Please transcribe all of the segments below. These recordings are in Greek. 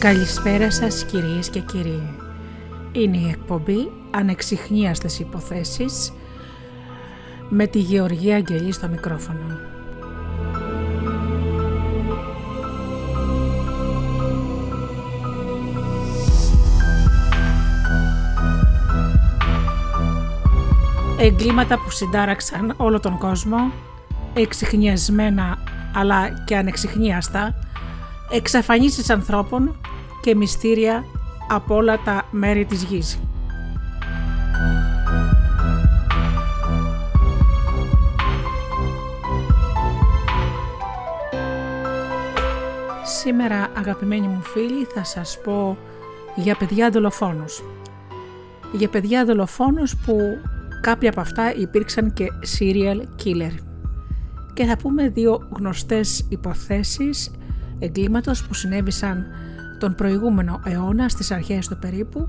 Καλησπέρα σας κυρίες και κύριοι. Είναι η εκπομπή Ανεξιχνίαστες Υποθέσεις με τη Γεωργία Αγγελή στο μικρόφωνο. Εγκλήματα που συντάραξαν όλο τον κόσμο, εξιχνιασμένα αλλά και ανεξιχνίαστα, εξαφανίσεις ανθρώπων και μυστήρια από όλα τα μέρη της γης. Σήμερα αγαπημένοι μου φίλοι θα σας πω για παιδιά δολοφόνους. Για παιδιά δολοφόνους που κάποια από αυτά υπήρξαν και serial killer. Και θα πούμε δύο γνωστές υποθέσεις εγκλήματος που συνέβησαν τον προηγούμενο αιώνα στις αρχές του περίπου,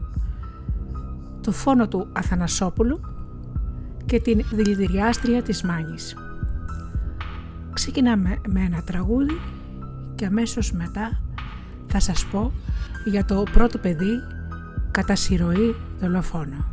το φόνο του Αθανασόπουλου και την δηλητηριάστρια της Μάνης. Ξεκινάμε με ένα τραγούδι και αμέσως μετά θα σας πω για το πρώτο παιδί κατά συρροή δολοφόνο.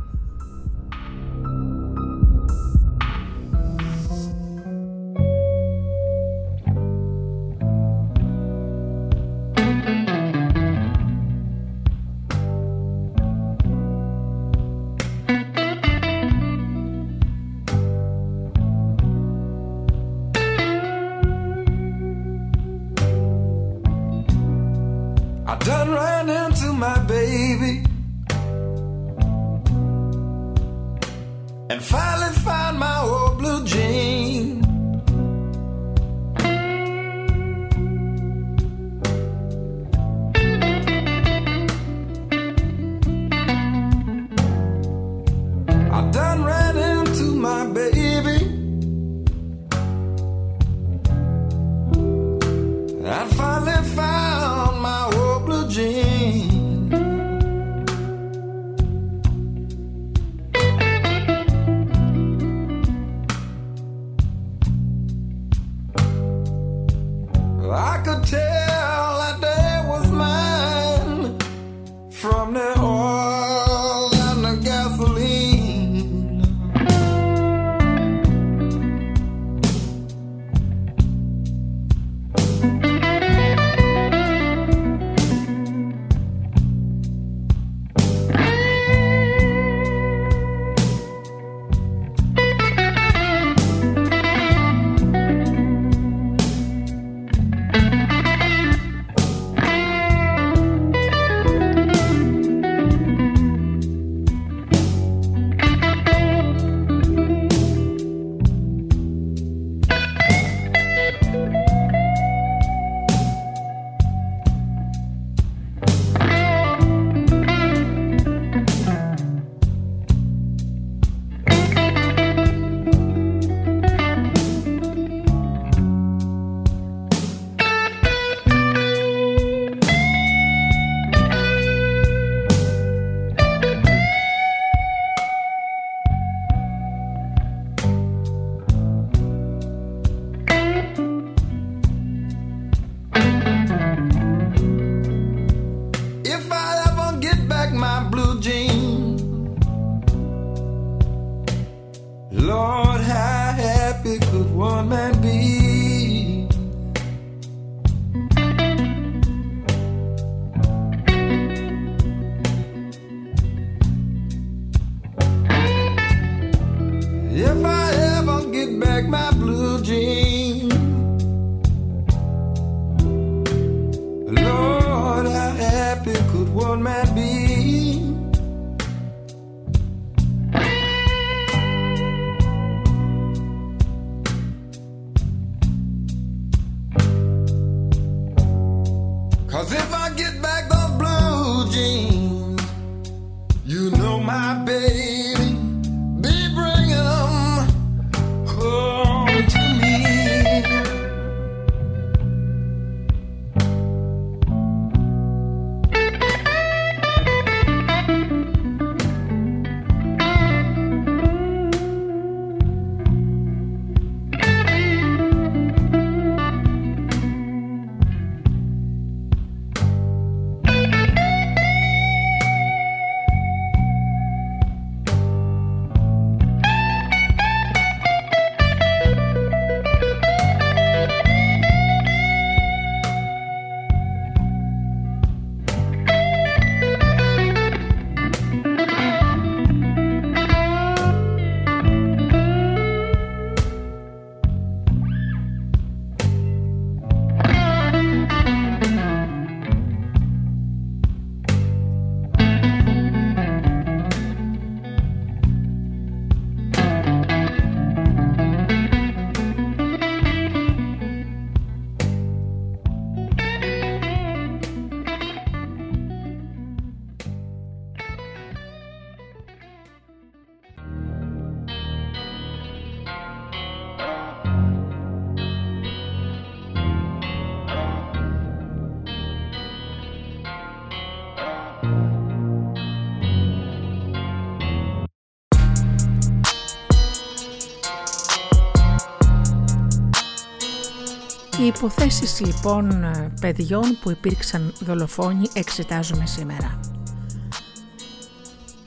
Υποθέσεις λοιπόν παιδιών που υπήρξαν δολοφόνοι εξετάζουμε σήμερα.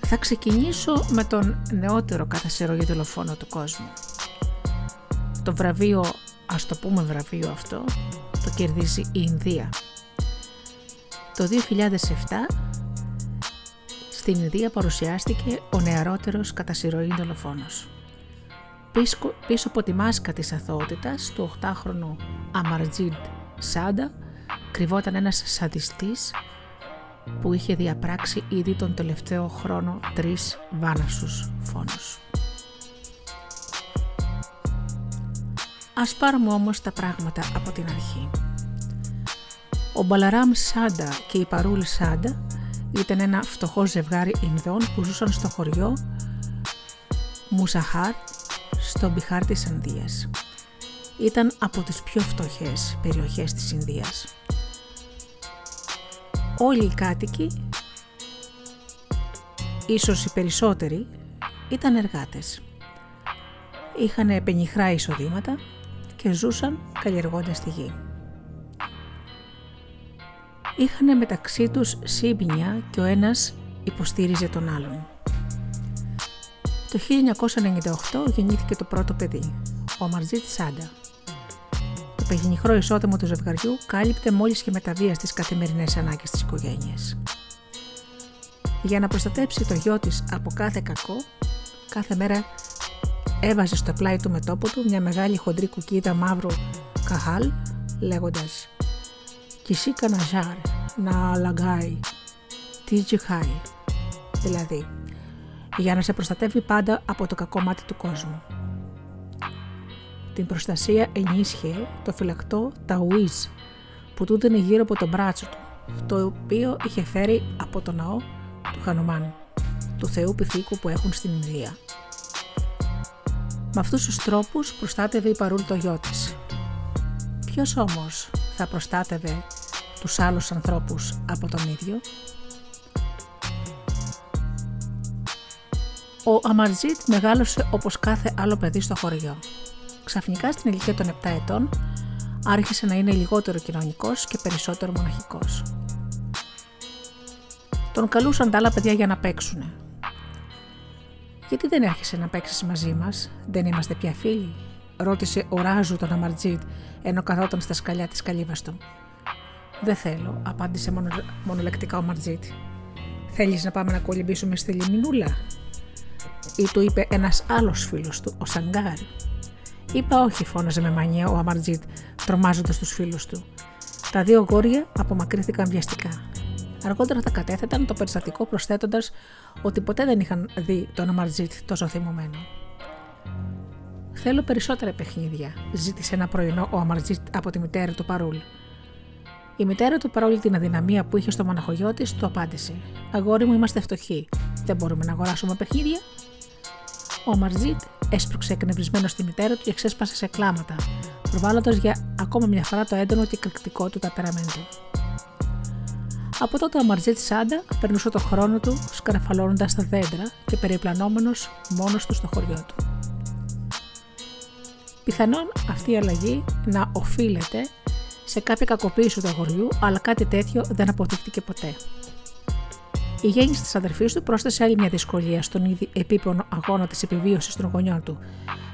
Θα ξεκινήσω με τον νεότερο κατά συρρογή δολοφόνο του κόσμου. Το βραβείο, ας το πούμε βραβείο αυτό, το κερδίζει η Ινδία. Το 2007 στην Ινδία παρουσιάστηκε ο νεαρότερος κατά συρροή δολοφόνος. Πίσω, από τη μάσκα της αθωότητας του 8χρονου Αμαρτζίντ Σάντα κρυβόταν ένας σαντιστής που είχε διαπράξει ήδη τον τελευταίο χρόνο τρεις βάναυσους φόνους. Ας πάρουμε όμως τα πράγματα από την αρχή. Ο Μπαλαράμ Σάντα και η Παρούλ Σάντα ήταν ένα φτωχό ζευγάρι Ινδών που ζούσαν στο χωριό Μουσαχάρ στο Μπιχάρ της Ινδίας. Ήταν από τις πιο φτωχές περιοχές της Ινδίας. Όλοι οι κάτοικοι, ίσως οι περισσότεροι, ήταν εργάτες. Είχαν πενιχρά εισοδήματα και ζούσαν καλλιεργώντας τη γη είχαν μεταξύ τους σύμπνια και ο ένας υποστήριζε τον άλλον. Το 1998 γεννήθηκε το πρώτο παιδί, ο Μαρτζίτ Σάντα. Το παιγενιχρό εισόδημα του ζευγαριού κάλυπτε μόλις και μεταβίας στις καθημερινές ανάγκες της οικογένειας. Για να προστατέψει το γιο της από κάθε κακό, κάθε μέρα έβαζε στο πλάι του μετόπου του μια μεγάλη χοντρή κουκίδα μαύρου καχάλ, λέγοντας Κισί καναζάρ να λαγκάει, τι τζιχάει, δηλαδή για να σε προστατεύει πάντα από το κακό μάτι του κόσμου. Την προστασία ενίσχυε το φυλακτό Ταουίζ που τούτο είναι γύρω από το μπράτσο του, το οποίο είχε φέρει από το ναό του Χανουμάν, του θεού πυθίκου που έχουν στην Ινδία. Με αυτούς τους τρόπους προστάτευε η παρούλ το γιο της. Ποιος όμως θα προστάτευε τους άλλους ανθρώπους από τον ίδιο; Ο Αμαρτζίτ μεγάλωσε όπως κάθε άλλο παιδί στο χωριό. Ξαφνικά στην ηλικία των 7 ετών άρχισε να είναι λιγότερο κοινωνικός και περισσότερο μοναχικός. Τον καλούσαν τα άλλα παιδιά για να παίξουν. Γιατί δεν έρχεσαι να παίξεις μαζί μας, δεν είμαστε πια φίλοι, ρώτησε ο Ράζου τον Αμαρτζίτ ενώ καθόταν στα σκαλιά της καλύβας του. Δεν θέλω, απάντησε μονο, μονολεκτικά ο Μαρτζίτ. Θέλεις να πάμε να κολυμπήσουμε στη λιμινούλα, ή του είπε ένας άλλος φίλος του, ο Σαγκάρι. Είπα όχι, φώναζε με μανία ο Αμαρτζίτ, τρομάζοντας τους φίλους του. Τα δύο γόρια απομακρύθηκαν βιαστικά. Αργότερα τα κατέθεταν το περιστατικό προσθέτοντας ότι ποτέ δεν είχαν δει τον Αμαρτζίτ τόσο θυμωμένο. Θέλω περισσότερα παιχνίδια, ζήτησε ένα πρωινό ο Αμαρτζίτ από τη μητέρα του Παρούλ. Η μητέρα του, παρόλη την αδυναμία που είχε στο μοναχογιό της, του απάντησε: Αγόρι μου, είμαστε φτωχοί. Δεν μπορούμε να αγοράσουμε παιχνίδια. Ο Μαρτζίτ έσπρωξε εκνευρισμένο στη μητέρα του και ξέσπασε σε κλάματα, προβάλλοντας για ακόμα μια φορά το έντονο και εκρηκτικό του ταπεραμέντο. Από τότε ο Μαρτζίτ Σάντα περνούσε το χρόνο του σκαραφαλώνοντα τα δέντρα και περιπλανόμενος μόνος του στο χωριό του. Πιθανόν αυτή η αλλαγή να οφείλεται σε κάποια κακοποίηση του αγοριού, αλλά κάτι τέτοιο δεν αποδείχτηκε ποτέ. Η γέννηση της αδερφής του πρόσθεσε άλλη μια δυσκολία στον ήδη επίπονο αγώνα της επιβίωσης των γονιών του,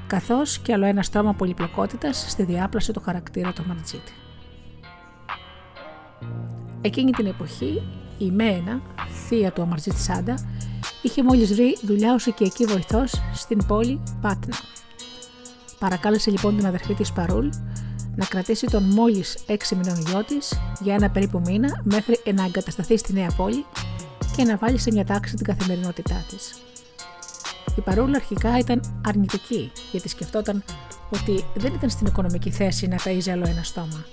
καθώς και άλλο ένα στρώμα πολυπλοκότητας στη διάπλαση του χαρακτήρα του Μαρτζίτη. Εκείνη την εποχή, η Μένα, θεία του Αμαρτζίτ Σάντα, είχε μόλις βρει δουλειά ως οικιακή βοηθός στην πόλη Πάτνα. Παρακάλεσε λοιπόν την αδερφή της Παρούλ να κρατήσει τον μόλις 6 μηνών γιο της για ένα περίπου μήνα μέχρι να εγκατασταθεί στη νέα πόλη και να βάλει σε μια τάξη την καθημερινότητά της. Η παρούλα αρχικά ήταν αρνητική, γιατί σκεφτόταν ότι δεν ήταν στην οικονομική θέση να ταΐζει άλλο ένα στόμα.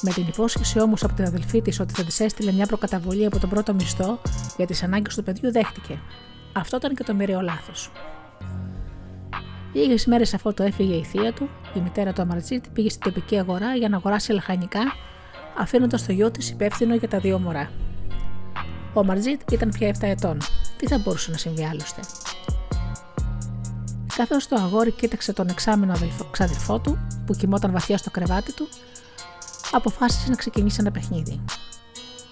Με την υπόσχεση όμως από την αδελφή της ότι θα της έστειλε μια προκαταβολή από τον πρώτο μισθό για τις ανάγκες του παιδιού, δέχτηκε. Αυτό ήταν και το μοιραίο λάθος. Λίγες μέρες αφού το έφυγε η θεία του, η μητέρα του Αμαρτζίτ πήγε στην τοπική αγορά για να αγοράσει λαχανικά, αφήνοντας το γιο της υπεύθυνο για τα δύο μωρά. Ο Αμαρτζίτ ήταν πια 7 ετών. Τι θα μπορούσε να συμβεί άλλωστε; Καθώς το αγόρι κοίταξε τον εξάμενο ξαδελφό του, που κοιμόταν βαθιά στο κρεβάτι του, αποφάσισε να ξεκινήσει ένα παιχνίδι.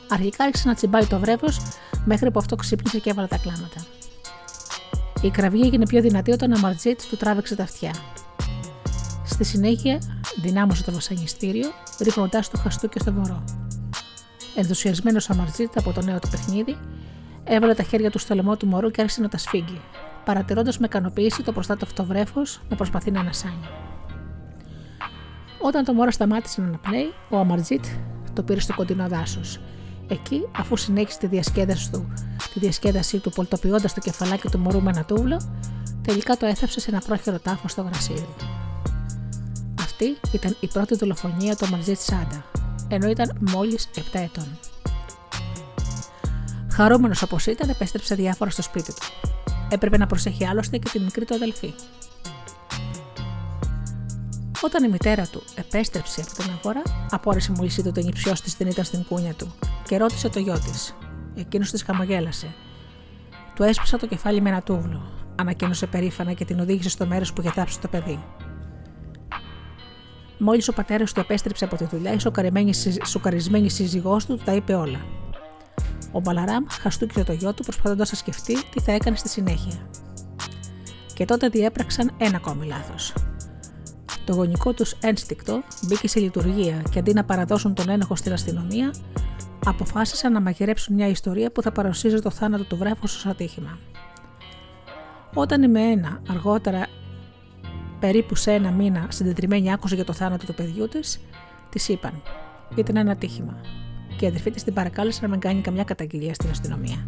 Αρχικά άρχισε να τσιμπάει το βρέφος μέχρι που αυτό ξύπνησε και έβαλε τα κλάματα. Η κραυγή έγινε πιο δυνατή όταν ο Μαρτζίτ του τράβηξε τα αυτιά. Στη συνέχεια δυνάμωσε το βασανιστήριο, ρίχνοντάς του χαστούκια στο μωρό. Ενθουσιασμένος ο Μαρτζίτ από το νέο του παιχνίδι, έβαλε τα χέρια του στο λαιμό του μωρού και άρχισε να τα σφίγγει, παρατηρώντας με ικανοποίηση το προστάτευτο βρέφος να προσπαθεί να ανασάνει. Όταν το μωρό σταμάτησε να αναπνέει, ο Αμαρτζίτ το πήρε στο κοντινό δάσος. Εκεί, αφού συνέχισε τη διασκέδαση του, τη διασκέδασή του πολτοποιώντα το κεφαλάκι του μωρού με ένα τούβλο, τελικά το έθαψε σε ένα πρόχειρο τάφο στο γρασίδι. Αυτή ήταν η πρώτη δολοφονία του Αμαρτζίτ Σάντα, ενώ ήταν μόλις 7 ετών. Χαρούμενος όπως ήταν, επέστρεψε διάφορα στο σπίτι του. Έπρεπε να προσέχει άλλωστε και τη μικρή του αδελφή. Όταν η μητέρα του επέστρεψε από την αγορά, απόρρισε μόλι είδε ότι ο νυψιό της δεν ήταν στην κούνια του και ρώτησε το γιο της. Εκείνος της χαμογέλασε. Του έσπισα το κεφάλι με ένα τούβλο, ανακοίνωσε περήφανα και την οδήγησε στο μέρος που είχε θάψει το παιδί. Μόλις ο πατέρας του επέστρεψε από τη δουλειά, η σοκαρισμένη σύζυγός του τα είπε όλα. Ο Μπαλαράμ χαστούκισε το γιο του προσπαθώντας να σκεφτεί τι θα έκανε στη συνέχεια. Και τότε διέπραξαν ένα ακόμη λάθος. Το γονικό τους ένστικτο μπήκε σε λειτουργία και αντί να παραδώσουν τον ένοχο στην αστυνομία, αποφάσισαν να μαγειρέψουν μια ιστορία που θα παρουσίαζε το θάνατο του βρέφου ως ατύχημα. Όταν η Μεένα αργότερα, περίπου σε ένα μήνα, συντετριμένη άκουσε για το θάνατο του παιδιού της, της είπαν: Ήταν ένα ατύχημα και η αδερφή της την παρακάλεσε να μην κάνει καμιά καταγγελία στην αστυνομία.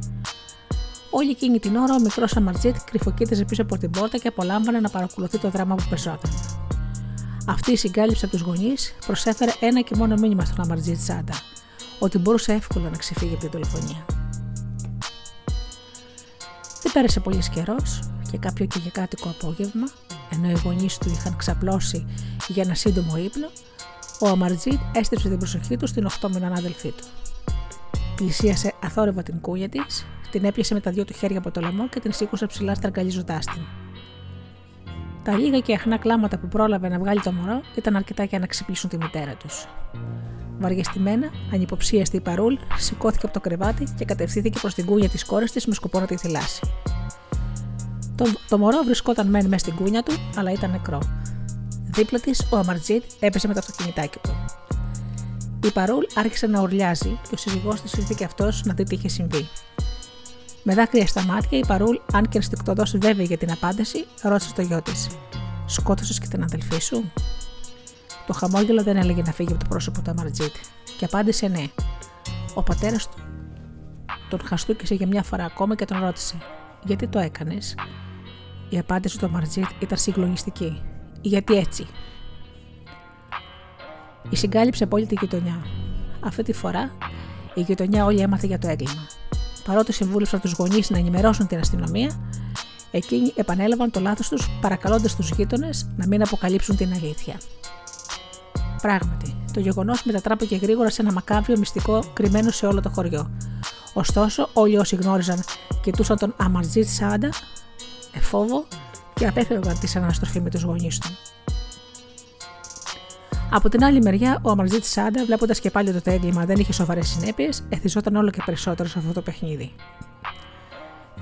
Όλη εκείνη την ώρα ο μικρός Αμαρτζίτ κρυφοκοίταζε πίσω από την πόρτα και απολάμβανε να παρακολουθεί το δράμα που πεζόταν. Αυτή η συγκάλυψη από τους γονείς προσέφερε ένα και μόνο μήνυμα στον Αμαρτζίτ Σάντα, ότι μπορούσε εύκολα να ξεφύγει από την τηλεφωνία. Δεν πέρασε πολύς καιρός και κάποιο και για κάτοικο απόγευμα, ενώ οι γονείς του είχαν ξαπλώσει για ένα σύντομο ύπνο, ο Αμαρτζίτ έστρεψε την προσοχή του στην 8 μηνών αδελφή του. Πλησίασε αθόρυβα την κούγια της, την έπιασε με τα δυο του χέρια από το λαιμό και την σήκωσε ψηλά στραγγαλίζοντά την. Τα λίγα και αχνά κλάματα που πρόλαβε να βγάλει το μωρό ήταν αρκετά για να ξυπνήσουν τη μητέρα τους. Βαριεστημένα, ανυποψίαστη η παρούλ, σηκώθηκε από το κρεβάτι και κατευθύνθηκε προς την κούνια της κόρης της με σκοπό να τη θυλάσει. Το, το μωρό βρισκόταν μεν μέσα στην κούνια του, αλλά ήταν νεκρό. Δίπλα της, ο Αμαρτζίτ έπεσε με το αυτοκινητάκι του. Η Παρούλ άρχισε να ουρλιάζει και ο σύζυγός της ήρθε και αυτός να δει τι είχε συμβεί. Με δάκρυα στα μάτια, η Παρούλ, αν και ενστικτοδός βέβαιη για την απάντηση, ρώτησε το γιο της: Σκότωσες και την αδελφή σου; Το χαμόγελο δεν έλεγε να φύγει από το πρόσωπο του Αμαρτζίτ και απάντησε ναι. Ο πατέρας του τον χαστούκησε για μια φορά ακόμα και τον ρώτησε: Γιατί το έκανες; Η απάντηση του Αμαρτζίτ ήταν συγκλονιστική γιατί έτσι; Η συγκάλυψε απόλυτη γειτονιά. Αυτή τη φορά η γειτονιά όλη έμαθε για το έγκλημα. Παρότι συμβούλευσαν τους γονείς να ενημερώσουν την αστυνομία, εκείνοι επανέλαβαν το λάθος τους παρακαλώντας τους γείτονες να μην αποκαλύψουν την αλήθεια. Πράγματι, το γεγονός μετατράπηκε γρήγορα σε ένα μακάβριο μυστικό κρυμμένο σε όλο το χωριό. Ωστόσο, όλοι όσοι γνώριζαν κοιτούσαν τον Αμαρτζίτ Σάντα, εφόβο και απέφευγαν τη αναστροφή με τους γονείς του. Από την άλλη μεριά, ο Αμαρζίτ Σάντα, βλέποντας και πάλι ότι το έγκλημα δεν είχε σοβαρές συνέπειες, εθιζόταν όλο και περισσότερο σε αυτό το παιχνίδι.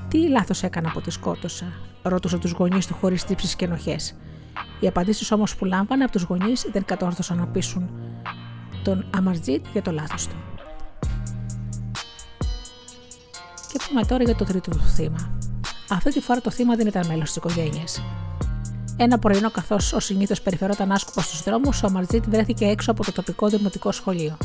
Τι λάθος έκανα που τη σκότωσα, ρώτησε τους γονείς του χωρίς τύψεις και ενοχές. Οι απαντήσεις όμως που λάμβανε από τους γονείς δεν κατόρθωσαν να πείσουν τον Αμαρτζίτ για το λάθος του. Και πάμε τώρα για το τρίτο του θύμα. Αυτή τη φορά το θύμα δεν ήταν μέλος της οικογένειας. Ένα πρωινό, καθώς ο συνήθως περιφερόταν άσκοπα στους δρόμους, ο Μαρτζίτ βρέθηκε έξω από το τοπικό δημοτικό σχολείο.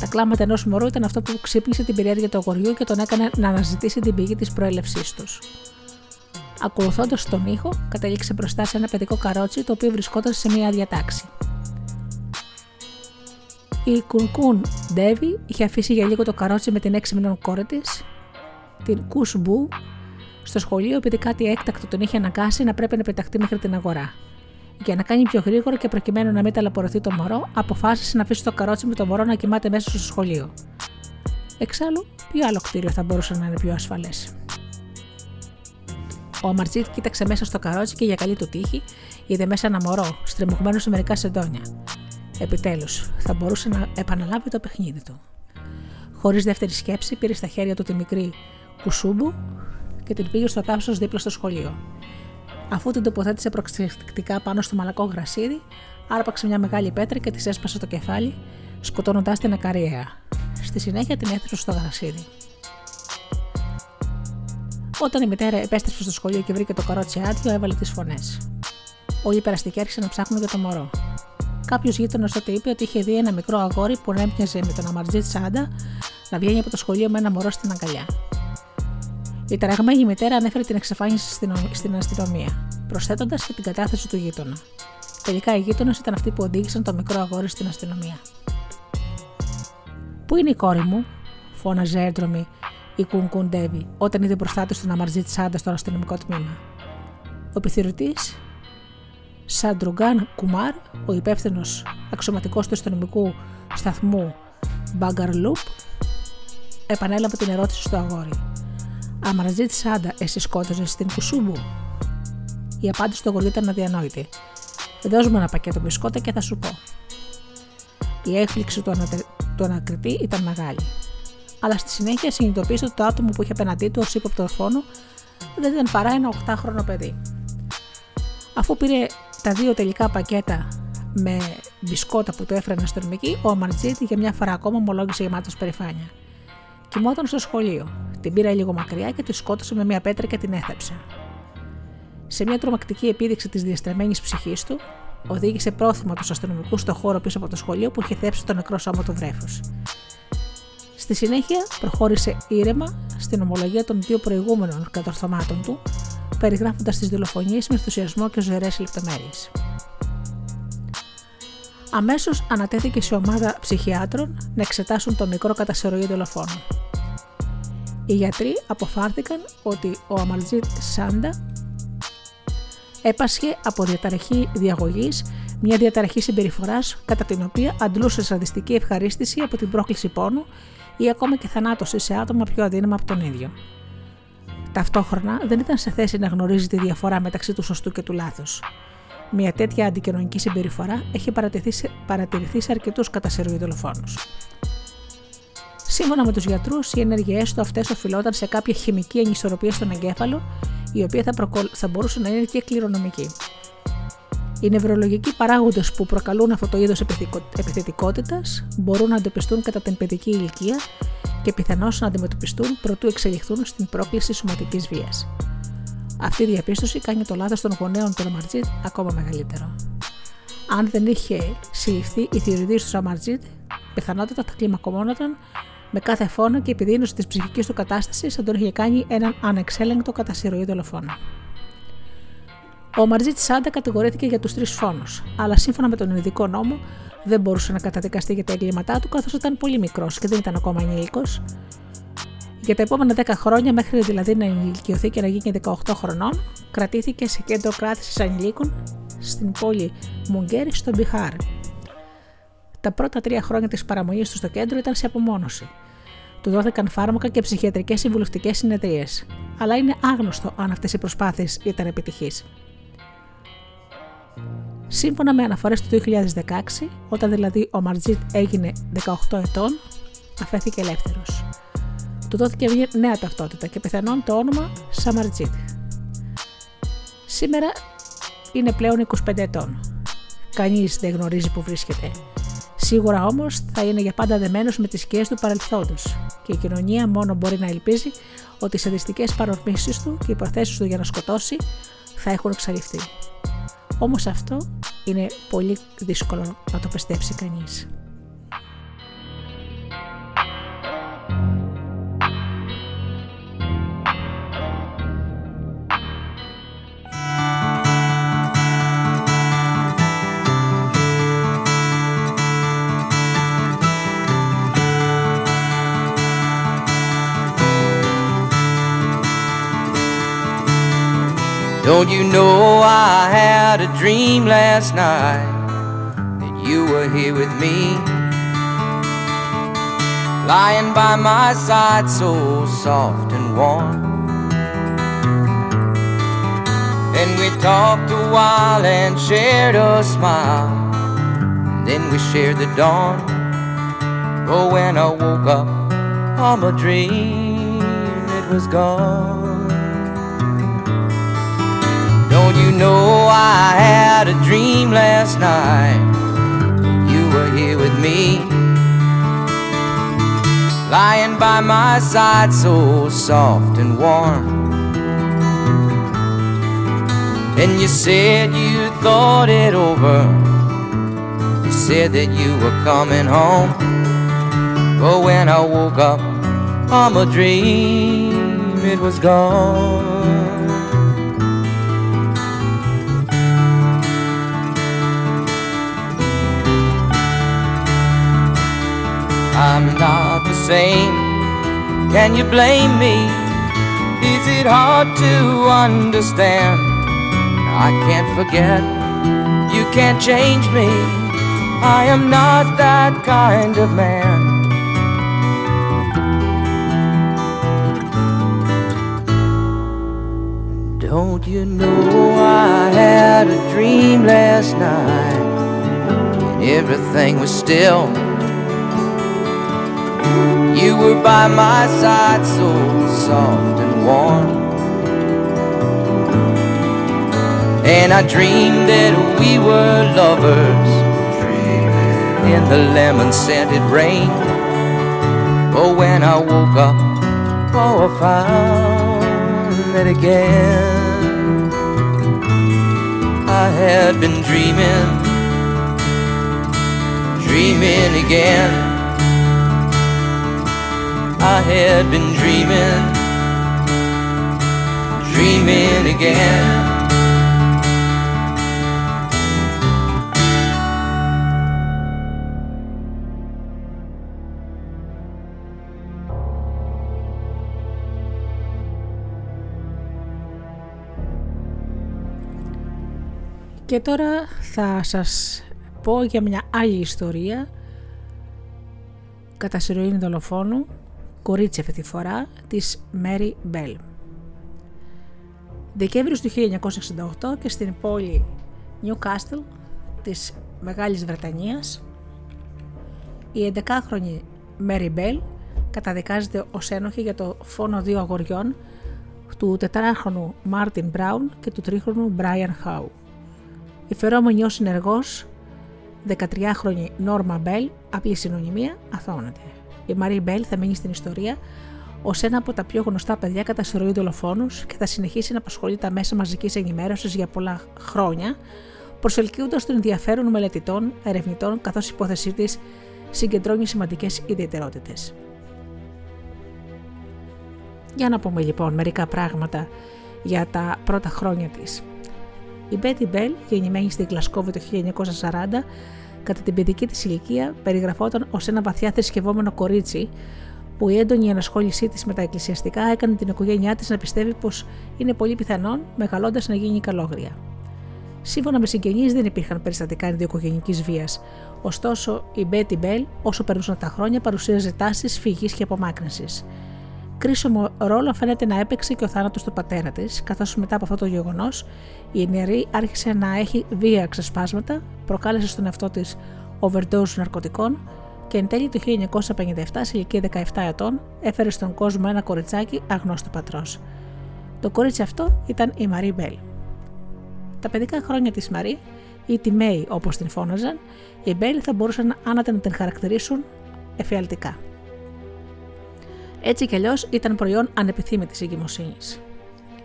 Τα κλάματα ενός μωρού ήταν αυτό που ξύπνησε την περιέργεια του αγοριού και τον έκανε να αναζητήσει την πηγή της προέλευσής τους. Ακολουθώντας τον ήχο, κατέληξε μπροστά σε ένα παιδικό καρότσι το οποίο βρισκόταν σε μια άδεια τάξη. Η Κουνκούν Ντέβι είχε αφήσει για λίγο το καρότσι με την έξι μηνών κόρη της, την Κουσμπού, στο σχολείο επειδή κάτι έκτακτο τον είχε αναγκάσει να πρέπει να πεταχτεί μέχρι την αγορά. Για να κάνει πιο γρήγορα και προκειμένου να μην ταλαιπωρηθεί το μωρό, αποφάσισε να αφήσει το καρότσι με το μωρό να κοιμάται μέσα στο σχολείο. Εξάλλου, ποιο άλλο κτίριο θα μπορούσε να είναι πιο ασφαλές; Ο Αμαρτζίτ κοίταξε μέσα στο καρότσι και για καλή του τύχη είδε μέσα ένα μωρό, στριμωγμένο σε μερικά σεντόνια. Επιτέλους, θα μπορούσε να επαναλάβει το παιχνίδι του. Χωρίς δεύτερη σκέψη, πήρε στα χέρια του τη μικρή κουσούμπου και την πήγε στο τάψο δίπλα στο σχολείο. Αφού την τοποθέτησε προξεκτικά πάνω στο μαλακό γρασίδι, άρπαξε μια μεγάλη πέτρα και της έσπασε το κεφάλι, σκοτώνοντάς την ακαριέα. Στη συνέχεια την έθεσε στο γρασίδι. Όταν η μητέρα επέστρεψε στο σχολείο και βρήκε το καρότσι άδειο, έβαλε τις φωνές. Όλοι οι περαστικοί άρχισαν να ψάχνουν για το μωρό. Κάποιος γείτονας τότε είπε ότι είχε δει ένα μικρό αγόρι που έμοιαζε με τον Αμαρτζίτ Σάντα να βγαίνει από το σχολείο με ένα μωρό στην αγκαλιά. Η τραγμένη μητέρα ανέφερε την εξαφάνιση στην αστυνομία, προσθέτοντας και την κατάθεση του γείτονα. Τελικά οι γείτονες ήταν αυτοί που οδήγησαν το μικρό αγόρι στην αστυνομία. Πού είναι η κόρη μου, φώναζε έντρομη η Κουνκούν Ντέβι όταν είδε μπροστά της τον Αμαρτζίτ Σάντα στο αστυνομικό τμήμα. Ο επιθεωρητής Σαντρουγκάν Κουμάρ, ο υπεύθυνος αξιωματικός του αστυνομικού σταθμού Μπαγκαρλούπ, επανέλαβε την ερώτηση στο αγόρι. Αμαρτζίτ Σάντα, εσύ σκότωσες την Κουσμπού. Η απάντηση του αγοριού ήταν αδιανόητη. Δώσ' μου ένα πακέτο μπισκότα και θα σου πω. Η έκπληξη του, ανατε... του ανακριτή ήταν μεγάλη. Αλλά στη συνέχεια συνειδητοποίησε ότι το άτομο που είχε απέναντί του ως ύποπτο φόνο δεν ήταν παρά ένα 8χρονο παιδί. Αφού πήρε τα δύο τελικά πακέτα με μπισκότα που του έφεραν αστυνομικοί, ο Αμαρτζίτη για μια φορά ακόμα ομολόγησε γεμάτος περηφάνεια. Κοιμόταν στο σχολείο. Την πήρα λίγο μακριά και τη σκότωσε με μια πέτρα και την έθεψε. Σε μια τρομακτική επίδειξη της διαστρεμένης ψυχής του, οδήγησε πρόθυμα τους αστυνομικούς στο χώρο πίσω από το σχολείο που είχε θέψει το νεκρό σώμα του βρέφους. Στη συνέχεια προχώρησε ήρεμα στην ομολογία των δύο προηγούμενων κατορθωμάτων του, περιγράφοντας τις δολοφονίες με ενθουσιασμό και ζωηρές λεπτομέρειες. Αμέσως ανατέθηκε σε ομάδα ψυχιάτρων να εξετάσουν το μικρό κατασυρωή δολοφόνο. Οι γιατροί αποφάρθηκαν ότι ο Αμαλτζίτ Σάντα έπασχε από διαταραχή διαγωγής, μια διαταραχή συμπεριφοράς κατά την οποία αντλούσε σαντιστική ευχαρίστηση από την πρόκληση πόνου ή ακόμα και θανάτωση σε άτομα πιο αδύναμα από τον ίδιο. Ταυτόχρονα δεν ήταν σε θέση να γνωρίζει τη διαφορά μεταξύ του σωστού και του λάθους. Μια τέτοια αντικοινωνική συμπεριφορά έχει παρατηρηθεί σε αρκετούς κατασυρωγεί δολοφόνους. Σύμφωνα με τους γιατρούς, οι ενεργειέ του αυτές οφειλόταν σε κάποια χημική ανισορροπία στον εγκέφαλο, η οποία θα, προκολ... θα μπορούσε να είναι και κληρονομική. Οι νευρολογικοί παράγοντες που προκαλούν αυτό το είδος επιθετικότητας μπορούν να αντιμετωπιστούν κατά την παιδική ηλικία και πιθανώς να αντιμετωπιστούν προτού εξελιχθούν στην πρόκληση σωματικής βίας. Αυτή η διαπίστωση κάνει το λάθος των γονέων του Ραμαρτζίτ ακόμα μεγαλύτερο. Αν δεν είχε συλληφθεί η θεωρητή του Ραμαρτζίτ, πιθανότατα θα κλιμακωμόνονταν με κάθε φόνο και επιδείνωση της ψυχικής του κατάστασης θα τον είχε κάνει έναν ανεξέλεγκτο κατά συρροή δολοφόνο. Ο Μαρτζίτ Σάντα κατηγορήθηκε για τους τρεις φόνους, αλλά σύμφωνα με τον ειδικό νόμο δεν μπορούσε να καταδικαστεί για τα εγκλήματά του καθώς ήταν πολύ μικρός και δεν ήταν ακόμα ενήλικος. Για τα επόμενα 10 χρόνια, μέχρι δηλαδή να ενηλικιωθεί και να γίνει 18 χρονών, κρατήθηκε σε κέντρο κράτησης ανηλίκων στην πόλη Μουγκέρι στο Μπιχάρ. Τα πρώτα τρία χρόνια της παραμονής του στο κέντρο ήταν σε απομόνωση. Του δόθηκαν φάρμακα και ψυχιατρικές συμβουλευτικές συνεδρίες, αλλά είναι άγνωστο αν αυτές οι προσπάθειες ήταν επιτυχείς. Σύμφωνα με αναφορές του 2016, όταν δηλαδή ο Μαρτζίτ έγινε 18 ετών, αφέθηκε ελεύθερος. Του δόθηκε μια νέα ταυτότητα και πιθανόν το όνομα Σαμαρτζίτ. Σήμερα είναι πλέον 25 ετών. Κανείς δεν γνωρίζει που βρίσκεται. Σίγουρα όμως θα είναι για πάντα δεμένος με τις σκιές του παρελθόντος και η κοινωνία μόνο μπορεί να ελπίζει ότι οι σαντιστικές παρορμήσεις του και οι προθέσεις του για να σκοτώσει θα έχουν εξαλειφθεί. Όμως αυτό είναι πολύ δύσκολο να το πιστέψει κανείς. Don't you know I had a dream last night that you were here with me? Lying by my side, so soft and warm. And we talked a while and shared a smile. Then we shared the dawn. Oh, when I woke up from a dream, it was gone. You know I had a dream last night? You were here with me lying by my side, so soft and warm. And you said you thought it over. You said that you were coming home. But when I woke up from a dream, it was gone. I'm not the same. Can you blame me? Is it hard to understand? I can't forget. You can't change me. I am not that kind of man. Don't you know I had a dream last night and everything was still you were by my side, so soft and warm. And I dreamed that we were lovers in the lemon scented rain. But when I woke up, oh, I found it again. I had been dreaming, dreaming again. I had been dreaming, dreaming again. Και τώρα θα σας πω για μια άλλη ιστορία κατά σειροήνη δολοφόνου κορίτσι αυτή τη φορά, της Mary Bell. Δεκέμβριος του 1968 και στην πόλη Newcastle της Μεγάλης Βρετανίας η 11χρονη Mary Bell καταδικάζεται ως ένοχη για το φόνο δύο αγοριών του τετράχρονου Μάρτιν Μπράουν και του τρίχρονου Μπράιαν Χάου. Η φερόμενη ως συνεργός 13χρονη Νόρμα Μπέλ, απλή συνωνυμία, αθωώνεται. Η Μέρι Μπέλ θα μείνει στην ιστορία ως ένα από τα πιο γνωστά παιδιά κατά συρροή δολοφόνους και θα συνεχίσει να απασχολεί τα μέσα μαζικής ενημέρωσης για πολλά χρόνια, προσελκύοντας το ενδιαφέρον μελετητών, ερευνητών, καθώς η υπόθεσή της συγκεντρώνει σημαντικές ιδιαιτερότητες. Για να πούμε λοιπόν μερικά πράγματα για τα πρώτα χρόνια της. Η Μπέτι Μπέλ, γεννημένη στη Γλασκόβη το 1940, κατά την παιδική της ηλικία περιγραφόταν ως ένα βαθιά θρησκευόμενο κορίτσι που η έντονη ενασχόλησή της με τα εκκλησιαστικά έκανε την οικογένειά της να πιστεύει πως είναι πολύ πιθανόν μεγαλώντας να γίνει καλόγρια. Σύμφωνα με συγγενείς, δεν υπήρχαν περιστατικά ενδοοικογενειακή βίας. Ωστόσο, η Μπέτι Μπέλ, όσο περνούσαν τα χρόνια, παρουσίαζε τάσεις φυγής και απομάκρυνσης. Κρίσιμο ρόλο φαίνεται να έπαιξε και ο θάνατος του πατέρα της, καθώς μετά από αυτό το γεγονός η νεαρή άρχισε να έχει βία ξεσπάσματα, προκάλεσε στον εαυτό της overdose ναρκωτικών και εν τέλει το 1957, σε ηλικία 17 ετών, έφερε στον κόσμο ένα κοριτσάκι αγνώστο πατρός. Το κορίτσι αυτό ήταν η Μαρή Μπέλ. Τα παιδικά χρόνια της Μαρή, ή τη Μέη όπως την φώναζαν, οι Μπέλ θα μπορούσαν άνατα να την χαρακτηρίσουν εφιαλτικά. Έτσι κι αλλιώς ήταν προϊόν ανεπιθύμητης εγκυμοσύνης.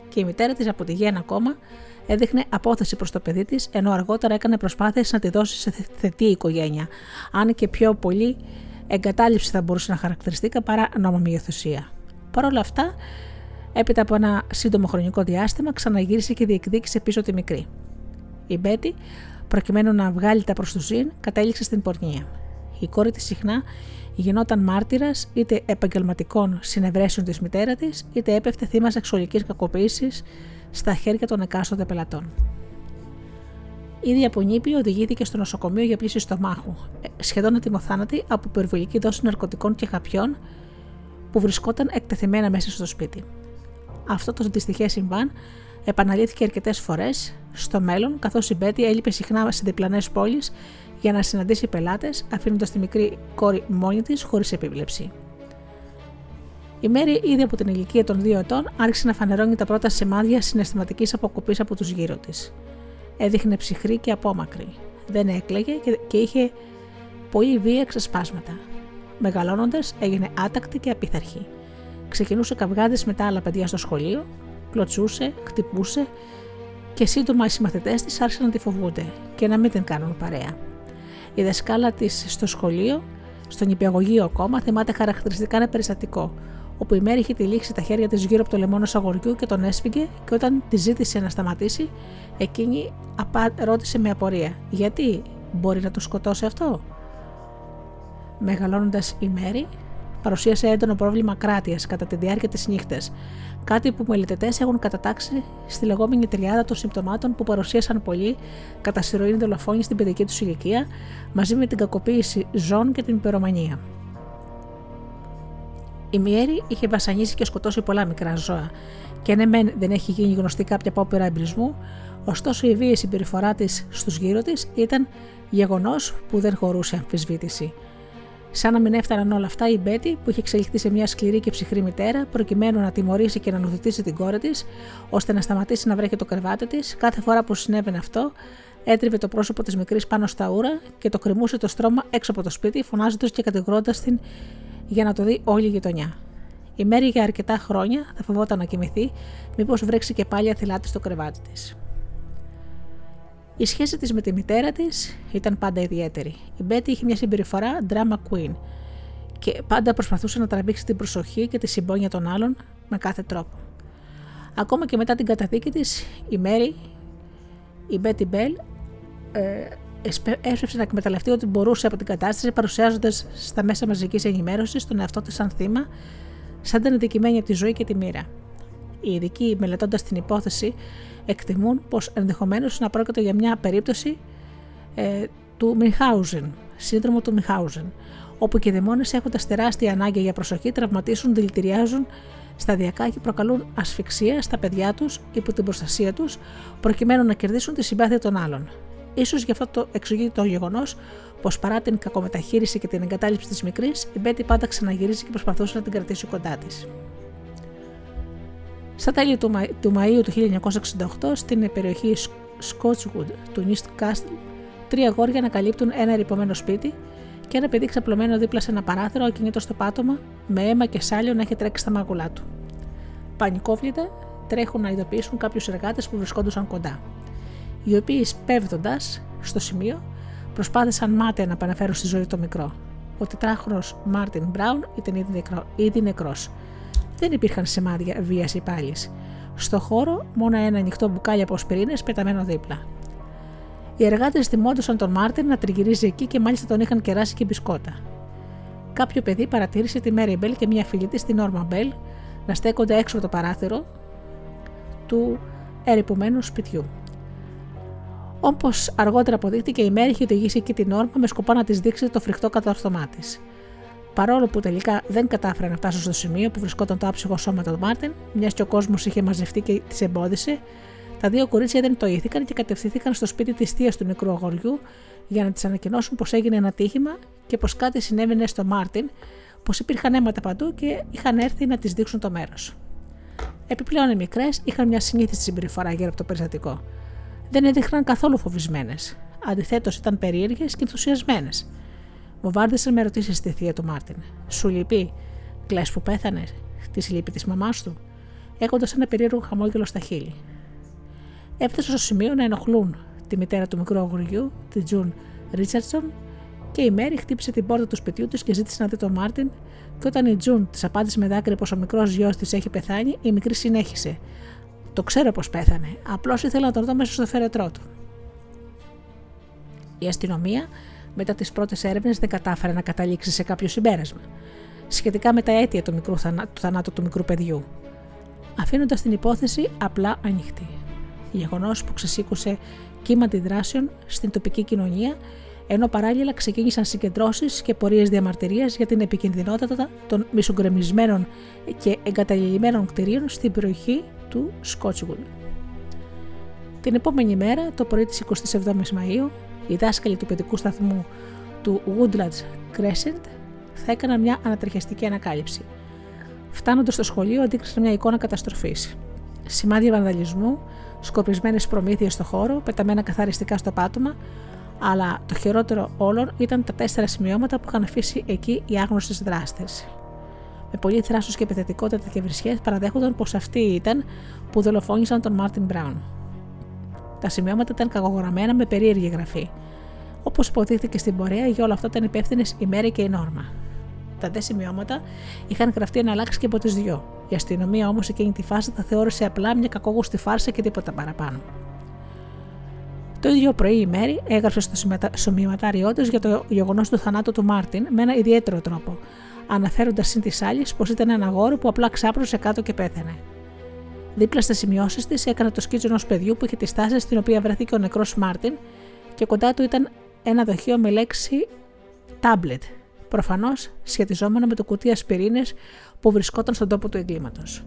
Και η μητέρα της από τη γέννα ακόμα έδειχνε απόθεση προς το παιδί της, ενώ αργότερα έκανε προσπάθειες να τη δώσει σε θετή οικογένεια, αν και πιο πολύ εγκατάλειψη θα μπορούσε να χαρακτηριστεί παρά νόμιμη υιοθεσία. Παρ' όλα αυτά, έπειτα από ένα σύντομο χρονικό διάστημα, ξαναγύρισε και διεκδίκησε πίσω τη μικρή. Η Μπέτη, προκειμένου να βγάλει τα προς του ζήν, κατέληξε στην πορνεία. Η κόρη της συχνά γινόταν μάρτυρας είτε επαγγελματικών συνευρέσεων της μητέρα της, είτε έπεφτε θύμα σεξουαλικής κακοποίησης στα χέρια των εκάστοτε πελατών. Ήδη από νύπη οδηγήθηκε στο νοσοκομείο για πλήση στομάχου, ε, σχεδόν ατιμοθάνατη από υπερβολική δόση ναρκωτικών και χαπιών που βρισκόταν εκτεθειμένα μέσα στο σπίτι. Αυτό το δυστυχές συμβάν επαναλήθηκε αρκετές φορές στο μέλλον, καθώς η Μπέτη έλειπε συχνά σε διπλανές πόλεις για να συναντήσει πελάτες, αφήνοντας τη μικρή κόρη μόνη της χωρίς επίβλεψη. Η Μέρη, ήδη από την ηλικία των δύο ετών, άρχισε να φανερώνει τα πρώτα σημάδια συναισθηματικής αποκοπής από τους γύρω της. Έδειχνε ψυχρή και απόμακρη. Δεν έκλαιγε και είχε πολύ βία ξεσπάσματα. Μεγαλώνοντας, έγινε άτακτη και απίθαρχη. Ξεκινούσε καυγάδες με τα άλλα παιδιά στο σχολείο, κλωτσούσε, χτυπούσε και σύντομα οι συμμαθητές της άρχισαν να τη φοβούνται και να μην την κάνουν παρέα. Η δασκάλα της στο σχολείο, στον υπηαγωγείο ακόμα, θυμάται χαρακτηριστικά ένα περιστατικό, όπου η Μέρη είχε τυλίξει τα χέρια της γύρω από το λεμόνο αγοριού και τον έσφυγε και όταν τη ζήτησε να σταματήσει, εκείνη ρώτησε με απορία: Γιατί μπορεί να το σκοτώσει αυτό; Μεγαλώνοντας η Μέρη, παρουσίασε έντονο πρόβλημα κράτειας κατά τη διάρκεια της νύχτας, κάτι που μελετητές έχουν κατατάξει στη λεγόμενη τριάδα των συμπτωμάτων που παρουσίασαν πολλοί κατά συρροή δολοφόνης στην παιδική τους ηλικία, μαζί με την κακοποίηση ζών και την υπερομανία. Η Μιέρη είχε βασανίσει και σκοτώσει πολλά μικρά ζώα, και ναι, μεν δεν έχει γίνει γνωστή κάποια απόπειρα εμπρισμού, ωστόσο η βίαιη συμπεριφορά της στους γύρω της ήταν γεγονός που δεν χωρούσε αμφισβήτηση. Σαν να μην έφταναν όλα αυτά, η Μπέτη, που είχε εξελιχθεί σε μια σκληρή και ψυχρή μητέρα, προκειμένου να τιμωρήσει και να νουθετήσει την κόρη της, ώστε να σταματήσει να βρέχει το κρεβάτι της, κάθε φορά που συνέβαινε αυτό, έτριβε το πρόσωπο της μικρής πάνω στα ούρα και το κρεμούσε το στρώμα έξω από το σπίτι, φωνάζοντας και κατηγορώντας την για να το δει όλη η γειτονιά. Η Μέρη για αρκετά χρόνια θα φοβόταν να κοιμηθεί, μήπως βρέξει και πάλι αθυλάτη στο κρεβάτι της. Η σχέση της με τη μητέρα της ήταν πάντα ιδιαίτερη. Η Μπέτη είχε μια συμπεριφορά drama queen και πάντα προσπαθούσε να τραβήξει την προσοχή και τη συμπόνια των άλλων με κάθε τρόπο. Ακόμα και μετά την καταδίκη της, η Μέρη, η Μπέτι Μπέλ, ε, έσπευσε να εκμεταλλευτεί ό,τι μπορούσε από την κατάσταση, παρουσιάζοντας στα μέσα μαζικής ενημέρωσης τον εαυτό της σαν θύμα, σαν την αντικειμένη από τη ζωή και τη μοίρα. Οι ειδικοί, μελετώντας την υπόθεση, εκτιμούν πως ενδεχομένως να πρόκειται για μια περίπτωση ε, του Μιχάουζεν, σύνδρομο του Μιχάουζεν, όπου και οι δαιμόνες έχοντα τεράστια ανάγκη για προσοχή τραυματίσουν, δηλητηριάζουν σταδιακά και προκαλούν ασφυξία στα παιδιά τους υπό την προστασία τους, προκειμένου να κερδίσουν τη συμπάθεια των άλλων. σω γι' αυτό το εξηγεί το γεγονός πως παρά την κακομεταχείριση και την εγκατάλειψη της μικρής, η Μπέτη πάντα ξαναγυρίζει και προσπαθούσε να την κρατήσει κοντά της. Στα τέλη του, Μα... του Μαΐου του 1968, στην περιοχή Scotchwood του East Castle, τρία γόρια ανακαλύπτουν ένα ερυπωμένο σπίτι και ένα παιδί ξαπλωμένο δίπλα σε ένα παράθυρο ακινήτως στο πάτωμα, με αίμα και σάλιο να έχει τρέξει στα μάγουλά του. Πανικόβλητα τρέχουν να ειδοποιήσουν κάποιους εργάτες που βρισκόντουσαν κοντά, οι οποίοι σπέβδοντας στο σημείο προσπάθησαν μάταια να επαναφέρουν στη ζωή το μικρό. Ο τετράχρονος Μάρτιν Μπράουν ήταν ήδη, νεκρό, ήδη νεκρός δεν υπήρχαν σημάδια βίας ή πάλης. Στο χώρο, μόνο ένα ανοιχτό μπουκάλι από ασπιρίνες πεταμένο δίπλα. Οι εργάτες θυμόντουσαν τον Μάρτιν να τριγυρίζει εκεί και μάλιστα τον είχαν κεράσει και μπισκότα. Κάποιο παιδί παρατήρησε τη Μέρι Μπέλ και μια φίλη της, τη Νόρμα Μπέλ, να στέκονται έξω από το παράθυρο του ερειπωμένου σπιτιού. Όπως αργότερα αποδείχτηκε, η Μέρη είχε οδηγήσει εκεί τη Νόρμα με σκοπό να της δείξει το φρικτό κατόρθωμά της. Παρόλο που τελικά δεν κατάφεραν να φτάσουν στο σημείο που βρισκόταν το άψυχο σώμα του Μάρτιν, μιας και ο κόσμος είχε μαζευτεί και τις εμπόδισε, τα δύο κορίτσια δεν το πτοήθηκαν και κατευθύνθηκαν στο σπίτι της θείας του μικρού αγοριού για να της ανακοινώσουν πως έγινε ένα ατύχημα και πως κάτι συνέβαινε στο Μάρτιν, πως υπήρχαν αίματα παντού και είχαν έρθει να της δείξουν το μέρος. Επιπλέον οι μικρές είχαν μια ασυνήθιστη συμπεριφορά γύρω από το περιστατικό. Δεν έδειχναν καθόλου φοβισμένες. Αντιθέτως ήταν περίεργες και ενθουσιασμένες. Βομβάρδισαν με ερωτήσεις στη θεία του Μάρτιν. Σου λείπει, κλαις που πέθανε, του λείπει της μαμάς του, έχοντας ένα περίεργο χαμόγελο στα χείλη. Έφτασαν στο σημείο να ενοχλούν τη μητέρα του μικρού αγοριού, τη Τζουν Ρίτσαρντσον, και η Μέρη χτύπησε την πόρτα του σπιτιού της και ζήτησε να δει τον Μάρτιν, και όταν η Τζουν της απάντησε με δάκρυα πως ο μικρός γιος της έχει πεθάνει, η μικρή συνέχισε. Το ξέρω πως πέθανε, απλώς ήθελα να τον δω μέσα στο φέρετρό του. Η αστυνομία μετά τις πρώτες έρευνες δεν κατάφερε να καταλήξει σε κάποιο συμπέρασμα σχετικά με τα αίτια του, μικρού θανά, του θανάτου του μικρού παιδιού, αφήνοντας την υπόθεση απλά ανοιχτή. Γεγονός που ξεσήκωσε κύμα αντιδράσεων στην τοπική κοινωνία, ενώ παράλληλα ξεκίνησαν συγκεντρώσεις και πορείες διαμαρτυρίας για την επικινδυνότητα των μισογκρεμισμένων και εγκαταλειμμένων κτηρίων στην περιοχή του Σκότσιγουλ. Την επόμενη μέρα, το πρωί της 27η Μαου, Οι δάσκαλοι του παιδικού σταθμού του Woodlands Crescent θα έκαναν μια ανατριχιαστική ανακάλυψη. Φτάνοντας στο σχολείο, αντίκρισαν μια εικόνα καταστροφής. Σημάδια βανδαλισμού, σκοπισμένες προμήθειες στο χώρο, πεταμένα καθαριστικά στο πάτωμα, αλλά το χειρότερο όλων ήταν τα τέσσερα σημειώματα που είχαν αφήσει εκεί οι άγνωστες δράστες. Με πολύ θράσος και επιθετικότητα και βρισιές παραδέχονταν πως αυτοί ήταν που δολοφόνησαν τον Μάρτιν Μπράουν. Τα σημειώματα ήταν κακογραμμένα με περίεργη γραφή. Όπως υποτίθεται στην πορεία, για όλα αυτά ήταν υπεύθυνες η Μέρη και η Νόρμα. Τα δε σημειώματα είχαν γραφτεί εναλλάξ και από τις δυο. Η αστυνομία όμως εκείνη τη φάση τα θεώρησε απλά μια κακόγουστη φάρσα και τίποτα παραπάνω. Το ίδιο πρωί η Μέρη έγραψε στο σημειωματάριό της για το γεγονός του θανάτου του Μάρτιν με ένα ιδιαίτερο τρόπο, αναφέροντας συν της άλλης πως ήταν ένα αγόρι που απλά ξάπλωσε κάτω και πέθανε. Δίπλα στις σημειώσεις της έκανε το σκίτσο ενός παιδιού που είχε τη στάση στην οποία βρέθηκε ο νεκρός Μάρτιν και κοντά του ήταν ένα δοχείο με λέξη tablet, προφανώς σχετιζόμενο με το κουτί ασπιρίνε που βρισκόταν στον τόπο του εγκλήματος.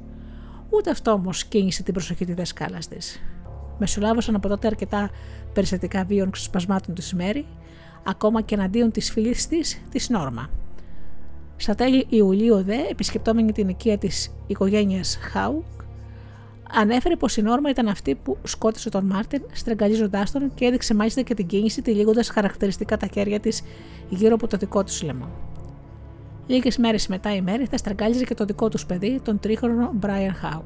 Ούτε αυτό όμως κίνησε την προσοχή της δασκάλας της. Μεσολάβωσαν από τότε αρκετά περιστατικά βίων ξεσπασμάτων του Μέρη, ακόμα και εναντίον της φίλη της, της Νόρμα. Στα τέλη Ιουλίου δε, επισκεπτόμενη την οικία της οικογένειας Χάουκ, ανέφερε πως η Νόρμα ήταν αυτή που σκότωσε τον Μάρτιν, στραγγαλίζοντάς τον και έδειξε μάλιστα και την κίνηση, τυλίγοντα χαρακτηριστικά τα χέρια της γύρω από το δικό τους λαιμό. Λίγες μέρες μετά η Μέρη θα στραγγάλιζε και το δικό τους παιδί, τον τρίχρονο Μπράιαν Χάου.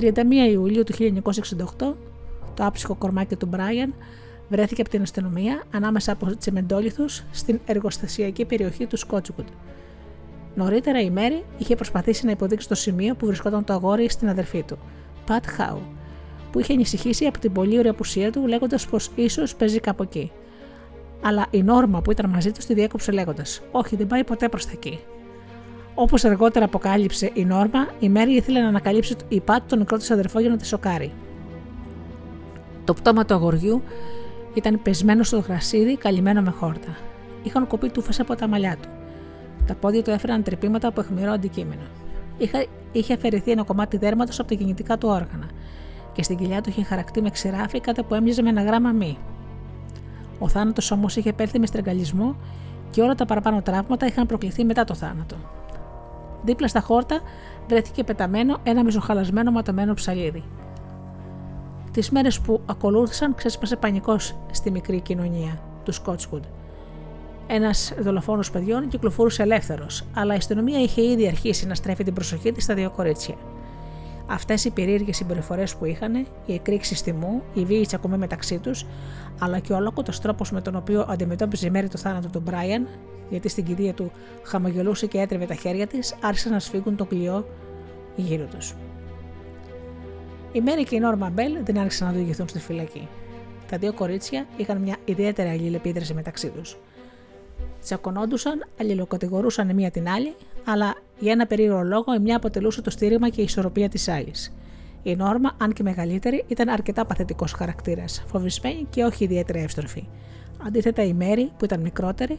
31 Ιουλίου του 1968, το άψυχο κορμάκι του Μπράιαν βρέθηκε από την αστυνομία ανάμεσα από τσιμεντόλιθου στην εργοστασιακή περιοχή του Σκότσουκουτ. Νωρίτερα η Μέρη είχε προσπαθήσει να υποδείξει το σημείο που βρισκόταν το αγόρι στην αδερφή του, Πατ Χάου, που είχε ανησυχήσει από την πολύ ωραία απουσία του, λέγοντας πως ίσως παίζει κάπου εκεί. Αλλά η Νόρμα που ήταν μαζί του τη διέκοψε λέγοντας: Όχι, δεν πάει ποτέ προς τα εκεί. Όπως αργότερα αποκάλυψε η Νόρμα, η Μέρη ήθελε να ανακαλύψει η Πατ τον μικρό της αδερφό για να τη σοκάρει. Το πτώμα του αγοριού ήταν πεσμένο στο γρασίδι, καλυμμένο με χόρτα. Είχαν κοπεί τούφες από τα μαλλιά του. Τα πόδια του έφεραν τρυπήματα από αιχμηρό αντικείμενο. Είχε, είχε αφαιρεθεί ένα κομμάτι δέρματος από τα κινητικά του όργανα και στην κοιλιά του είχε χαρακτεί με ξηράφι κάτι που έμοιαζε με ένα γράμμα μη. Ο θάνατος όμως είχε επέλθει με στραγγαλισμό και όλα τα παραπάνω τραύματα είχαν προκληθεί μετά το θάνατο. Δίπλα στα χόρτα βρέθηκε πεταμένο ένα μισοχαλασμένο ματωμένο ψαλίδι. Τις μέρες που ακολούθησαν ξέσπασε πανικός στη μικρή κοινωνία του Σκότσχουντ. Ένας δολοφόνος παιδιών κυκλοφορούσε ελεύθερος, αλλά η αστυνομία είχε ήδη αρχίσει να στρέφει την προσοχή της στα δύο κορίτσια. Αυτές οι περίεργες συμπεριφορές που είχαν, οι εκρήξεις τιμού, οι βίοι τσακωμοί μεταξύ τους, αλλά και ο ολόκοτο τρόπος με τον οποίο αντιμετώπιζε η μέρη του θάνατου του Μπράιαν, γιατί στην κηδεία του χαμογελούσε και έτρεβε τα χέρια της, άρχισαν να σφίγγουν το κλειό γύρω τους. Η Μέρη και η Νόρμα Μπέλ δεν άρχισαν να οδηγηθούν στη φυλακή. Τα δύο κορίτσια είχαν μια ιδιαίτερη αλληλεπίδραση μεταξύ τους. Τσακωνόντουσαν, αλληλοκατηγορούσαν η μία την άλλη, αλλά για ένα περίεργο λόγο η μια αποτελούσε το στήριγμα και η ισορροπία της άλλης. Η Νόρμα, αν και μεγαλύτερη, ήταν αρκετά παθητικός χαρακτήρας, φοβισμένη και όχι ιδιαίτερα εύστροφη. Αντίθετα, η Μέρη, που ήταν μικρότερη,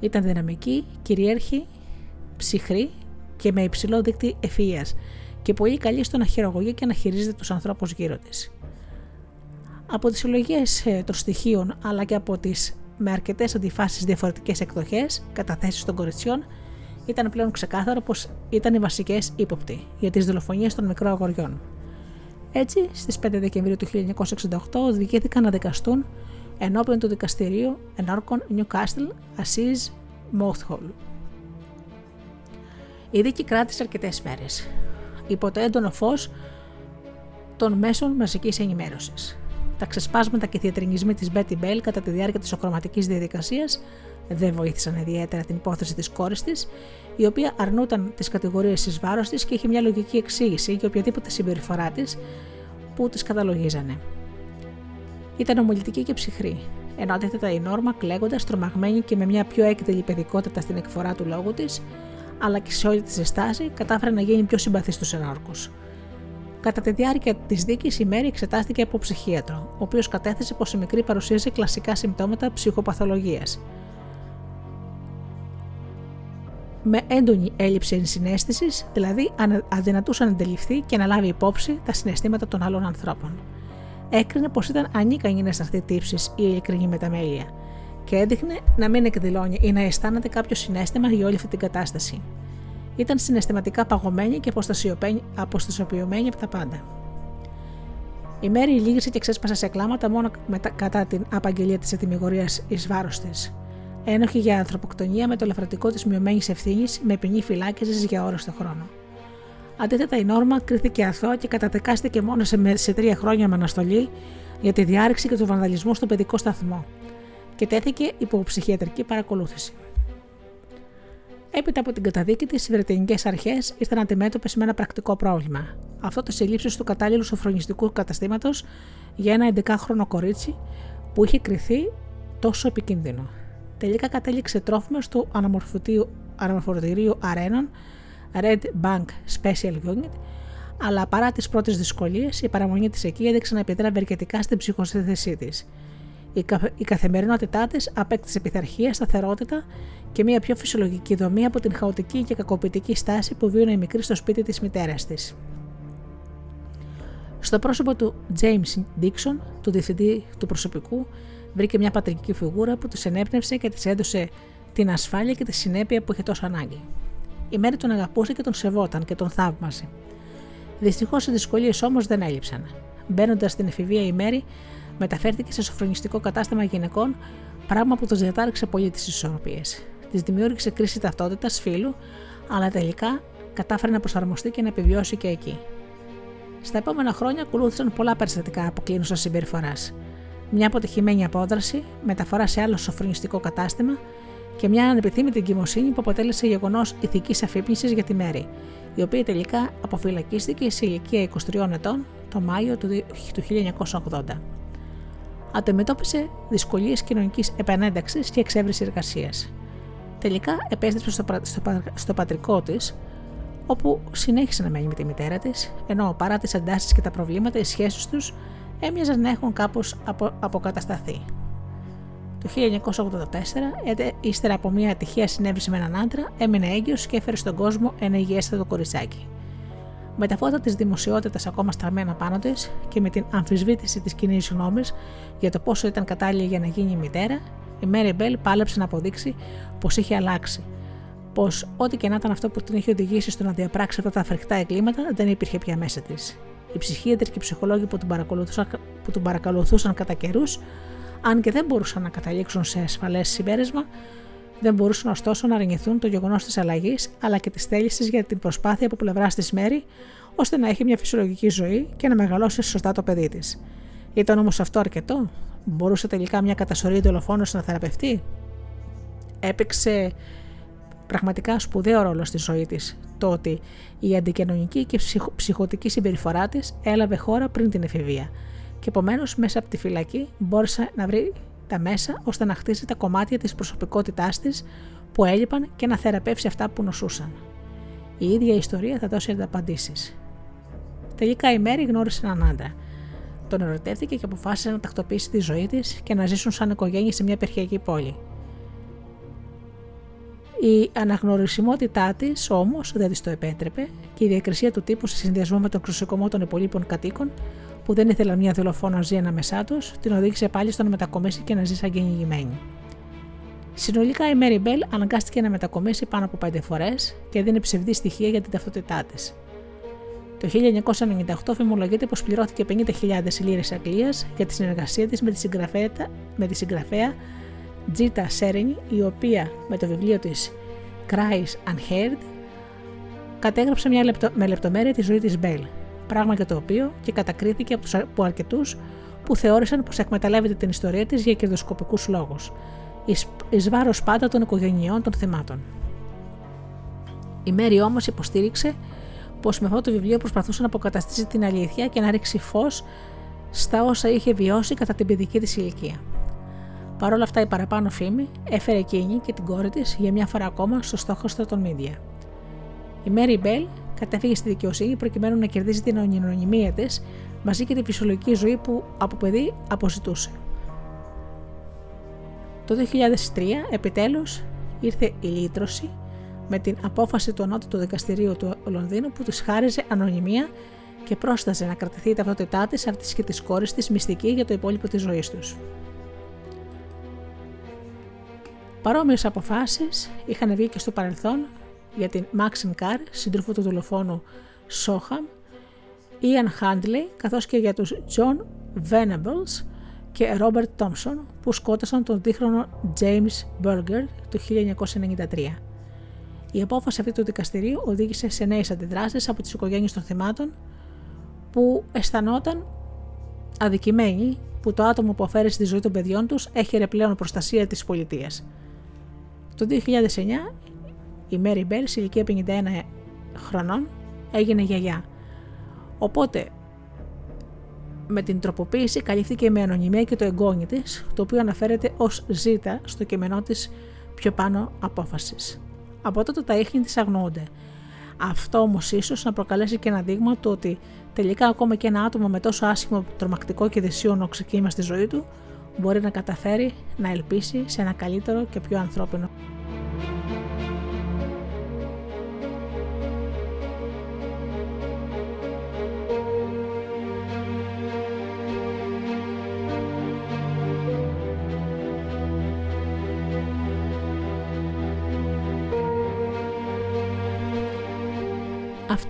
ήταν δυναμική, κυρίαρχη, ψυχρή και με υψηλό δίκτυο ευφυία και πολύ καλή στο να χειρογωγεί και να χειρίζεται τους ανθρώπους γύρω της. Από τις συλλογές ε, των στοιχείων αλλά και από τις με αρκετές αντιφάσεις διαφορετικές εκδοχές, καταθέσεις των κοριτσιών, ήταν πλέον ξεκάθαρο πως ήταν οι βασικές ύποπτοι για τις δολοφονίες των μικρών αγοριών. Έτσι, στις 5 Δεκεμβρίου του 1968 οδηγήθηκαν να δικαστούν ενώπιον του δικαστηρίου ενόρκων Newcastle Assize Mouthhole. Η δίκη κράτησε αρκετές μέρες, υπό το έντονο φως των μέσων μαζικής ενημέρωσης. Τα ξεσπάσματα και διατρινισμοί της Μπέτι Μπέλ κατά τη διάρκεια της οκροματική διαδικασίας δεν βοήθησαν ιδιαίτερα την υπόθεση της κόρης της, η οποία αρνούταν τις κατηγορίες τη βάρος της και είχε μια λογική εξήγηση για οποιαδήποτε συμπεριφορά της που της καταλογίζανε. Ήταν ομιλητική και ψυχρή, ενώ αντίθετα η Νόρμα κλαίγοντας, τρομαγμένη και με μια πιο έκτελη παιδικότητα στην εκφορά του λόγου της, αλλά και σε όλη τη στάση, κατάφερε να γίνει πιο συμπαθής στους ενόρκου. Κατά τη διάρκεια της δίκης, η Μέρη εξετάστηκε από ψυχίατρο, ο οποίος κατέθεσε πως η μικρή παρουσίασε κλασικά συμπτώματα ψυχοπαθολογίας. Με έντονη έλλειψη ενσυναίσθησης, δηλαδή αδυνατούσε να αντιληφθεί και να λάβει υπόψη τα συναισθήματα των άλλων ανθρώπων. έκρινε πως ήταν ανίκανη να αισθανθεί τύψει ή ειλικρινή μεταμέλεια και έδειχνε να μην εκδηλώνει ή να αισθάνεται κάποιος συνέστημα για όλη αυτή την κατάσταση. Ήταν συναισθηματικά παγωμένη και αποστασιοποιημένη από τα πάντα. Η Μέρη λύγησε και ξέσπασε σε κλάματα μόνο κατά την απαγγελία της ετοιμιγορία εις βάρος της. Ένοχη για ανθρωποκτονία με το ελαφρατικό της μειωμένης ευθύνης με ποινή φυλάκιση για ώρες το χρόνο. Αντίθετα, η Νόρμα κρίθηκε αθώα και καταδεκάστηκε μόνο σε, σε τρία χρόνια με αναστολή για τη διάρρηξη και τον βανδαλισμό στο παιδικό σταθμό και τέθηκε υπό ψυχιατρική παρακολούθηση. Έπειτα από την καταδίκη της, οι Βρετανικές Αρχές ήρθαν αντιμέτωπες με ένα πρακτικό πρόβλημα. Αυτό τη συλλήψη του κατάλληλου σοφρονιστικού καταστήματος για ένα 11χρονο κορίτσι που είχε κρυθεί τόσο επικίνδυνο. Τελικά κατέληξε τρόφιμος στο αναμορφωτήριο αρένων Red Bank Special Unit, αλλά παρά τις πρώτες δυσκολίες, η παραμονή της εκεί έδειξε να επιτρέπει αρκετικά στην ψυχοσύνθεσή της. Η καθημερινότητά της απέκτησε πειθαρχία, σταθερότητα και μια πιο φυσιολογική δομή από την χαοτική και κακοποιητική στάση που βίωνε η μικρή στο σπίτι της μητέρας της. Στο πρόσωπο του James Dixon, του διευθυντή του προσωπικού, βρήκε μια πατρική φιγούρα που της ενέπνευσε και της έδωσε την ασφάλεια και τη συνέπεια που είχε τόσο ανάγκη. Η Μέρη τον αγαπούσε και τον σεβόταν και τον θαύμασε. Δυστυχώς οι δυσκολίες όμως δεν έλειψαν. Μπαίνοντας στην εφηβεία, η Μέρη μεταφέρθηκε σε σοφρονιστικό κατάστημα γυναικών, πράγμα που του διατάρξε πολύ τις ισορροπίες. Της δημιούργησε κρίση ταυτότητας φίλου, αλλά τελικά κατάφερε να προσαρμοστεί και να επιβιώσει και εκεί. Στα επόμενα χρόνια ακολούθησαν πολλά περιστατικά αποκλίνουσας συμπεριφοράς. Μια αποτυχημένη απόδραση, μεταφορά σε άλλο σοφρονιστικό κατάστημα και μια ανεπιθύμητη εγκυμοσύνη που αποτέλεσε γεγονός ηθικής αφύπνισης για τη Μέρη, η οποία τελικά αποφυλακίστηκε σε ηλικία 23 ετών το Μάιο του 1980 αντιμετώπισε δυσκολίες κοινωνικής επανένταξης και εξέβριση εργασίας. Τελικά επέστρεψε στο, στο, στο πατρικό της, όπου συνέχισε να μένει με τη μητέρα της, ενώ παρά τι εντάσει και τα προβλήματα, οι σχέσεις τους έμοιαζαν να έχουν κάπως απο, αποκατασταθεί. Το 1984, ύστερα από μια ατυχία συνέβηση με έναν άντρα, έμεινε έγκυος και έφερε στον κόσμο ένα υγιέστατο κοριτσάκι. Με τα φώτα της δημοσιότητας ακόμα στραμμένα πάνω της και με την αμφισβήτηση της κοινή γνώμης για το πόσο ήταν κατάλληλη για να γίνει μητέρα, η Μέρι Μπέλ πάλεψε να αποδείξει πως είχε αλλάξει. Πως ό,τι και να ήταν αυτό που την είχε οδηγήσει στο να διαπράξει αυτά τα φρικτά εγκλήματα δεν υπήρχε πια μέσα της. Οι ψυχίατροι και οι ψυχολόγοι που, παρακολουθούσαν, που τον παρακολουθούσαν κατά καιρούς, αν και δεν μπορούσαν να καταλήξουν σε ασφαλές συμπέρασμα, δεν μπορούσαν ωστόσο να αρνηθούν το γεγονός της αλλαγής αλλά και της θέλησης για την προσπάθεια από πλευράς της Μέρη ώστε να έχει μια φυσιολογική ζωή και να μεγαλώσει σωστά το παιδί της. Ήταν όμως αυτό αρκετό, μπορούσε τελικά μια κατασορή δολοφόνος να θεραπευτεί; Έπαιξε πραγματικά σπουδαίο ρόλο στη ζωή της το ότι η αντικοινωνική και ψυχοτική συμπεριφορά της έλαβε χώρα πριν την εφηβεία και επομένως μέσα από τη φυλακή μπόρεσε να βρει τα μέσα ώστε να χτίσει τα κομμάτια της προσωπικότητάς της που έλειπαν και να θεραπεύσει αυτά που νοσούσαν. Η ίδια ιστορία θα δώσει ανταπαντήσεις. Τελικά η Μέρη γνώρισε έναν άντρα. Τον ερωτεύτηκε και αποφάσισε να τακτοποιήσει τη ζωή της και να ζήσουν σαν οικογένεια σε μια περιοχή πόλη. Η αναγνωρισιμότητά της όμως δεν της το επέτρεπε και η διακρισία του τύπου σε συνδυασμό με τον κρουσικομό των υπολείπων κατοίκων που δεν ήθελαν μια δολοφόνο να ζει ανάμεσά τους, την οδήγησε πάλι στο να μετακομίσει και να ζει σαν κυνηγημένη. Συνολικά η Μέρι Μπέλ αναγκάστηκε να μετακομίσει πάνω από πέντε φορές και δίνει ψευδή στοιχεία για την ταυτότητά της. Το 1998 φημολογείται πως πληρώθηκε 50.000 λίρες Αγγλίας για τη συνεργασία της με, με τη συγγραφέα Τζίτα Σέρενι, η οποία με το βιβλίο της Cries Unheard κατέγραψε μια λεπτο... με λεπτομέρεια τη ζωή της Μπέλ, πράγμα για το οποίο και κατακρίθηκε από, τους, από αρκετούς που θεώρησαν πως εκμεταλλεύεται την ιστορία της για κερδοσκοπικούς λόγους, εις βάρος πάντα των οικογενειών των θυμάτων. Η Μέρη όμως υποστήριξε πως με αυτό το βιβλίο προσπαθούσε να αποκαταστήσει την αλήθεια και να ρίξει φως στα όσα είχε βιώσει κατά την παιδική της ηλικία. Παρ' όλα αυτά, η παραπάνω φήμη έφερε εκείνη και την κόρη της για μια φορά ακόμα στο στόχο των media. Η Μέρι Μπέλ κατέφυγε στη δικαιοσύνη προκειμένου να κερδίσει την ονειρονομία της μαζί και τη φυσιολογική ζωή που από παιδί αποζητούσε. Το 2003 επιτέλους ήρθε η λύτρωση με την απόφαση του Ανώτατου Δικαστηρίου του Λονδίνου που της χάριζε ανωνυμία και πρόσταζε να κρατηθεί η ταυτότητά της, αυτή και της κόρης της μυστική για το υπόλοιπο της ζωής τους. Παρόμοιες αποφάσεις είχαν βγει και στο παρελθόν για την Μάξιν Καρ, σύντροφο του δολοφόνου Σόχαμ, Ιαν Χάντλey, καθώς και για τους John Venables και Robert Thompson που σκότωσαν τον δίχρονο James Burger το 1993. Η απόφαση αυτή του δικαστηρίου οδήγησε σε νέες αντιδράσεις από τις οικογένειες των θυμάτων που αισθανόταν αδικημένοι που το άτομο που αφαίρεσε τη ζωή των παιδιών τους έχερε πλέον προστασία της πολιτείας. Το 2009 η Mary Bell σε ηλικία 51 χρονών έγινε γιαγιά. Οπότε με την τροποποίηση καλύφθηκε με ανωνυμία και το εγγόνι της, το οποίο αναφέρεται ως ζήτα στο κείμενό της πιο πάνω απόφασης. Από τότε τα ίχνη της αγνοούνται. Αυτό όμως ίσως να προκαλέσει και ένα δείγμα του ότι τελικά ακόμα και ένα άτομο με τόσο άσχημο, τρομακτικό και δυσίωνο ξεκίνημα στη ζωή του μπορεί να καταφέρει να ελπίσει σε ένα καλύτερο και πιο ανθρώπινο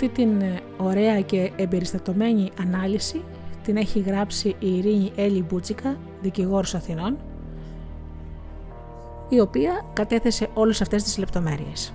Αυτή την ε, ωραία και εμπεριστατωμένη ανάλυση την έχει γράψει η Ειρήνη Έλλη Μπούτσικα, δικηγόρος Αθηνών, η οποία κατέθεσε όλες αυτές τις λεπτομέρειες.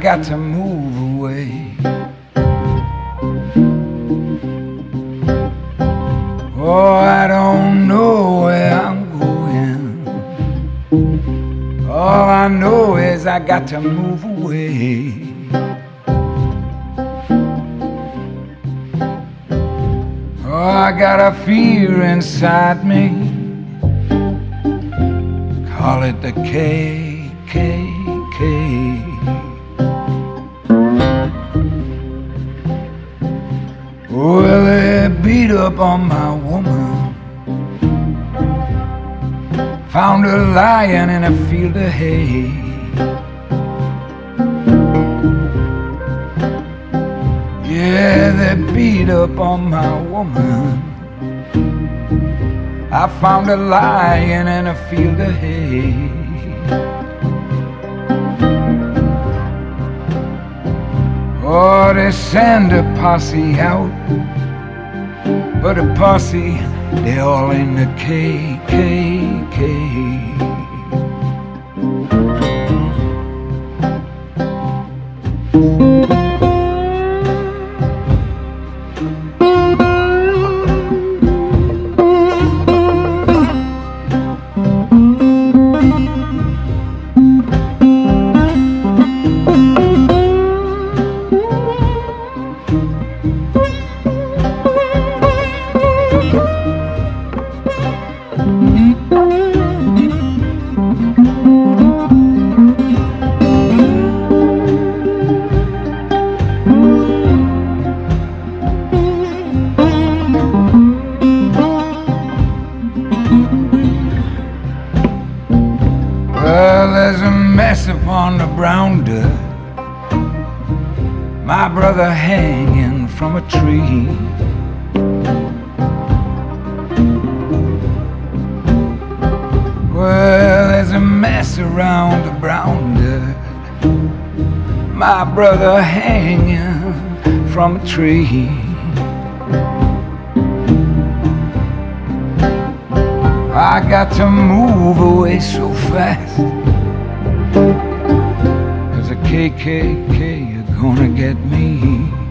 Got to move away. Oh, I don't know where I'm going. All I know is I got to move away. Oh, I got a fear inside me. Call it the KKK. Her lying in a field of hay. Yeah, they beat up on my woman. I found her lying in a field of hay. Oh, they send a posse out, but a posse, they all in the KKK. a hanging from a tree. I got to move away so fast. Cause the KKK are gonna get me.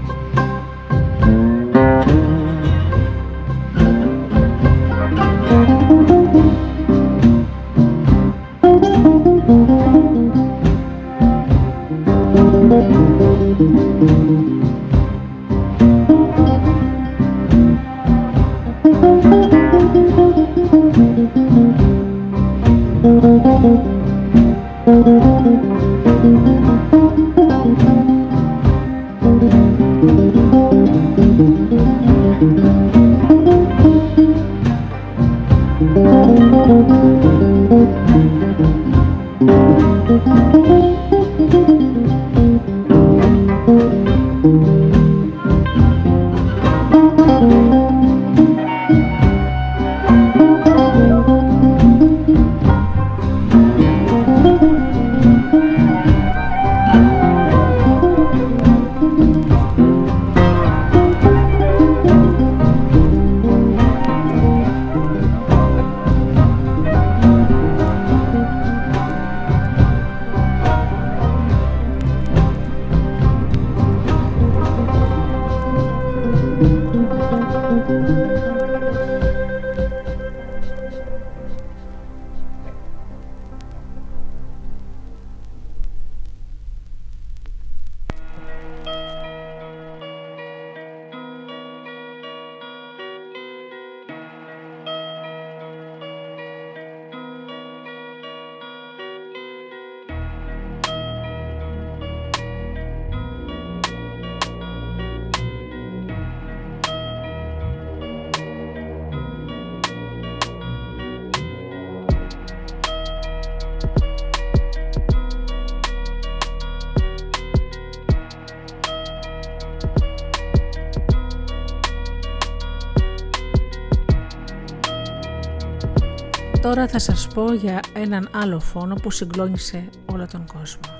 Πω για έναν άλλο φόνο που συγκλώνησε όλο τον κόσμο.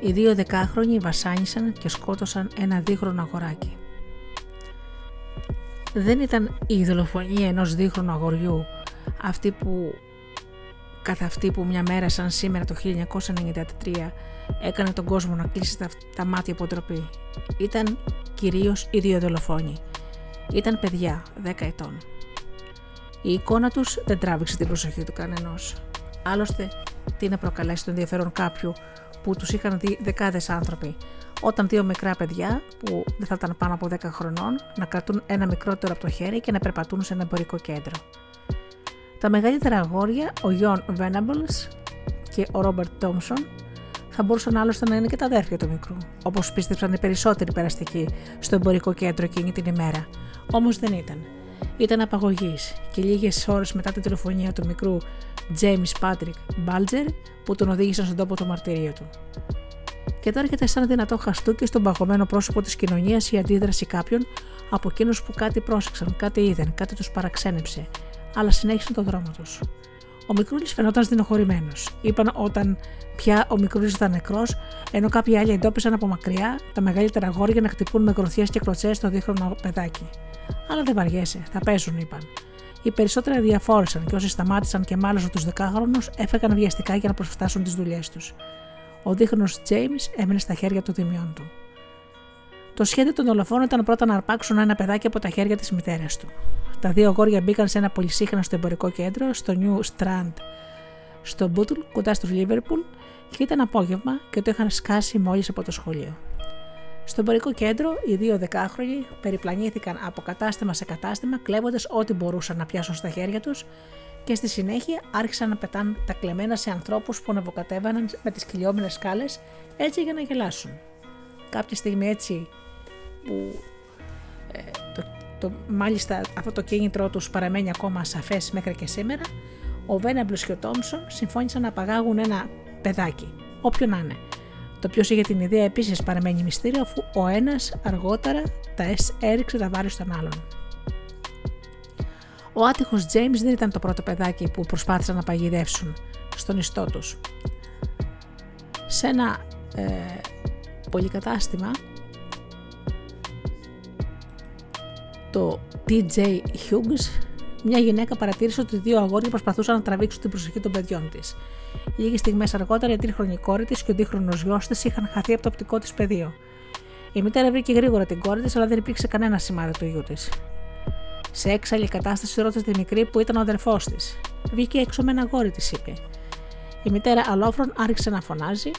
Οι δύο δεκάχρονοι βασάνισαν και σκότωσαν ένα δίχρονο αγοράκι. Δεν ήταν η δολοφονία ενός δίχρονου αγοριού αυτή που καθ' αυτή που μια μέρα σαν σήμερα το 1993 έκανε τον κόσμο να κλείσει τα, τα μάτια από ντροπή. Ήταν κυρίως οι δύο δολοφόνοι. Ήταν παιδιά 10 ετών. Η εικόνα τους δεν τράβηξε την προσοχή του κανενός. Άλλωστε, τι να προκαλέσει το ενδιαφέρον κάποιου που τους είχαν δει δεκάδες άνθρωποι, όταν δύο μικρά παιδιά, που δεν θα ήταν πάνω από 10 χρονών, να κρατούν ένα μικρότερο από το χέρι και να περπατούν σε ένα εμπορικό κέντρο. Τα μεγαλύτερα αγόρια, ο Γιον Venables και ο Ρόμπερτ Τόμσον, θα μπορούσαν άλλωστε να είναι και τα αδέρφια του μικρού, όπως πίστεψαν οι περισσότεροι περαστικοί στο εμπορικό κέντρο εκείνη την ημέρα. Όμως δεν ήταν ήταν απαγωγής και λίγες ώρες μετά την τηλεφωνία του μικρού James Patrick Balger που τον οδήγησαν στον τόπο του μαρτυρίου του. Και τώρα έρχεται σαν δυνατό χαστούκι στον παγωμένο πρόσωπο της κοινωνίας η αντίδραση κάποιων από εκείνους που κάτι πρόσεξαν, κάτι είδαν, κάτι τους παραξένεψε, αλλά συνέχισαν τον δρόμο τους. Ο Μικρούλης φαινόταν στενοχωρημένος. Είπαν όταν πια ο Μικρούλης ήταν νεκρός, ενώ κάποιοι άλλοι εντόπισαν από μακριά τα μεγαλύτερα αγόρια να χτυπούν με κροθιέ και κλωτσές στο δίχρονο παιδάκι. Αλλά δεν βαριέσαι, θα παίζουν, είπαν. Οι περισσότεροι διαφόρησαν και όσοι σταμάτησαν και μάλιστα τους δεκάχρονους έφεγαν βιαστικά για να προσφτάσουν τις δουλειές τους. Ο δίχρονος James έμεινε στα χέρια του τιμιών του. Το σχέδιο των δολοφόνων ήταν πρώτα να αρπάξουν ένα παιδάκι από τα χέρια της μητέρας του. Τα δύο γόρια μπήκαν σε ένα πολυσύχναστο εμπορικό κέντρο στο New Strand, στο Μπούτουλ, κοντά στο Λίβερπουλ, και ήταν απόγευμα και το είχαν σκάσει μόλις από το σχολείο. Στο εμπορικό κέντρο, οι δύο δεκάχρονοι περιπλανήθηκαν από κατάστημα σε κατάστημα, κλέβοντας ό,τι μπορούσαν να πιάσουν στα χέρια τους και στη συνέχεια άρχισαν να πετάνε τα κλεμμένα σε ανθρώπους που ανεβοκατέβαναν με τις κυλιόμενες σκάλες έτσι για να γελάσουν. Κάποια στιγμή έτσι που ε, το, το, μάλιστα αυτό το κίνητρό τους παραμένει ακόμα σαφές μέχρι και σήμερα, ο Βέναμπλο και ο Τόμσον συμφώνησαν να απαγάγουν ένα παιδάκι, όποιο να είναι, το ποιος είχε την ιδέα επίσης παραμένει μυστήριο, αφού ο ένας αργότερα τα έριξε τα βάρη στον άλλον. Ο άτυχος James δεν ήταν το πρώτο παιδάκι που προσπάθησαν να παγιδεύσουν στον ιστό τους. Σε ένα ε, πολυκατάστημα το TJ Hughes, μια γυναίκα παρατήρησε ότι δύο αγόρια προσπαθούσαν να τραβήξουν την προσοχή των παιδιών της. Λίγες στιγμές αργότερα, η τρίχρονη κόρη της και ο δίχρονο γιος της είχαν χαθεί από το οπτικό της πεδίο. Η μητέρα βρήκε γρήγορα την κόρη της, αλλά δεν υπήρξε κανένα σημάδι του γιού της. Σε έξαλλη κατάσταση ρώτησε τη μικρή που ήταν ο αδερφός της. Βγήκε έξω με ένα γόρι, της είπε. Η μητέρα αλόφρον άρχισε να φωνάζει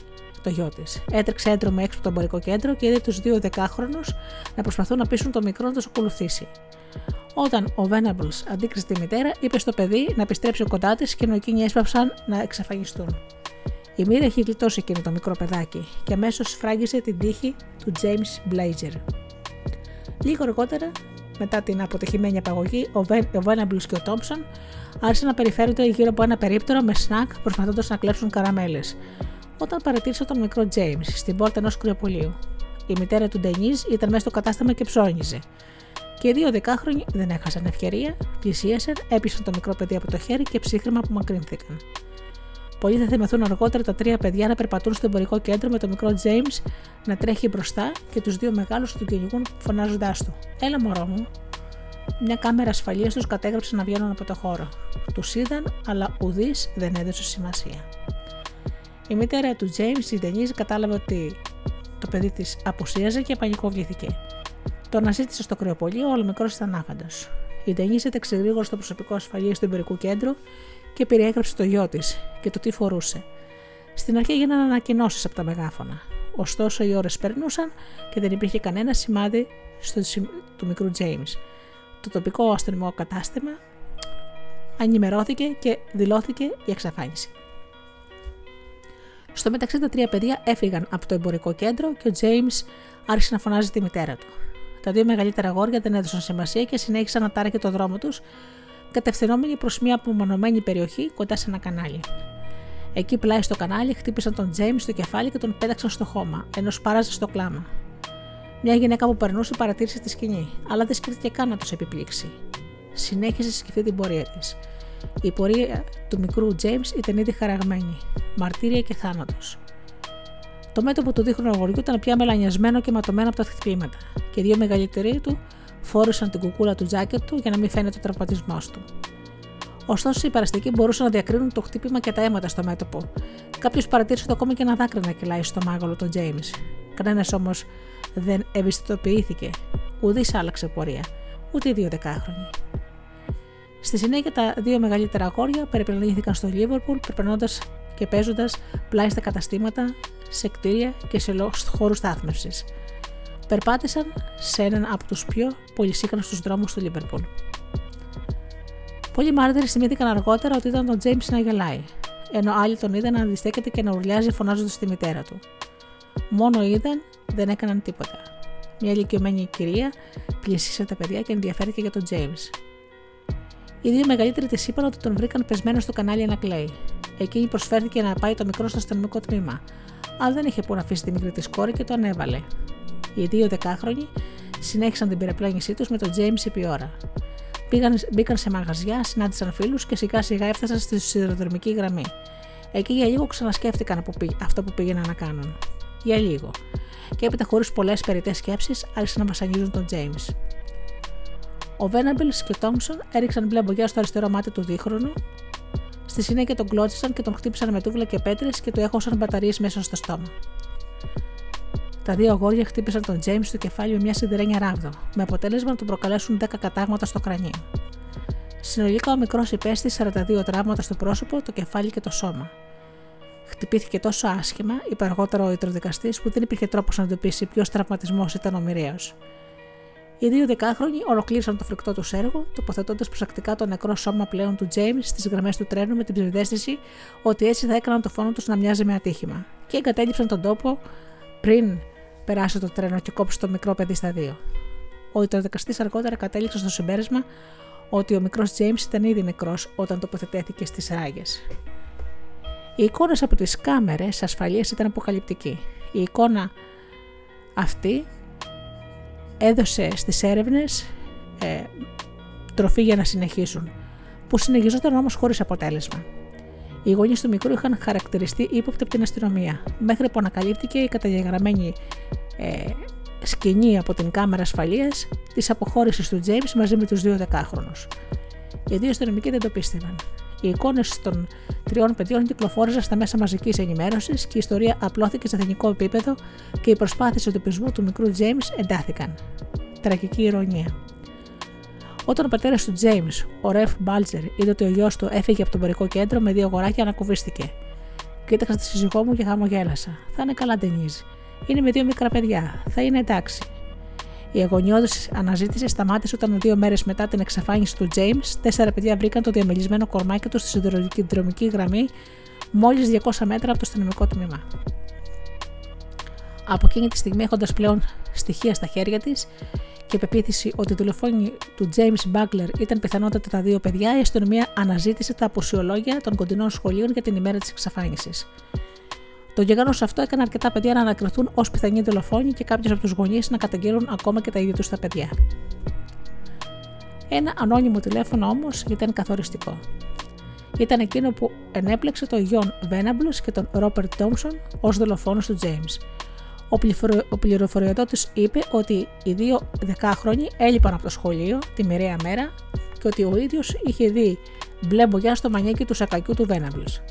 το γιο της. Έτρεξε έντρομο έξω από το εμπορικό κέντρο και είδε τους δύο δεκάχρονους να προσπαθούν να πείσουν το μικρό να τους ακολουθήσει. Όταν ο Venables αντίκρισε τη μητέρα, είπε στο παιδί να επιστρέψει κοντά της και ενώ εκείνοι έσπαυσαν να εξαφανιστούν. Η μοίρα έχει γλιτώσει εκείνο το μικρό παιδάκι και αμέσως φράγγισε την τύχη του James Blazer. Λίγο αργότερα, μετά την αποτυχημένη απαγωγή, ο, Venables και ο Thompson άρχισαν να περιφέρονται γύρω από ένα περίπτερο με σνακ προσπαθώντας να κλέψουν καραμέλες, όταν παρατήρησε τον μικρό James στην πόρτα ενός κρυοπολίου. Η μητέρα του Ντενίζ ήταν μέσα στο κατάστημα και ψώνιζε. Και οι δύο δεκάχρονοι δεν έχασαν ευκαιρία, πλησίασαν, έπεισαν το μικρό παιδί από το χέρι και ψύχρεμα απομακρύνθηκαν. Πολλοί θα θυμηθούν αργότερα τα τρία παιδιά να περπατούν στο εμπορικό κέντρο με τον μικρό James να τρέχει μπροστά και τους δύο μεγάλους να τον κυνηγούν φωνάζοντάς του: Έλα, μωρό μου. Μια κάμερα ασφαλείας τους κατέγραψε να βγαίνουν από το χώρο. Τους είδαν, αλλά ουδής δεν έδωσε σημασία. Η μητέρα του James, η Denise, κατάλαβε ότι το παιδί της απουσίαζε και πανικοβλήθηκε. Το αναζήτησε στο κρεοπολείο, ο μικρό ήταν άφαντος. Η Denise έταξε γρήγορα στο προσωπικό ασφαλείας του εμπορικού κέντρου και περιέγραψε το γιο της και το τι φορούσε. Στην αρχή έγιναν ανακοινώσεις από τα μεγάφωνα. Ωστόσο, οι ώρες περνούσαν και δεν υπήρχε κανένα σημάδι στο, του μικρού James. Το τοπικό αστυνομικό κατάστημα ανημερώθηκε και δηλώθηκε η εξαφάνιση. Στο μεταξύ τα τρία παιδιά έφυγαν από το εμπορικό κέντρο και ο James άρχισε να φωνάζει τη μητέρα του. Τα δύο μεγαλύτερα αγόρια δεν έδωσαν σημασία και συνέχισαν να τάραχε το δρόμο τους, κατευθυνόμενοι προς μια απομονωμένη περιοχή κοντά σε ένα κανάλι. Εκεί πλάι στο κανάλι χτύπησαν τον James στο κεφάλι και τον πέταξαν στο χώμα, ενώ σπάραζε στο κλάμα. Μια γυναίκα που περνούσε παρατήρησε τη σκηνή, αλλά δεν σκέφτηκε καν να τους επιπλήξει. Συνέχισε σκεφτεί την πορεία της. Η πορεία του μικρού James ήταν ήδη χαραγμένη, μαρτύρια και θάνατος. Το μέτωπο του δίχρονου αγοριού ήταν πια μελανιασμένο και ματωμένο από τα χτυπήματα, και οι δύο μεγαλύτεροι του φόρησαν την κουκούλα του τζάκετ του για να μην φαίνεται ο τραυματισμός του. Ωστόσο, οι παραστικοί μπορούσαν να διακρίνουν το χτύπημα και τα αίματα στο μέτωπο. Κάποιος παρατήρησε το ακόμα και ένα δάκρυ να κυλάει στο μάγολο του James. Κανένας όμως δεν ευαισθητοποιήθηκε. Ουδής άλλαξε πορεία, ούτε οι δύο δεκάχρονοι. Στη συνέχεια, τα δύο μεγαλύτερα αγόρια περιπλανήθηκαν στο Λίβερπουλ, περπερνώντα και παίζοντας πλάι στα καταστήματα, σε κτίρια και σε χώρους στάθμευσης. Περπάτησαν σε έναν από τους πιο πολυσύκνωστους δρόμους του Λίβερπουλ. Πολλοί μάρτυρες θυμήθηκαν αργότερα ότι ήταν τον Τζέιμς να γελάει, ενώ άλλοι τον είδαν να αντιστέκεται και να ουρλιάζει φωνάζοντας τη μητέρα του. Μόνο είδαν, δεν έκαναν τίποτα. Μια ηλικιωμένη κυρία πλησίασε τα παιδιά και ενδιαφέρθηκε για τον Τζέιμς. Οι δύο μεγαλύτεροι τη είπαν ότι τον βρήκαν πεσμένο στο κανάλι να κλαίει. Εκείνη προσφέρθηκε να πάει το μικρό στο αστυνομικό τμήμα, αλλά δεν είχε που να αφήσει τη μικρή της κόρη και το ανέβαλε. Οι δύο δεκάχρονοι συνέχισαν την περιπλάνησή τους με τον James επί ώρα. Πήγαν, μπήκαν σε μαγαζιά, συνάντησαν φίλους και σιγά σιγά έφτασαν στη σιδηροδρομική γραμμή. Εκεί για λίγο ξανασκέφτηκαν αυτό που πήγαιναν να κάνουν. Για λίγο. Και έπειτα, χωρίς πολλές περιττές σκέψεις, άρχισαν να βασανίζουν τον James. Ο Βέναμπελ και ο Τόμψον έριξαν μπλε μπογιά στο αριστερό μάτι του δίχρονου. Στη συνέχεια τον κλώτσισαν και τον χτύπησαν με τούβλα και πέτρες και του έχωσαν μπαταρίες μέσα στο στόμα. Τα δύο αγόρια χτύπησαν τον Τζέιμς στο κεφάλι με μια σιδερένια ράβδο, με αποτέλεσμα να του προκαλέσουν 10 κατάγματα στο κρανίο. Συνολικά ο μικρός υπέστη 42 τραύματα στο πρόσωπο, το κεφάλι και το σώμα. Χτυπήθηκε τόσο άσχημα, είπε αργότερα ο ιτροδικαστή, που δεν υπήρχε τρόπος να εντοπίσει ποιος τραυματισμός ήταν ο μοιραίος. Οι δύο δεκάχρονοι ολοκλήρωσαν το φρικτό τους έργο, τοποθετώντας προσεκτικά το νεκρό σώμα πλέον του Τζέιμ στις γραμμές του τρένου με την ψευδέστηση ότι έτσι θα έκαναν το φόνο τους να μοιάζει με ατύχημα, και εγκατέλειψαν τον τόπο πριν περάσει το τρένο και κόψει το μικρό παιδί στα δύο. Ο ιτροδικαστής αργότερα κατέληξε στο συμπέρασμα ότι ο μικρός Τζέιμ ήταν ήδη νεκρός όταν τοποθετήθηκε στις ράγες. Οι εικόνες από τις κάμερες ασφαλείας ήταν αποκαλυπτική. Η εικόνα αυτή έδωσε στις έρευνες ε, τροφή για να συνεχίσουν, που συνεχιζόταν όμως χωρίς αποτέλεσμα. Οι γονείς του μικρού είχαν χαρακτηριστεί ύποπτοι από την αστυνομία, μέχρι που ανακαλύφθηκε η καταγεγραμμένη ε, σκηνή από την κάμερα ασφαλείας της αποχώρησης του James μαζί με τους δύο δεκάχρονους. Οι δύο αστυνομικοί δεν το πίστευαν. Οι εικόνες των τριών παιδιών κυκλοφόρησαν στα μέσα μαζικής ενημέρωσης και η ιστορία απλώθηκε σε εθνικό επίπεδο και οι προσπάθειες εντοπισμού του μικρού James εντάθηκαν. Τραγική ηρωνία. Όταν ο πατέρας του James, ο Ρεφ Μπάλτζερ, είδε ότι ο γιος του έφυγε από το πορικό κέντρο με δύο αγοράκια, ανακουβίστηκε. Κοίταξα τη σύζυγό μου και χαμογέλασα. Θα είναι καλά, Ντενίζ. Είναι με δύο μικρά παιδιά. Θα είναι εντάξει. Η αγωνιώδης αναζήτηση σταμάτησε όταν δύο μέρες μετά την εξαφάνιση του James, τέσσερα παιδιά βρήκαν το διαμελισμένο κορμάκι τους στη συνδρομική γραμμή μόλις 200 μέτρα από το αστυνομικό τμήμα. Από εκείνη τη στιγμή, έχοντας πλέον στοιχεία στα χέρια της και πεποίθηση ότι η δολοφόνη του James Buckler ήταν πιθανότατα τα δύο παιδιά, η αστυνομία αναζήτησε τα αποσιολόγια των κοντινών σχολείων για την ημέρα της εξαφάνισης. Το γεγονός αυτό έκανε αρκετά παιδιά να ανακριθούν ως πιθανοί δολοφόνοι και κάποιους από τους γονείς να καταγγείλουν ακόμα και τα ίδια τους τα παιδιά. Ένα ανώνυμο τηλέφωνο όμως ήταν καθοριστικό. Ήταν εκείνο που ενέπλεξε τον Γιον Βέναμπλους και τον Ρόπερτ Τόμσον ως δολοφόνους του James. Ο πληροφοριοδότης είπε ότι οι δύο δεκάχρονοι έλειπαν από το σχολείο τη μοιραία μέρα και ότι ο ίδιος είχε δει μπλε μπογιά στο μανίκι του σακακιού του Βέναμπλους.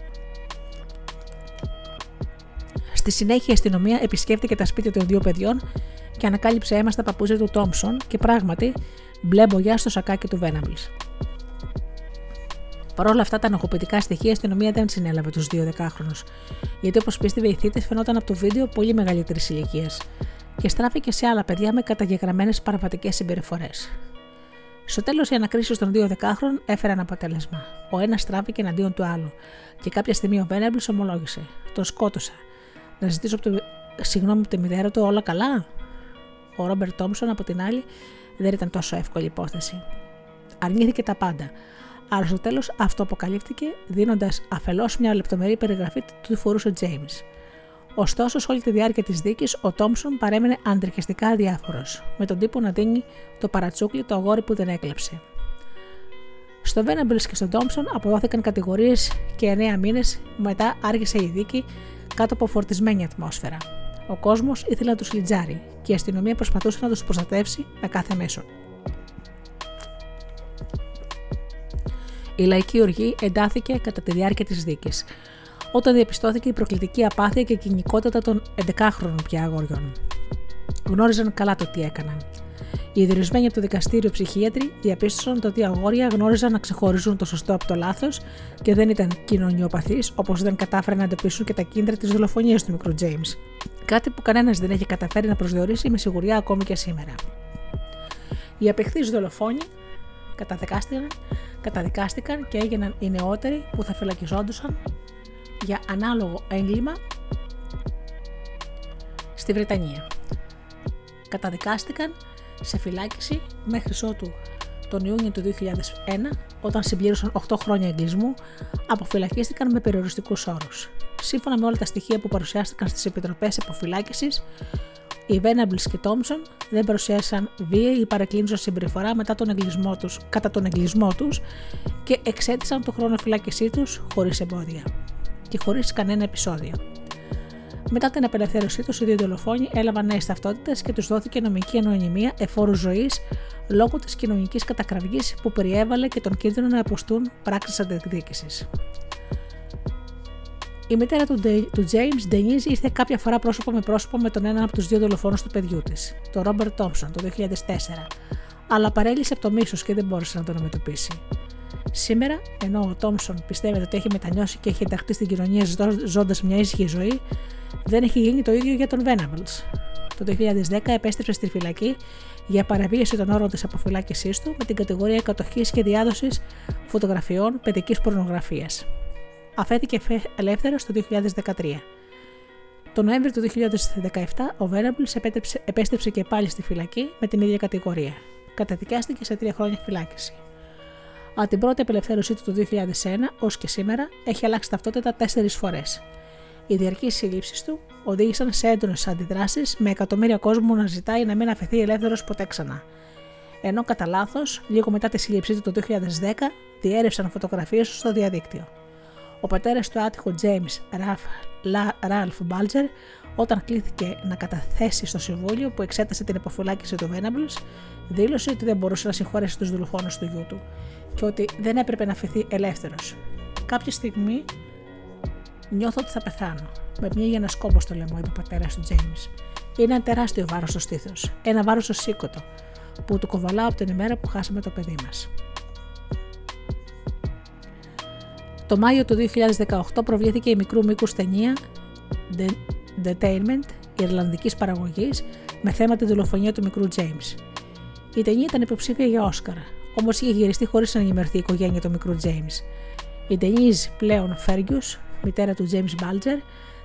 Στη συνέχεια η αστυνομία επισκέφτηκε τα σπίτια των δύο παιδιών και ανακάλυψε αίμα στα παππούζια του Τόμψον και πράγματι μπλε μπογιά στο σακάκι του Βέναμπλ. Παρ' όλα αυτά τα ανοχοποιητικά στοιχεία, η αστυνομία δεν συνέλαβε τους δύο δεκάχρονους, γιατί όπως πίστευε η θήτης φαινόταν από το βίντεο πολύ μεγαλύτερης ηλικίας και στράφηκε σε άλλα παιδιά με καταγεγραμμένες παραβατικές συμπεριφορές. Στο τέλος, οι ανακρίσει των δύο δεκάχρονων έφεραν αποτέλεσμα. Ο ένας στράφηκε εναντίον του άλλου και κάποια στιγμή ο Βένεμπλ ομολόγησε: Τον σκότωσα να ζητήσω από το συγγνώμη από τη μητέρα του όλα καλά; Ο Ρόμπερτ Τόμσον από την άλλη δεν ήταν τόσο εύκολη υπόθεση. Αρνήθηκε τα πάντα, αλλά στο τέλος αυτό αποκαλύφθηκε δίνοντας αφελώς μια λεπτομερή περιγραφή του τι φορούσε ο Τζέιμς. Ωστόσο, σε όλη τη διάρκεια της δίκης, ο Τόμσον παρέμεινε αντριχιστικά αδιάφορος, με τον τύπο να δίνει το παρατσούκλι το αγόρι που δεν έκλεψε. Στο Βέναμπλ και στον Τόμσον αποδόθηκαν κατηγορίες και 9 μήνες μετά άργησε η δίκη κάτω από φορτισμένη ατμόσφαιρα. Ο κόσμος ήθελε να του λιτζάρει και η αστυνομία προσπαθούσε να του προστατεύσει με κάθε μέσο. Η λαϊκή οργή εντάθηκε κατά τη διάρκεια της δίκης, όταν διαπιστώθηκε η προκλητική απάθεια και κοινικότητα των 11χρονων πια αγοριών. Γνώριζαν καλά το τι έκαναν. Οι ιδρυσμένοι από το δικαστήριο ψυχίατροι διαπίστωσαν ότι οι αγόρια γνώριζαν να ξεχωρίζουν το σωστό από το λάθος και δεν ήταν κοινωνιοπαθείς, όπως δεν κατάφεραν να εντοπίσουν και τα κίνητρα της δολοφονίας του μικρού Τζέιμς. Κάτι που κανένας δεν έχει καταφέρει να προσδιορίσει με σιγουριά ακόμη και σήμερα. Οι απεχθείς δολοφόνοι καταδικάστηκαν, καταδικάστηκαν και έγιναν οι νεότεροι που θα φυλακιζόντουσαν για ανάλογο έγκλημα στη Βρετανία. Καταδικάστηκαν σε φυλάκιση μέχρι ότου τον Ιούνιο του 2001, όταν συμπλήρωσαν 8 χρόνια εγκλισμού, αποφυλακίστηκαν με περιοριστικούς όρους. Σύμφωνα με όλα τα στοιχεία που παρουσιάστηκαν στις επιτροπές αποφυλάκησης, οι Venables και Thompson δεν παρουσίασαν βίαιη ή παρεκκλίνουσα συμπεριφορά μετά τον εγκλισμό τους, κατά τον εγκλισμό τους και εξέτησαν το χρόνο φυλάκισή τους χωρίς εμπόδια και χωρίς κανένα επεισόδιο. Μετά την απελευθέρωσή τους, οι δύο δολοφόνοι έλαβαν νέες ταυτότητες και τους δόθηκε νομική ανωνυμία εφόρου ζωής λόγω της κοινωνικής κατακραυγής που περιέβαλε και τον κίνδυνο να υποστούν πράξεις αντεκδίκηση. Η μητέρα του, του James, Denise, ήρθε κάποια φορά πρόσωπο με πρόσωπο με τον έναν από τους δύο δολοφόνους του παιδιού της, τον Robert Thompson, το 2004, αλλά παρέλυσε από το μίσος και δεν μπόρεσε να τον αντιμετωπίσει. Σήμερα, ενώ ο Τόμσον πιστεύετε ότι έχει μετανιώσει και έχει ενταχθεί στην κοινωνία ζώντας μια ήσυχη ζωή, δεν έχει γίνει το ίδιο για τον Venables. Το 2010 επέστρεψε στη φυλακή για παραβίαση των όρων της αποφυλάκησής του με την κατηγορία κατοχής και διάδοσης φωτογραφιών παιδικής πορνογραφίας. Αφέθηκε ελεύθερος το 2013. Το Νοέμβριο του 2017 ο Venables επέστρεψε και πάλι στη φυλακή με την ίδια κατηγορία. Καταδικάστηκε σε τρία χρόνια φυλάκιση. Από την πρώτη απελευθέρωσή του το 2001 ως και σήμερα έχει αλλάξει ταυτότητα τέσσερις φορές. Οι διαρκεί συλλήψει του οδήγησαν σε έντονες αντιδράσεις, με εκατομμύρια κόσμου να ζητάει να μην αφαιθεί ελεύθερος ποτέ ξανά. Ενώ κατά λάθος, λίγο μετά τη σύλληψή του το 2010, διέρευσαν φωτογραφίες του στο διαδίκτυο. Ο πατέρας του άτυχου James Ralph Balger, Όταν κλήθηκε να καταθέσει στο Συμβούλιο που εξέτασε την υποφυλάκηση του Venables, δήλωσε ότι δεν μπορούσε να συγχωρέσει τους δολοφόνους του γιού του και ότι δεν έπρεπε να φυθεί ελεύθερος. Κάποια στιγμή νιώθω ότι θα πεθάνω. Με πνίγει ένα κόμπο στο λαιμό, είπε ο πατέρας του Τζέιμς. Είναι ένα τεράστιο βάρος στο στήθος. Ένα βάρος στο σήκωτο, που του κοβαλάω από την ημέρα που χάσαμε το παιδί μας. Το Μάιο του 2018 προβλήθηκε η μικρού μήκους ταινία Detainment Ιρλανδικής παραγωγής με θέμα τη δολοφονία του μικρού James. Η ταινία ήταν υποψήφια για Όσκαρ, όμως είχε γυριστεί χωρίς να ενημερωθεί η οικογένεια του μικρού James. Η ταινία πλέον Fergus, μητέρα του James Balger,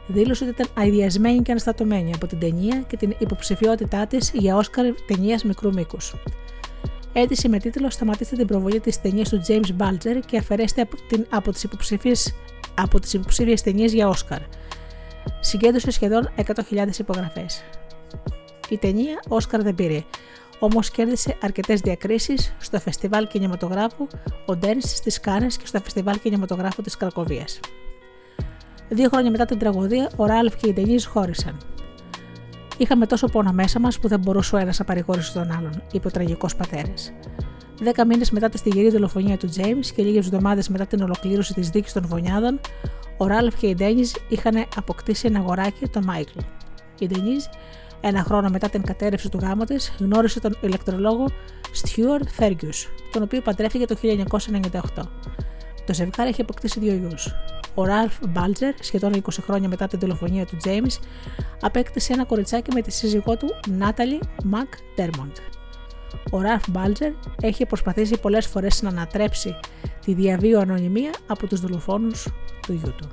δήλωσε ότι ήταν αειδιασμένη και αναστατωμένη από την ταινία και την υποψηφιότητά της για Όσκαρ ταινίας μικρού μήκους. Έτησε με τίτλο Σταματήστε την προβολή της ταινίας του James Balger και αφαιρέστε από, την, από τις υποψήφιες ταινίες για Όσκαρ συγκέντρωσε σχεδόν 100.000 υπογραφές. Η ταινία Όσκαρ δεν πήρε, όμως κέρδισε αρκετές διακρίσεις στο φεστιβάλ κινηματογράφου ο Ντέρν στις Κάνες και στο φεστιβάλ κινηματογράφου της Κρακοβίας. Δύο χρόνια μετά την τραγωδία, ο Ράλφ και η Ντενίζ χώρισαν. Είχαμε τόσο πόνο μέσα μας που δεν μπορούσε ο ένας να παρηγορήσει τον άλλον, είπε ο τραγικός πατέρας. Δέκα μήνες μετά τη στυγερή δολοφονία του Τζέιμς και λίγες εβδομάδες μετά την ολοκλήρωση της δίκης των φονιάδων, ο Ράλφ και η Ντένιζ είχαν αποκτήσει ένα αγοράκι, τον Μάικλ. Η Ντένιζ, ένα χρόνο μετά την κατάρρευση του γάμου της, γνώρισε τον ηλεκτρολόγο Στιούαρτ Φέργκους, τον οποίο παντρεύτηκε το 1998. Το ζευγάρι έχει αποκτήσει δύο γιους. Ο Ράλφ Μπάλτζερ, σχεδόν 20 χρόνια μετά την δολοφονία του Τζέιμ, απέκτησε ένα κοριτσάκι με τη σύζυγό του Νάταλι Μακ Τέρμοντ. Ο Ραλφ Μπάλτζερ έχει προσπαθήσει πολλές φορές να ανατρέψει τη διαβίω ανωνυμία από τους δολοφόνους του γιού του.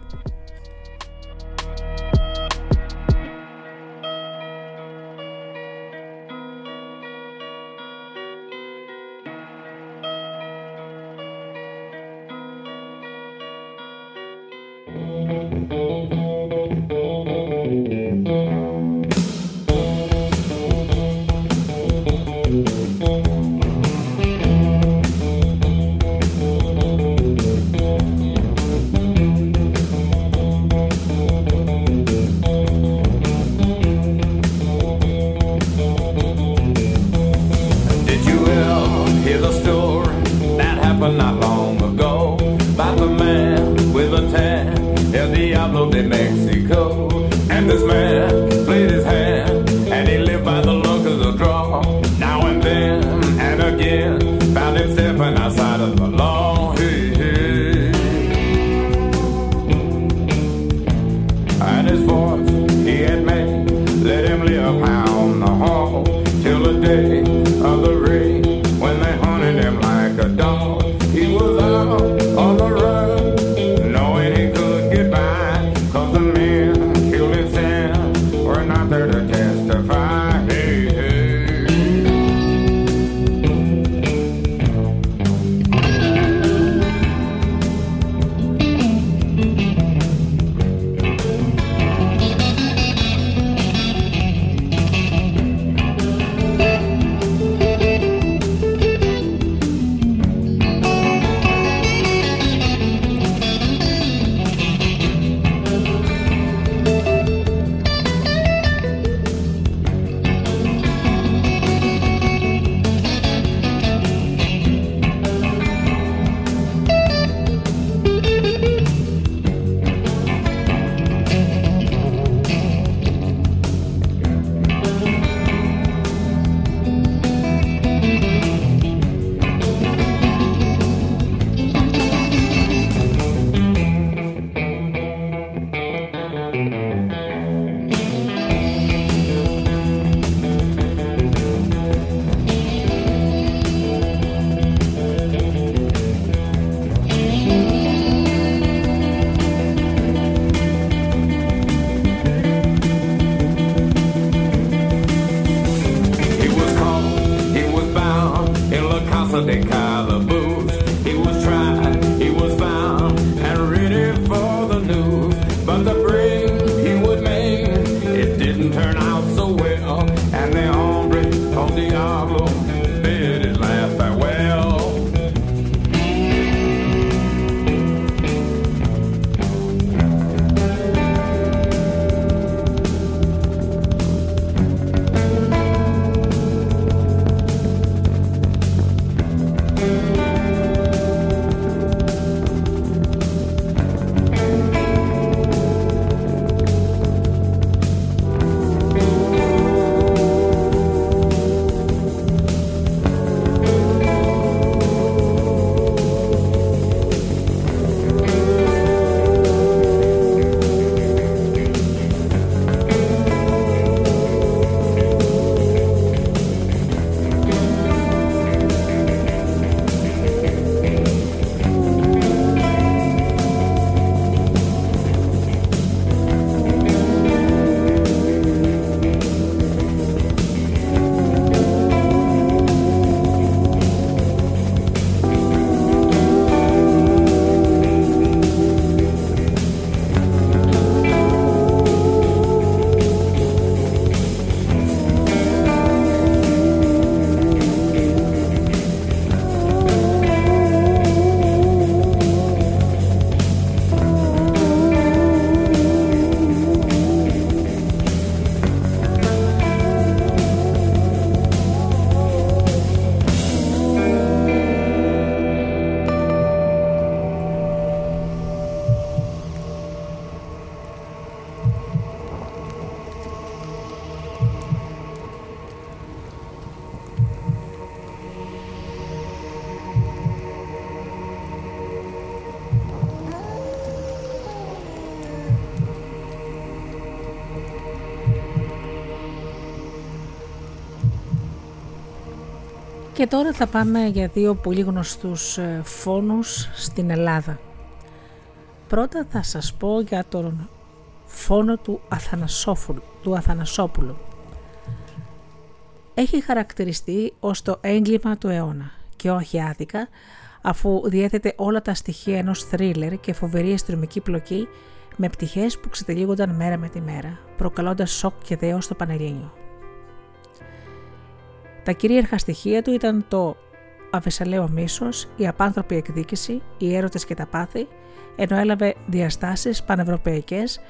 Τώρα θα πάμε για δύο πολύ γνωστούς ε, φόνους στην Ελλάδα. Πρώτα θα σας πω για τον φόνο του, του Αθανασόπουλου. Έχει χαρακτηριστεί ως το έγκλημα του αιώνα και όχι άδικα, αφού διέθετε όλα τα στοιχεία ενός θρίλερ και φοβερή αστυνομική πλοκή με πτυχές που ξετελίγονταν μέρα με τη μέρα, προκαλώντας σοκ και δέος στο Πανελλήνιο. Τα κυρίαρχα στοιχεία του ήταν το αβεσαλαίο μίσος, η απάνθρωπη εκδίκηση, οι έρωτες και τα πάθη, ενώ έλαβε διαστάσεις πανευρωπαϊκές,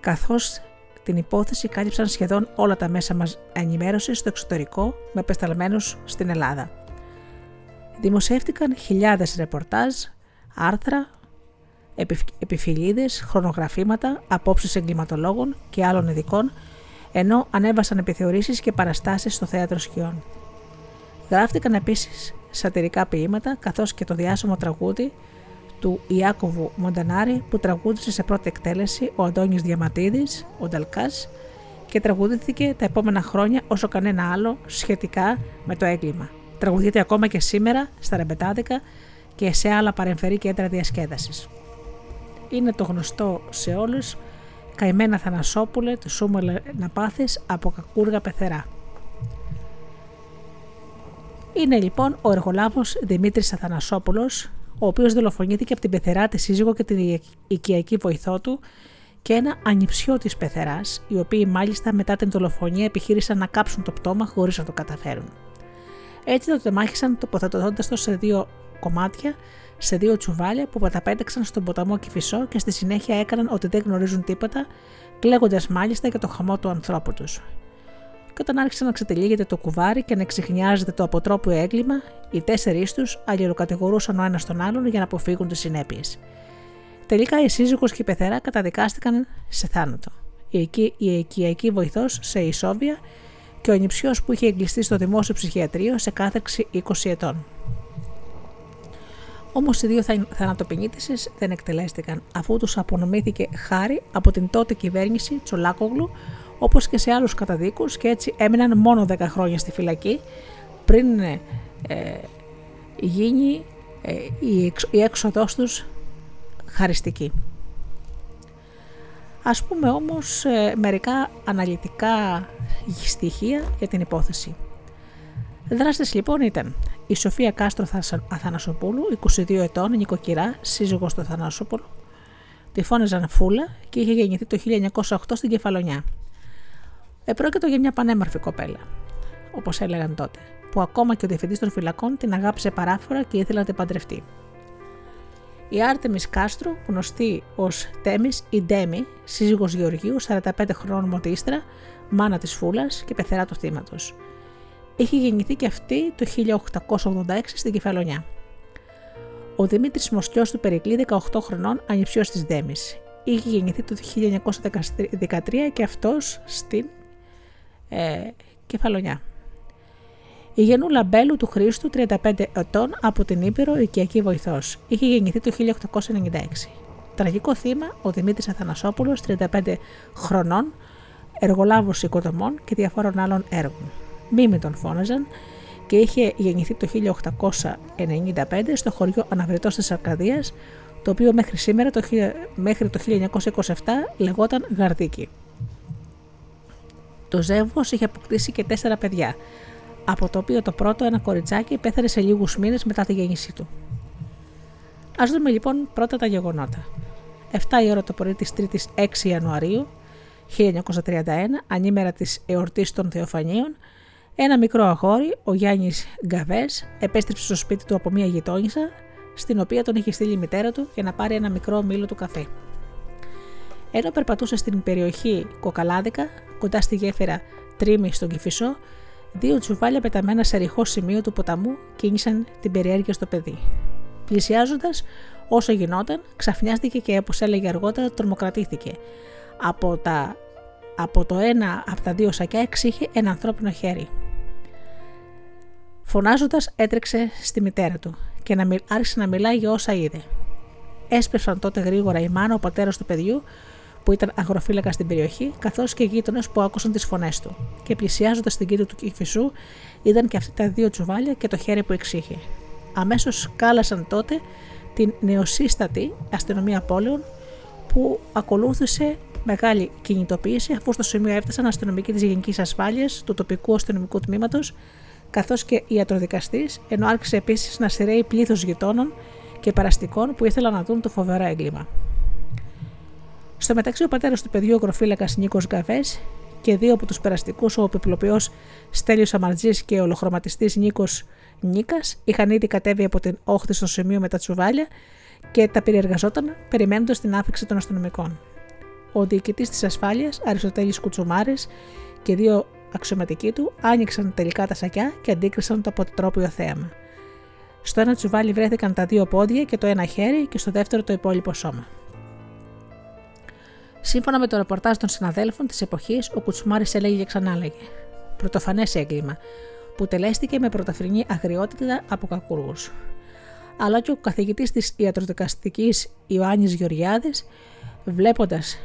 καθώς την υπόθεση κάλυψαν σχεδόν όλα τα μέσα μας ενημέρωσης στο εξωτερικό με πεσταλμένους στην Ελλάδα. Δημοσιεύτηκαν χιλιάδες ρεπορτάζ, άρθρα, επιφυλίδες, χρονογραφήματα, απόψεις εγκληματολόγων και άλλων ειδικών, ενώ ανέβασαν επιθεωρήσεις και παραστάσεις στο θέατρο σκιών. Γράφτηκαν επίσης σατυρικά ποίηματα, καθώς και το διάσημο τραγούδι του Ιάκωβου Μοντανάρη που τραγούδισε σε πρώτη εκτέλεση ο Αντώνης Διαματίδης, ο Νταλκάς και τραγουδήθηκε τα επόμενα χρόνια όσο κανένα άλλο σχετικά με το έγκλημα. Τραγουδείται ακόμα και σήμερα στα ρεμπετάδικα και σε άλλα παρεμφερή κέντρα διασκέδασης. Είναι το γνωστό σε όλους «Καημένα Θανασόπουλε, του Σούμελε να πάθεις από κακούργα πεθερά». Είναι λοιπόν ο εργολάβος Δημήτρης Αθανασόπουλος, ο οποίος δολοφονήθηκε από την πεθερά τη σύζυγο και την οικιακή βοηθό του και ένα ανιψιό της πεθεράς, οι οποίοι μάλιστα μετά την δολοφονία επιχείρησαν να κάψουν το πτώμα χωρίς να το καταφέρουν. Έτσι το τεμάχισαν τοποθετώντας το σε δύο κομμάτια, σε δύο τσουβάλια που παταπέταξαν στον ποταμό Κυφισό και στη συνέχεια έκαναν ότι δεν γνωρίζουν τίποτα, κλαίγοντας μάλιστα για το χαμό του ανθρώπου τους. Και όταν άρχισε να ξετυλίγεται το κουβάρι και να εξηχνιάζεται το αποτρόπιο έγκλημα, οι τέσσερις τους αλληλοκατηγορούσαν ο ένας τον άλλον για να αποφύγουν τις συνέπειες. Τελικά η σύζυγος και η πεθερά καταδικάστηκαν σε θάνατο. Η, η οικιακή βοηθός σε ισόβια και ο ανιψιό που είχε εγκλειστεί στο δημόσιο ψυχιατρίο σε κάθεξη 20 ετών. Όμως οι δύο θανατοποιητήσει δεν εκτελέστηκαν αφού τους απονομήθηκε χάρη από την τότε κυβέρνηση Τσολάκογλου όπως και σε άλλους καταδίκους και έτσι έμειναν μόνο 10 χρόνια στη φυλακή πριν ε, γίνει ε, η, η έξοδός τους χαριστική. Ας πούμε όμως ε, μερικά αναλυτικά στοιχεία για την υπόθεση. Δράστες λοιπόν ήταν η Σοφία Κάστρο Αθανασοπούλου, 22 ετών, νοικοκυρά, σύζυγος του Αθανασοπούλου. Τη φώναζαν Φούλα και είχε γεννηθεί το 1908 στην Κεφαλονιά. Επρόκειτο για μια πανέμορφη κοπέλα, όπως έλεγαν τότε, που ακόμα και ο διευθυντής των φυλακών την αγάπησε παράφορα και ήθελε να την παντρευτεί. Η Άρτεμις Κάστρο, γνωστή ως Τέμις ή Ντέμι, σύζυγος Γεωργίου, 45 χρόνων μοτίστρα, μάνα της Φούλας και πεθερά του θύματος. Είχε γεννηθεί και αυτή το 1886 στην Κεφαλονιά. Ο Δημήτρης Μοσκιός του Περικλή, 18 χρονών, ανιψιός της Δέμης. Είχε γεννηθεί το 1913 και αυτός στην ε, Κεφαλονιά. Η Γενούλα Μπέλου του Χρήστου, 35 ετών, από την Ήπειρο, οικιακή βοηθός. Είχε γεννηθεί το 1896. Τραγικό θύμα ο Δημήτρης Αθανασόπουλος, 35 χρονών, εργολάβος οικοδομών και διαφόρων άλλων έργων. Μίμη τον φώναζαν και είχε γεννηθεί το 1895 στο χωριό Αναβρετός της Αρκαδίας, το οποίο μέχρι σήμερα, το, μέχρι το 1927, λεγόταν Γαρδίκη. Το Ζεύγος είχε αποκτήσει και τέσσερα παιδιά, από το οποίο το πρώτο, ένα κοριτσάκι, πέθανε σε λίγους μήνες μετά τη γέννησή του. Α δούμε λοιπόν πρώτα τα γεγονότα. 7 η ώρα το πρωί της 3η 6 Ιανουαρίου 1931, ανήμερα της εορτής των Θεοφανίων, ένα μικρό αγόρι, ο Γιάννης Γκαβές, επέστρεψε στο σπίτι του από μια γειτόνισσα, στην οποία τον είχε στείλει η μητέρα του για να πάρει ένα μικρό μήλο του καφέ. Ενώ περπατούσε στην περιοχή Κοκαλάδικα, κοντά στη γέφυρα Τρίμη στον Κυφισό, δύο τσουβάλια πεταμένα σε ρηχό σημείο του ποταμού κίνησαν την περιέργεια στο παιδί. Πλησιάζοντας, όσο γινόταν, ξαφνιάστηκε και όπως έλεγε αργότερα, τρομοκρατήθηκε. Από, τα, από το ένα από τα δύο σακιά εξήχε ένα ανθρώπινο χέρι. Φωνάζοντας, έτρεξε στη μητέρα του και να, άρχισε να μιλάει για όσα είδε. Έσπευσαν τότε γρήγορα η μάνα, ο πατέρας του παιδιού, που ήταν αγροφύλακα στην περιοχή, καθώς και γείτονες που άκουσαν τις φωνές του. Και πλησιάζοντας την κήτη του Κυφισού, είδαν και αυτά τα δύο τσουβάλια και το χέρι που εξήχε. Αμέσως κάλασαν τότε την νεοσύστατη αστυνομία πόλεων που ακολούθησε μεγάλη κινητοποίηση αφού στο σημείο έφτασαν αστυνομικοί της Γενικής Ασφάλειας, του τοπικού αστυνομικού τμήματος, καθώς και ιατροδικαστής, ενώ άρχισε επίσης να σειραίει πλήθος γειτόνων και παραστικών που ήθελαν να δουν το φοβερό έγκλημα. Στο μεταξύ, ο πατέρας του παιδιού, ο γροφύλακας Νίκος Γκαβές και δύο από τους περαστικούς, ο επιπλοποιός Στέλιος Αμαρτζής και ο ολοχρωματιστής Νίκος Νίκας, είχαν ήδη κατέβει από την όχθη στο σημείο με τα τσουβάλια και τα περιεργαζόταν περιμένοντας την άφηξη των αστυνομικών. Ο διοικητής της ασφάλειας, Αριστοτέλης Κουτσουμάρης και δύο αξιωματικοί του άνοιξαν τελικά τα σακιά και αντίκρισαν το αποτρόπιο θέαμα. Στο ένα τσουβάλι βρέθηκαν τα δύο πόδια και το ένα χέρι και στο δεύτερο το υπόλοιπο σώμα. Σύμφωνα με το ρεπορτάζ των συναδέλφων της εποχής, ο Κουτσουμάρης έλεγε και ξανάλεγε: Πρωτοφανές έγκλημα, που τελέστηκε με πρωταφρινή αγριότητα από κακούργου. Αλλά και ο καθηγητής της ιατροδικαστικής Ιωάννης Γεωργιάδης, βλέποντας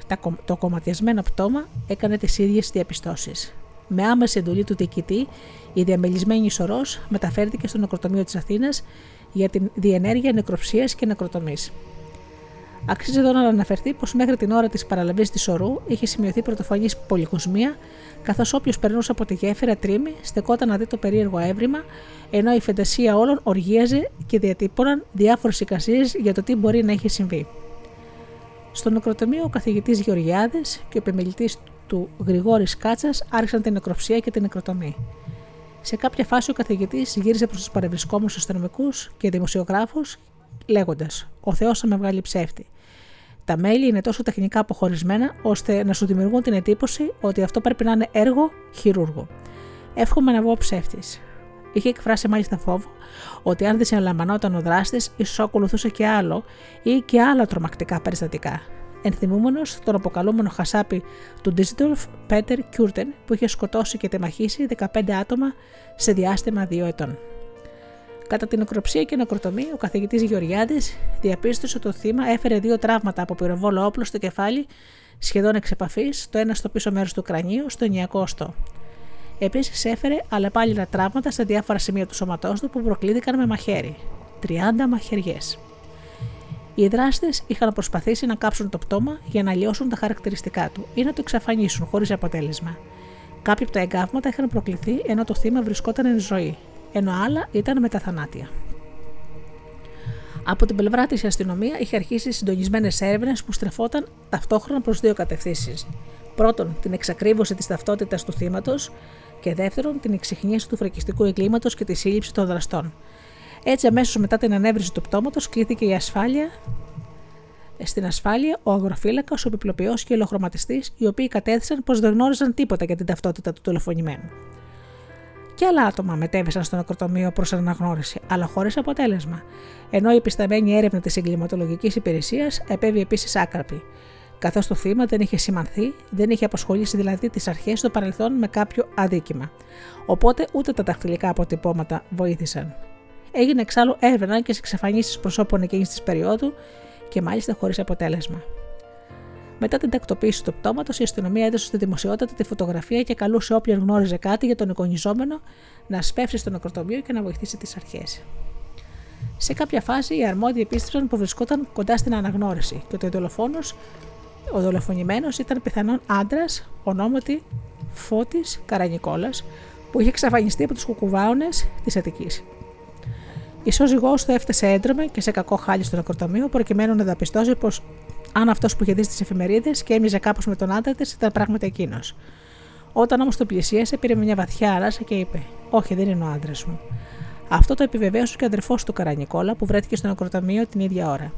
το κομματιασμένο πτώμα, έκανε τις ίδιες διαπιστώσεις. Με άμεση εντολή του διοικητή, η διαμελισμένη σωρός μεταφέρθηκε στο νεκροτομείο της Αθήνας για την διενέργεια νεκροψίας και νεκροτομής. Αξίζει εδώ να αναφερθεί πως μέχρι την ώρα της παραλαβής της ορού είχε σημειωθεί πρωτοφανής πολυκοσμία, καθώς όποιος περνούσε από τη γέφυρα τρίμη στεκόταν να δει το περίεργο έβριμα, ενώ η φαντασία όλων οργίαζε και διατύπωναν διάφορες εικασίες για το τι μπορεί να έχει συμβεί. Στο νεκροτομείο, ο καθηγητής Γεωργιάδης και ο επιμελητής του Γρηγόρη Κάτσας άρχισαν την νεκροψία και την νεκροτομή. Σε κάποια φάση, ο καθηγητής γύρισε προς τους παρευρισκόμενους αστυνομικούς και δημοσιογράφους λέγοντας: Ο Θεός θα με βγάλει ψεύτη. Τα μέλη είναι τόσο τεχνικά αποχωρισμένα ώστε να σου δημιουργούν την εντύπωση ότι αυτό πρέπει να είναι έργο χειρούργου. Εύχομαι να βγω ψεύτης. Είχε εκφράσει μάλιστα φόβο ότι αν δεν συναλαμβανόταν ο δράστης, ίσως ακολουθούσε και άλλο ή και άλλα τρομακτικά περιστατικά. Ενθυμούμενος τον αποκαλούμενο χασάπι του Ντίζιτορφ Πέτερ Κιούρτεν που είχε σκοτώσει και τεμαχίσει 15 άτομα σε διάστημα 2 ετών. Κατά την νεκροψία και νεκροτομή, ο καθηγητής Γεωργιάδης διαπίστωσε ότι το θύμα έφερε δύο τραύματα από πυροβόλο όπλο στο κεφάλι, σχεδόν εξ επαφής, το ένα στο πίσω μέρος του κρανίου, στο ενιακόστο. Επίσης έφερε αλλεπάλληλα τραύματα σε διάφορα σημεία του σώματός του που προκλήθηκαν με μαχαίρι. 30 μαχαιριές. Οι δράστες είχαν προσπαθήσει να κάψουν το πτώμα για να λιώσουν τα χαρακτηριστικά του ή να το εξαφανίσουν χωρίς αποτέλεσμα. Κάποια από τα εγκάβματα είχαν προκληθεί ενώ το θύμα βρισκόταν εν ζωή ενώ άλλα ήταν μεταθανάτια. Από την πλευρά της, η αστυνομία είχε αρχίσει συντονισμένες έρευνες που στρεφόταν ταυτόχρονα προς δύο κατευθύνσεις. Πρώτον, την εξακρίβωση της ταυτότητας του θύματος και δεύτερον, την εξυχνίαση του φρικιστικού εγκλήματος και τη σύλληψη των δραστών. Έτσι, αμέσως μετά την ανέβριση του πτώματος, κλήθηκε η ασφάλεια στην ασφάλεια ο αγροφύλακας, ο επιπλοποιός και ο ελοχρωματιστή, οι οποίοι κατέθεσαν πως δεν γνώριζαν τίποτα για την ταυτότητα του τηλεφωνημένου και άλλα άτομα μετέβησαν στο νεκροτομείο προς αναγνώριση, αλλά χωρίς αποτέλεσμα. Ενώ η επισταμένη έρευνα της εγκληματολογικής υπηρεσίας επέβη επίσης άκραπη. Καθώς το θύμα δεν είχε σημανθεί, δεν είχε απασχολήσει δηλαδή τις αρχές στο παρελθόν με κάποιο αδίκημα. Οπότε ούτε τα δαχτυλικά αποτυπώματα βοήθησαν. Έγινε εξάλλου έρευνα και σε εξαφανίσεις προσώπων εκείνης της περίοδου και μάλιστα χωρίς αποτέλεσμα. Μετά την τακτοποίηση του πτώματος, η αστυνομία έδωσε στη δημοσιότητα τη φωτογραφία και καλούσε όποιον γνώριζε κάτι για τον εικονιζόμενο να σπεύσει στο νεκροτομείο και να βοηθήσει τις αρχές. Σε κάποια φάση, οι αρμόδιοι επίστρεψαν που βρισκόταν κοντά στην αναγνώριση και ότι ο δολοφόνος, ο δολοφονημένος ήταν πιθανόν άντρας, ονόματι Φώτης Καρανικόλας, που είχε εξαφανιστεί από τους κουκουβάονε της Αττικής. Η σύζυγός του έφτασε έντρομε και σε κακό χάλι στο νεκροτομείο προκειμένου να διαπιστώσει πως αν αυτός που είχε δει στις εφημερίδες και έμοιζε κάπως με τον άντρα της ήταν πράγματι εκείνος. Όταν όμως το πλησίασε, πήρε μια βαθιά αράσα και είπε: Όχι, δεν είναι ο άντρας μου. Αυτό το επιβεβαίωσε και ο αδερφός του Καρανικόλα που βρέθηκε στο νεκροταμείο την ίδια ώρα.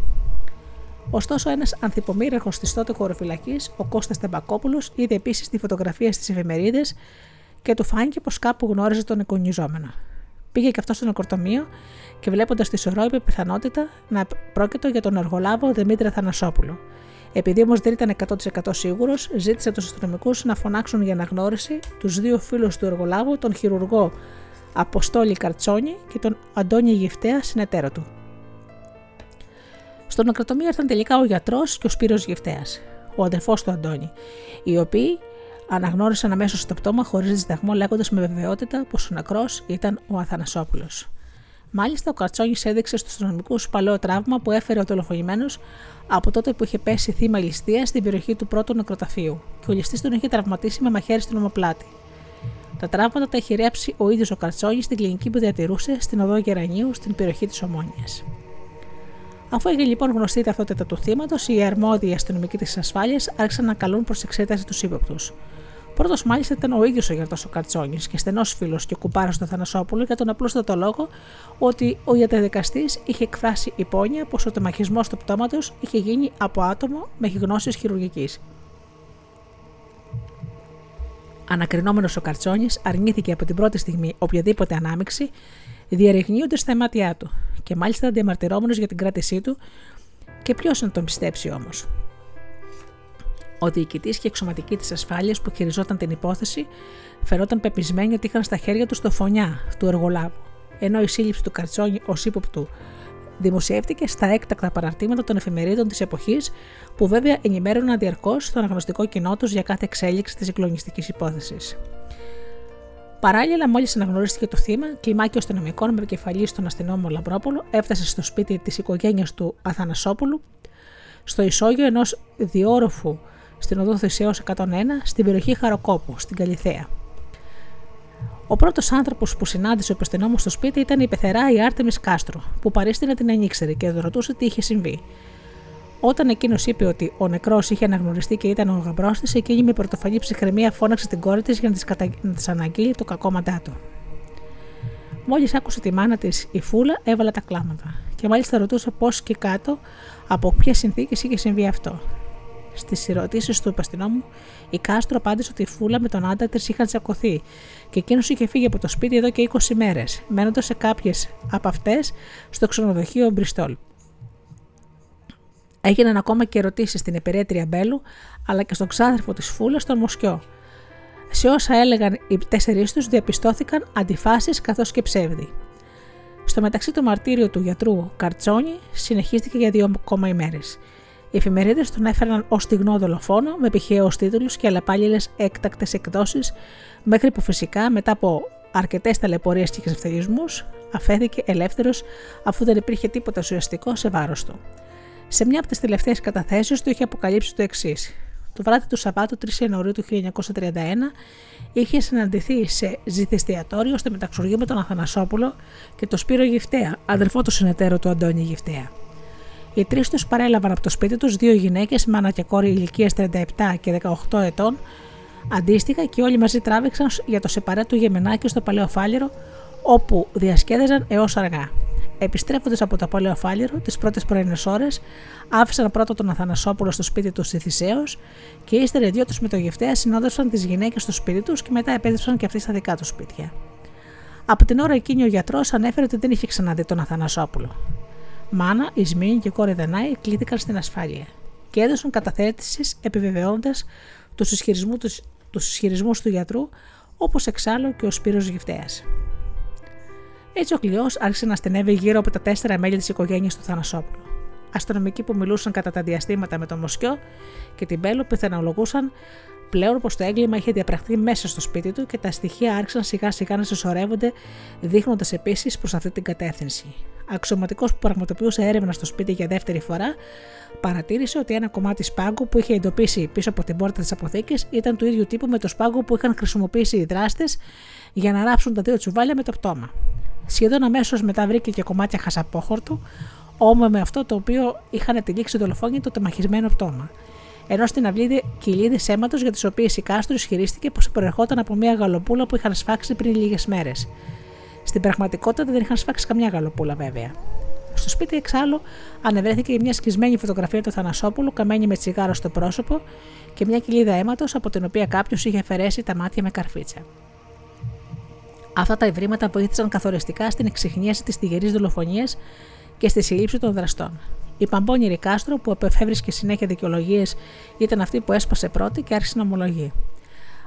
Ωστόσο, ένας ανθυπομήρεχος της τότε χωροφυλακής, ο Κώστας Τεμπακόπουλος, είδε επίσης τη φωτογραφία στις εφημερίδες και του φάνηκε πως κάπου γνώριζε τον εικονιζόμενο. Πήγε και αυτός στο νεκροτομείο και βλέποντας τη σωρό, είπε πιθανότητα να πρόκειτο για τον εργολάβο Δημήτρη Θανασόπουλο. Επειδή όμως δεν ήταν 100% σίγουρος, ζήτησε τους αστυνομικούς να φωνάξουν για αναγνώριση τους δύο φίλους του εργολάβου, τον χειρουργό Αποστόλη Καρτσόνη και τον Αντώνη Γευτέα, συνεταίρο του. Στο νεκροτομείο ήρθαν τελικά ο γιατρός και ο Σπύρος Γευτέας. ο αδερφός του Αντώνη, οι οποίοι αναγνώρισαν αμέσως το πτώμα χωρίς διδαγμό, λέγοντας με βεβαιότητα πως ο νεκρός ήταν ο Αθανασόπουλος. Μάλιστα, ο Καρτσόνη έδειξε στους αστυνομικούς παλαιό τραύμα που έφερε ο δολοφονημένο από τότε που είχε πέσει θύμα ληστεία στην περιοχή του πρώτου νεκροταφείου και ο ληστή τον είχε τραυματίσει με μαχαίρι στην ομοπλάτη. Τα τραύματα τα είχε ρέψει ο ίδιος ο Καρτσόνη στην κλινική που διατηρούσε στην οδό Γερανίου στην περιοχή της Ομόνιας. Αφού έγινε λοιπόν γνωστή η ταυτότητα του θύματος, οι αρμόδιοι αστυνομικοί της ασφάλειας άρχισαν να καλούν προς εξέταση τους ύποπτους. Πρώτος μάλιστα ήταν ο ίδιος ο Γιαρτό ο Καρτσόνη και στενός φίλος και κουπάρος του Θανασόπουλου για τον απλούστατο λόγο ότι ο ιατροδικαστή είχε εκφράσει υπόνοια πως ο τεμαχισμό του πτώματος είχε γίνει από άτομο με γνώσεις χειρουργικής. Ανακρινόμενος ο Καρτσόνη αρνήθηκε από την πρώτη στιγμή οποιαδήποτε ανάμειξη, διαρριγνύοντα στα μάτια του και μάλιστα διαμαρτυρόμενος για την κράτησή του και ποιος να τον πιστέψει όμως. Ο διοικητής και εξωματική της ασφάλειας που χειριζόταν την υπόθεση φερόταν πεπισμένοι ότι είχαν στα χέρια τους το φωνιά του εργολάβου, ενώ η σύλληψη του Καρτσόνη ως ύποπτου δημοσιεύτηκε στα έκτακτα παραρτήματα των εφημερίδων της εποχής, που βέβαια ενημέρωναν διαρκώς το αναγνωστικό κοινό τους για κάθε εξέλιξη της εκλογιστική υπόθεσης. Παράλληλα, μόλις αναγνωρίστηκε το θύμα, κλιμάκιο αστυνομικών με επικεφαλής στον αστυνόμο Λαμπρόπουλο έφτασε στο σπίτι της οικογένειας του Αθανασόπουλου, στο ισόγειο ενός διόροφου στην οδό Θησέως 101 στην περιοχή Χαροκόπου, στην Καλιθέα. Ο πρώτος άνθρωπος που συνάντησε ο υπεστενόμο στο σπίτι ήταν η πεθερά η Άρτεμι Κάστρο, που παρίστηνε την ανήξερη και ρωτούσε τι είχε συμβεί. Όταν εκείνος είπε ότι ο νεκρός είχε αναγνωριστεί και ήταν ο γαμπρός της, εκείνη με πρωτοφανή ψυχραιμία φώναξε την κόρη της για να της κατα... αναγγείλει το κακό μαντάτο. Μόλις άκουσε τη μάνα της, η Φούλα έβαλε τα κλάματα και μάλιστα ρωτούσε πώς και κάτω από ποιες συνθήκες είχε συμβεί αυτό. Στις ερωτήσεις του υπαστηνόμου, η Κάστρο απάντησε ότι η Φούλα με τον άντρα τη είχαν τσακωθεί και εκείνος είχε φύγει από το σπίτι εδώ και 20 μέρες, μένοντας σε κάποιες από αυτές στο ξενοδοχείο Μπριστόλ. Έγιναν ακόμα και ερωτήσεις στην υπηρέτρια Μπέλου, αλλά και στον ξάδερφο της Φούλας, τον Μοσκιό. Σε όσα έλεγαν οι τέσσερις τους, διαπιστώθηκαν αντιφάσεις καθώς και ψεύδι. Στο μεταξύ, το μαρτύριο του γιατρού Καρτσόνη συνεχίστηκε για δύο ακόμα ημέρες. Οι εφημερίδες τον έφεραν ως στιγνό δολοφόνο με πηχαίου τίτλου και αλλαπάλληλες έκτακτες εκδόσεις, μέχρι που φυσικά μετά από αρκετές ταλαιπωρίες και εξευθερισμού αφέθηκε ελεύθερος αφού δεν υπήρχε τίποτα ουσιαστικό σε βάρος του. Σε μια από τις τελευταίες καταθέσεις του είχε αποκαλύψει το εξής. Το βράδυ του Σαββάτου 3 Ιανουαρίου του 1931 είχε συναντηθεί σε ζητηστιατόριο στο μεταξουργείο με τον Αθανασόπουλο και τον Σπύρο Γυφτέα, αδερφό του συνεταίρου του Αντώνη Γυφτέα. Οι τρεις τους παρέλαβαν από το σπίτι τους δύο γυναίκες, μάνα και κόρη ηλικίας 37 και 18 ετών, αντίστοιχα και όλοι μαζί τράβηξαν για το σεπαρέ του Γεμενάκη στο Παλαιό Φάληρο, όπου διασκέδαζαν έως αργά. Επιστρέφοντας από το Παλαιό Φάληρο, τις πρώτες πρωινές ώρες, άφησαν πρώτα τον Αθανασόπουλο στο σπίτι του στη Θησέω και ύστερα οι δύο τους με το γευτέα συνόδευσαν τις γυναίκες στο σπίτι τους και μετά επέδευσαν και αυτοί στα δικά τους σπίτια. Από την ώρα εκείνη ο γιατρός ανέφερε ότι δεν είχε ξαναδεί τον Αθανασόπουλο. Μάνα, Ισμήνη και κόρη Δανάη κλήθηκαν στην ασφάλεια και έδωσαν καταθέτησης επιβεβαιώντα του ισχυρισμού τους ισχυρισμούς του γιατρού, όπως εξάλλου και ο Σπύρος Γυφτέας. Έτσι ο κλειός άρχισε να στενεύει γύρω από τα τέσσερα μέλη της οικογένειας του Θανασόπουλου. Αστυνομικοί που μιλούσαν κατά τα διαστήματα με τον Μοσκιό και την Μπέλο πιθανολογούσαν πλέον πως το έγκλημα είχε διαπραχθεί μέσα στο σπίτι του και τα στοιχεία άρχισαν σιγά σιγά να συσσωρεύονται, δείχνοντας επίσης προς αυτή την κατεύθυνση. Αξιωματικός που πραγματοποιούσε έρευνα στο σπίτι για δεύτερη φορά, παρατήρησε ότι ένα κομμάτι σπάγκου που είχε εντοπίσει πίσω από την πόρτα της αποθήκης ήταν του ίδιου τύπου με το σπάγκο που είχαν χρησιμοποιήσει οι δράστες για να ράψουν τα δύο τσουβάλια με το πτώμα. Σχεδόν αμέσως μετά βρήκε και κομμάτια χασαπόχορτου, όμω με αυτό το οποίο είχαν τυλίξει δολοφόνοι το τεμαχισμένο πτώμα. Ενώ στην αυλή κοιλίδε αίματο για τις οποίες η Κάστρος ισχυρίστηκε πως προερχόταν από μια γαλοπούλα που είχαν σφάξει πριν λίγες μέρες. Στην πραγματικότητα δεν είχαν σφάξει καμιά γαλοπούλα βέβαια. Στο σπίτι εξάλλου ανεβρέθηκε μια σκισμένη φωτογραφία του Θανασόπουλου καμένη με τσιγάρο στο πρόσωπο και μια κοιλίδα αίματος από την οποία κάποιος είχε αφαιρέσει τα μάτια με καρφίτσα. Αυτά τα ευρήματα βοήθησαν καθοριστικά στην εξυχνίαση της τυγερή δολοφονίας και στη συλλήψη των δραστών. Η Παμπώνηρη Κάστρο, που απεφεύρισκε συνέχεια δικαιολογίες, ήταν αυτή που έσπασε πρώτη και άρχισε να ομολογεί.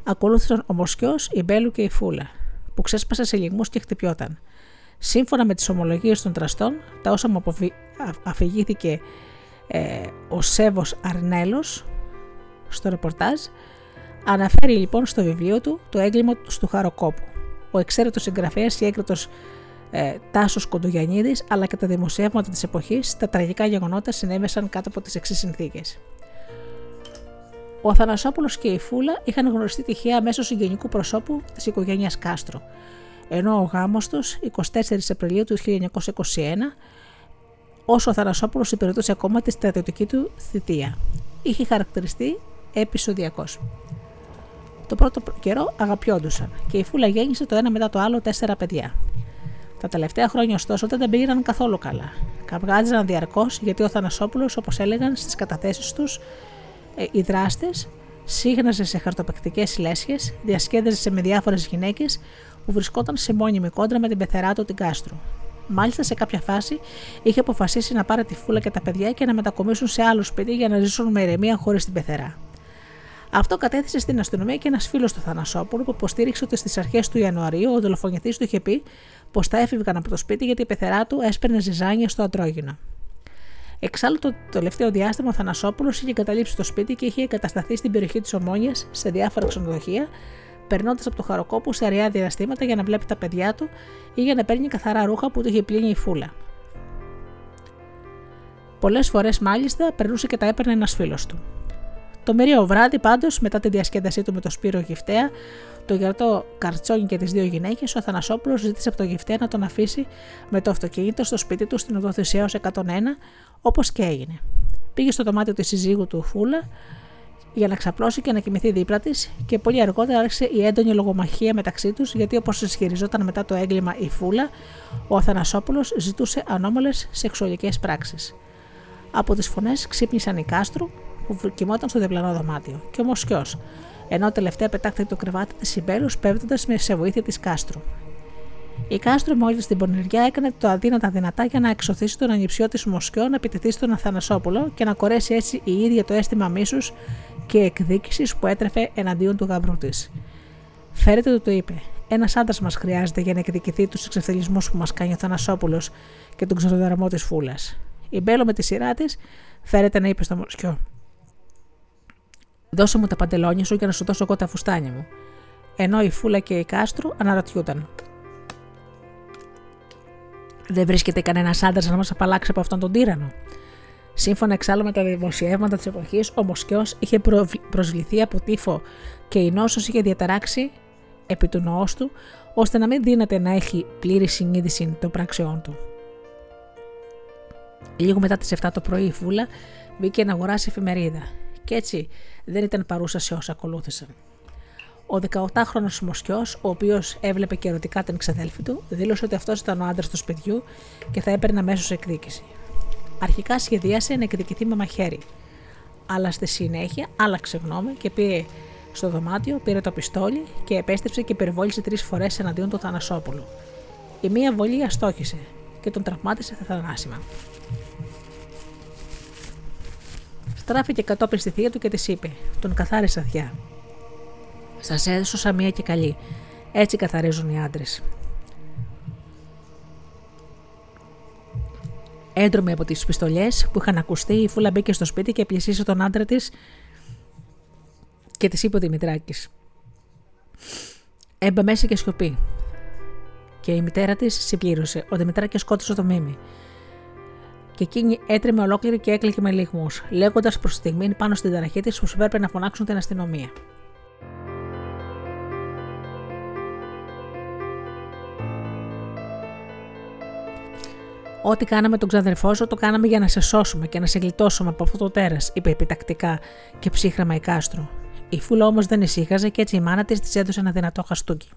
Ακολούθησαν ο Μοσκιό, η Μπέλου και η Φούλα, που ξέσπασε σε λιγμούς και χτυπιόταν. Σύμφωνα με τις ομολογίες των δραστών, τα όσα μου αφηγήθηκε ε, ο Σέβος Αρνέλος, στο ρεπορτάζ αναφέρει λοιπόν στο βιβλίο του το έγκλημα του Χαροκόπου. Ο εξαίρετος συγγραφέας και έγκριτο ε, Τάσος Κοντογιαννίδης, αλλά και τα δημοσιεύματα της εποχής, τα τραγικά γεγονότα συνέβησαν κάτω από τις εξής συνθήκες. Ο Αθανασόπουλος και η Φούλα είχαν γνωριστεί τυχαία μέσω συγγενικού προσώπου της οικογένειας Κάστρο, ενώ ο γάμος τους 24 Απριλίου του 1921, όσο ο Αθανασόπουλος υπηρετούσε ακόμα τη στρατιωτική του θητεία, είχε χαρακτηριστεί επεισοδιακός. Το πρώτο καιρό αγαπιόντουσαν και η Φούλα γέννησε το ένα μετά το άλλο τέσσερα παιδιά. Τα τελευταία χρόνια ωστόσο δεν τα πήγαιναν καθόλου καλά. Καυγάδιζαν διαρκώς γιατί ο Θανασόπουλος, όπως έλεγαν στις καταθέσεις τους, ε, οι δράστες σύγχναζε σε χαρτοπεκτικές λέσχες, διασκέδαζε με διάφορες γυναίκες που βρισκόταν σε μόνιμη κόντρα με την πεθερά του την Κάστρου. Μάλιστα σε κάποια φάση είχε αποφασίσει να πάρει τη φούλα και τα παιδιά και να μετακομίσουν σε άλλο σπίτι για να ζήσουν με ηρεμία χωρίς την πεθερά. Αυτό κατέθεσε στην αστυνομία και ένας φίλος του Θανασόπουλου που υποστήριξε ότι στις αρχές του Ιανουαρίου ο δολοφονητή του είχε πει πως θα έφευγαν από το σπίτι γιατί η πεθερά του έσπερνε ζυζάνια στο αντρόγινο. Εξάλλου, το τελευταίο διάστημα ο Θανασόπουλος είχε καταλήψει το σπίτι και είχε εγκατασταθεί στην περιοχή της Ομόνιας σε διάφορα ξενοδοχεία, περνώντας από το χαροκόπο σε αραιά διαστήματα για να βλέπει τα παιδιά του ή για να παίρνει καθαρά ρούχα που του είχε πλύνει η φούλα. Πολλές φορές μάλιστα περνούσε και τα έπαιρνε ένας φίλος του. Το μερίο βράδυ, πάντως, μετά τη διασκέδασή του με το Σπύρο Γυφτέα, το γερτό Καρτσόνι και τις δύο γυναίκες, ο Θανασόπουλο ζήτησε από το Γυφτέα να τον αφήσει με το αυτοκίνητο στο σπίτι του στην οδό 101, όπως και έγινε. Πήγε στο δωμάτιο της συζύγου του Φούλα για να ξαπλώσει και να κοιμηθεί δίπλα της, και πολύ αργότερα άρχισε η έντονη λογομαχία μεταξύ τους, γιατί όπως ισχυριζόταν μετά το έγκλημα η Φούλα, ο Αθανασόπουλος ζητούσε ανώμαλες σεξουαλικές πράξεις. Από τις φωνές ξύπνησαν οι Κάστρου που κοιμόταν στο διπλανό δωμάτιο, και ο Μοσιό, ενώ τελευταία πετάχτηκε το κρεβάτι της Ιμπέλου πέφτοντας σε βοήθεια της Κάστρου. Η Κάστρο μόλις στην πονηριά έκανε το αδύνατα δυνατά για να εξωθήσει τον ανιψιό της Μοσκιό να επιτεθεί στον Αθανασόπουλο και να κορέσει έτσι η ίδια το αίσθημα μίσους και εκδίκησης που έτρεφε εναντίον του γαμπρού της. Φέρετε του το είπε. Ένας άντρας μας χρειάζεται για να εκδικηθεί τους εξευθελισμούς που μας κάνει ο Θανασόπουλος και τον ξεδοδραμό της φούλας. Η Μπέλο με τη σειρά της φέρεται να είπε στο Μοσκιό. Δώσε μου τα παντελόνια σου για να σου δώσω εγώ τα φουστάνια μου. Ενώ η Φούλα και η Κάστρου αναρωτιούνταν. Δεν βρίσκεται κανένας άντρας να μας απαλλάξει από αυτόν τον τύρανο. Σύμφωνα εξάλλου με τα δημοσιεύματα της εποχής, ο Μοσκιός είχε προσβληθεί από τύφο και η νόσος είχε διαταράξει επί του νοός του, ώστε να μην δύναται να έχει πλήρη συνείδηση των πράξεών του. Λίγο μετά τις 7 το πρωί η Φούλα μπήκε να αγοράσει εφημερίδα και έτσι δεν ήταν παρούσα σε όσα ακολούθησαν. Ο 18χρονο Μοσκιό, ο οποίος έβλεπε και ερωτικά την ξαδέλφη του, δήλωσε ότι αυτός ήταν ο άντρας του σπιτιού και θα έπαιρνε αμέσως εκδίκηση. Αρχικά σχεδίασε να εκδικηθεί με μαχαίρι, αλλά στη συνέχεια άλλαξε γνώμη και πήγε στο δωμάτιο, πήρε το πιστόλι και επέστρεψε και υπερβόλησε τρεις φορές εναντίον του Θανασόπουλου. Η μία βολή αστόχησε και τον τραυμάτισε θανάσιμα. Στράφηκε κατόπιν στη θεία του και της είπε: Τον καθάρισα θιά. Σας έσωσα μία και καλή. Έτσι καθαρίζουν οι άντρες. Έντρομη από τις πιστολιές που είχαν ακουστεί, η Φούλα μπήκε στο σπίτι και πλησίασε τον άντρα της και της είπε ο Δημητράκης. Έμπα μέσα και σιωπή. Και η μητέρα της συμπλήρωσε. Ο Δημητράκης σκότωσε το μίμη και εκείνη έτρεμε ολόκληρη και έκλαιγε με λιγμούς, λέγοντας προς τη στιγμή πάνω στην ταραχή της πως έπρεπε να φωνάξουν την αστυνομία. Ό,τι κάναμε τον ξαδερφό σου, το κάναμε για να σε σώσουμε και να σε γλιτώσουμε από αυτό το τέρας, είπε επιτακτικά και ψύχραμα η Κάστρο. Η φούλα όμως δεν ησύχαζε και έτσι η μάνα της της έδωσε ένα δυνατό χαστούκι.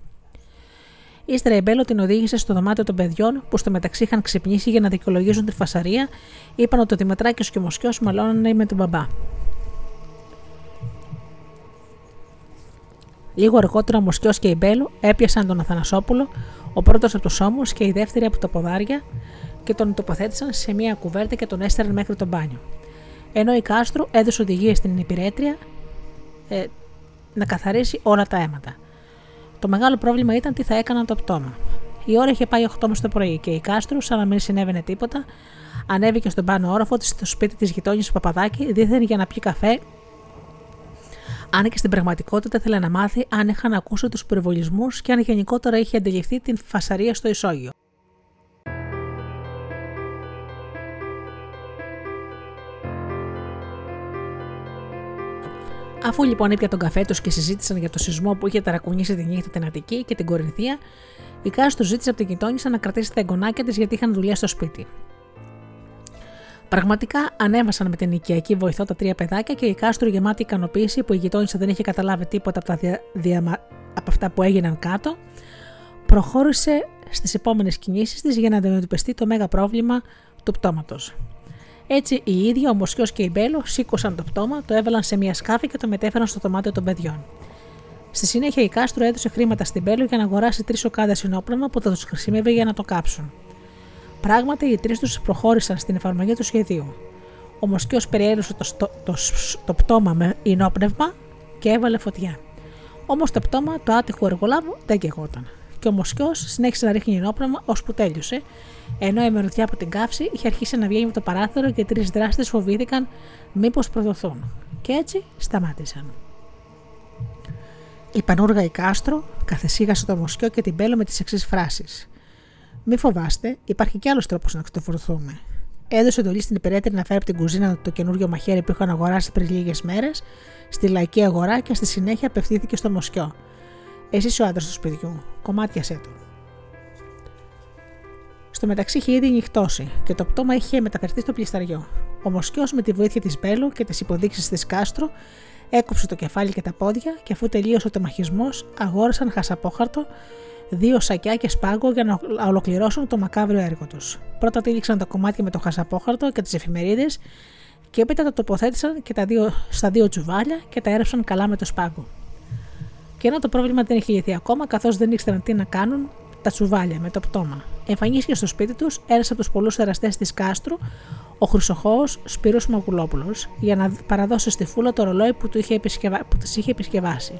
Ύστερα η Μπέλο την οδήγησε στο δωμάτιο των παιδιών που στο μεταξύ είχαν ξυπνήσει για να δικαιολογήσουν τη φασαρία. Είπαν ότι ο Δημητράκης και ο Μοσκιό μαλώνανε με τον μπαμπά. Λίγο αργότερα ο Μοσκιό και η Μπέλο έπιασαν τον Αθανασόπουλο, ο πρώτος από τους ώμους και η δεύτερη από τα ποδάρια και τον τοποθέτησαν σε μια κουβέρτα και τον έστεραν μέχρι το μπάνιο. Ενώ η Κάστρο έδωσε οδηγίες στην υπηρέτρια ε, να καθαρίσει όλα τα αίματα. Το μεγάλο πρόβλημα ήταν τι θα έκαναν το πτώμα. Η ώρα είχε πάει 8 το πρωί και η Κάστρου, σαν να μην συνέβαινε τίποτα, ανέβηκε στον πάνω όροφο της στο σπίτι της γειτόνιας του Παπαδάκη, δίθεν για να πιει καφέ Αν και στην πραγματικότητα ήθελε να μάθει αν είχαν ακούσει τους πυροβολισμούς και αν γενικότερα είχε αντιληφθεί την φασαρία στο ισόγειο. Αφού λοιπόν έπια τον καφέ τους και συζήτησαν για το σεισμό που είχε ταρακουνήσει τη νύχτα την Αττική και την Κορινθία, η Κάστρο ζήτησε από την γειτόνισσα να κρατήσει τα εγγονάκια της γιατί είχαν δουλειά στο σπίτι. Πραγματικά ανέβασαν με την οικιακή βοηθό τα τρία παιδάκια και η Κάστρο γεμάτη ικανοποίηση που η γειτόνισσα δεν είχε καταλάβει τίποτα από, τα δια... από αυτά που έγιναν κάτω, προχώρησε στις επόμενες κινήσεις της για να αντιμετωπιστεί το μέγα πρόβλημα του πτώματος. Έτσι οι ίδιοι, ο Μοσιό και η Μπέλο, σήκωσαν το πτώμα, το έβαλαν σε μια σκάφη και το μετέφεραν στο δωμάτιο των παιδιών. Στη συνέχεια η Κάστρο έδωσε χρήματα στην Μπέλο για να αγοράσει τρεις οκάδες συνόπλωμα που θα τους χρησιμεύει για να το κάψουν. Πράγματι, οι τρεις τους προχώρησαν στην εφαρμογή του σχεδίου. Ο Μοσκιό περιέλωσε το, το, το, το, πτώμα με ενόπνευμα και έβαλε φωτιά. Όμως το πτώμα του άτυχου εργολάβου δεν κεγόταν. Και ο Μοσκιός συνέχισε να ρίχνει ενόπνευμα ώσπου τέλειωσε, ενώ η μυρωδιά από την καύση είχε αρχίσει να βγαίνει από το παράθυρο και οι τρεις δράστες φοβήθηκαν μήπως προδοθούν. Και έτσι σταμάτησαν. Η πανούργα η Κάστρο καθεσίγασε το Μοσκιό και την Μπέλο με τις εξής φράσεις. Μη φοβάστε, υπάρχει κι άλλος τρόπος να ξεφορθούμε. Έδωσε εντολή στην υπηρέτρια να φέρει από την κουζίνα το καινούριο μαχαίρι που είχαν αγοράσει πριν λίγες μέρες στη λαϊκή αγορά και στη συνέχεια απευθύνθηκε στο Μοσκιό. Εσύ ο άντρας του σπιτιού, κομμάτιασέ του. Στο μεταξύ είχε ήδη νυχτώσει και το πτώμα είχε μεταφερθεί στο πλησταριό. Ο Μοσκιό με τη βοήθεια της Μπέλο και τις υποδείξεις της Κάστρο έκοψε το κεφάλι και τα πόδια και αφού τελείωσε ο τεμαχισμός, αγόρασαν χασαπόχαρτο δύο σακιά και σπάγκο για να ολοκληρώσουν το μακάβριο έργο τους. Πρώτα τύλιξαν τα κομμάτια με το χασαπόχαρτο και τις εφημερίδες και έπειτα τα τοποθέτησαν και τα δύο, στα δύο τσουβάλια και τα έρευσαν καλά με το σπάγκο. Και ενώ το πρόβλημα δεν είχε λυθεί ακόμα, καθώς δεν ήξεραν τι να κάνουν, τα τσουβάλια με το πτώμα. Εμφανίστηκε στο σπίτι τους ένας από τους πολλούς εραστές της Κάστρου, ο Χρυσοχώος Σπύρος Μαγουλόπουλος, για να παραδώσει στη φούλα το ρολόι που, του είχε, επισκευα... που της είχε επισκευάσει.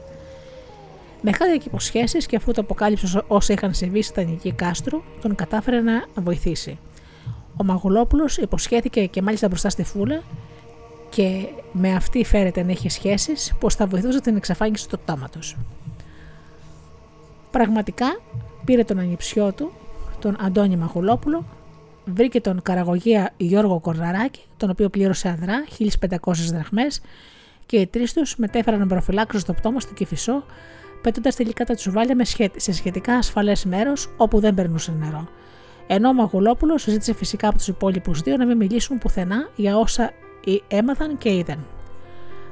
Με χάρη και υποσχέσεις και αφού το αποκάλυψε όσα είχαν συμβεί στα νική Κάστρου, τον κατάφερε να βοηθήσει. Ο Μαγουλόπουλος υποσχέθηκε και μάλιστα μπροστά στη φούλα και με αυτή φέρεται να έχει σχέσεις πως θα βοηθούσε την εξαφάνιση του πτώματο. Πραγματικά πήρε τον ανιψιό του, τον Αντώνη Μαγουλόπουλο, βρήκε τον καραγωγία Γιώργο Κορδαράκη, τον οποίο πλήρωσε αδρά 1500 δραχμές και οι τρεις τους μετέφεραν να προφυλάξουν στο πτώμα στο Κυφισό, πετώντας τελικά τα τσουβάλια σε σχετικά ασφαλές μέρος όπου δεν περνούσε νερό. Ενώ ο Μαγουλόπουλος ζήτησε φυσικά από τους υπόλοιπους δύο να μην μιλήσουν πουθενά για όσα έμαθαν και είδαν.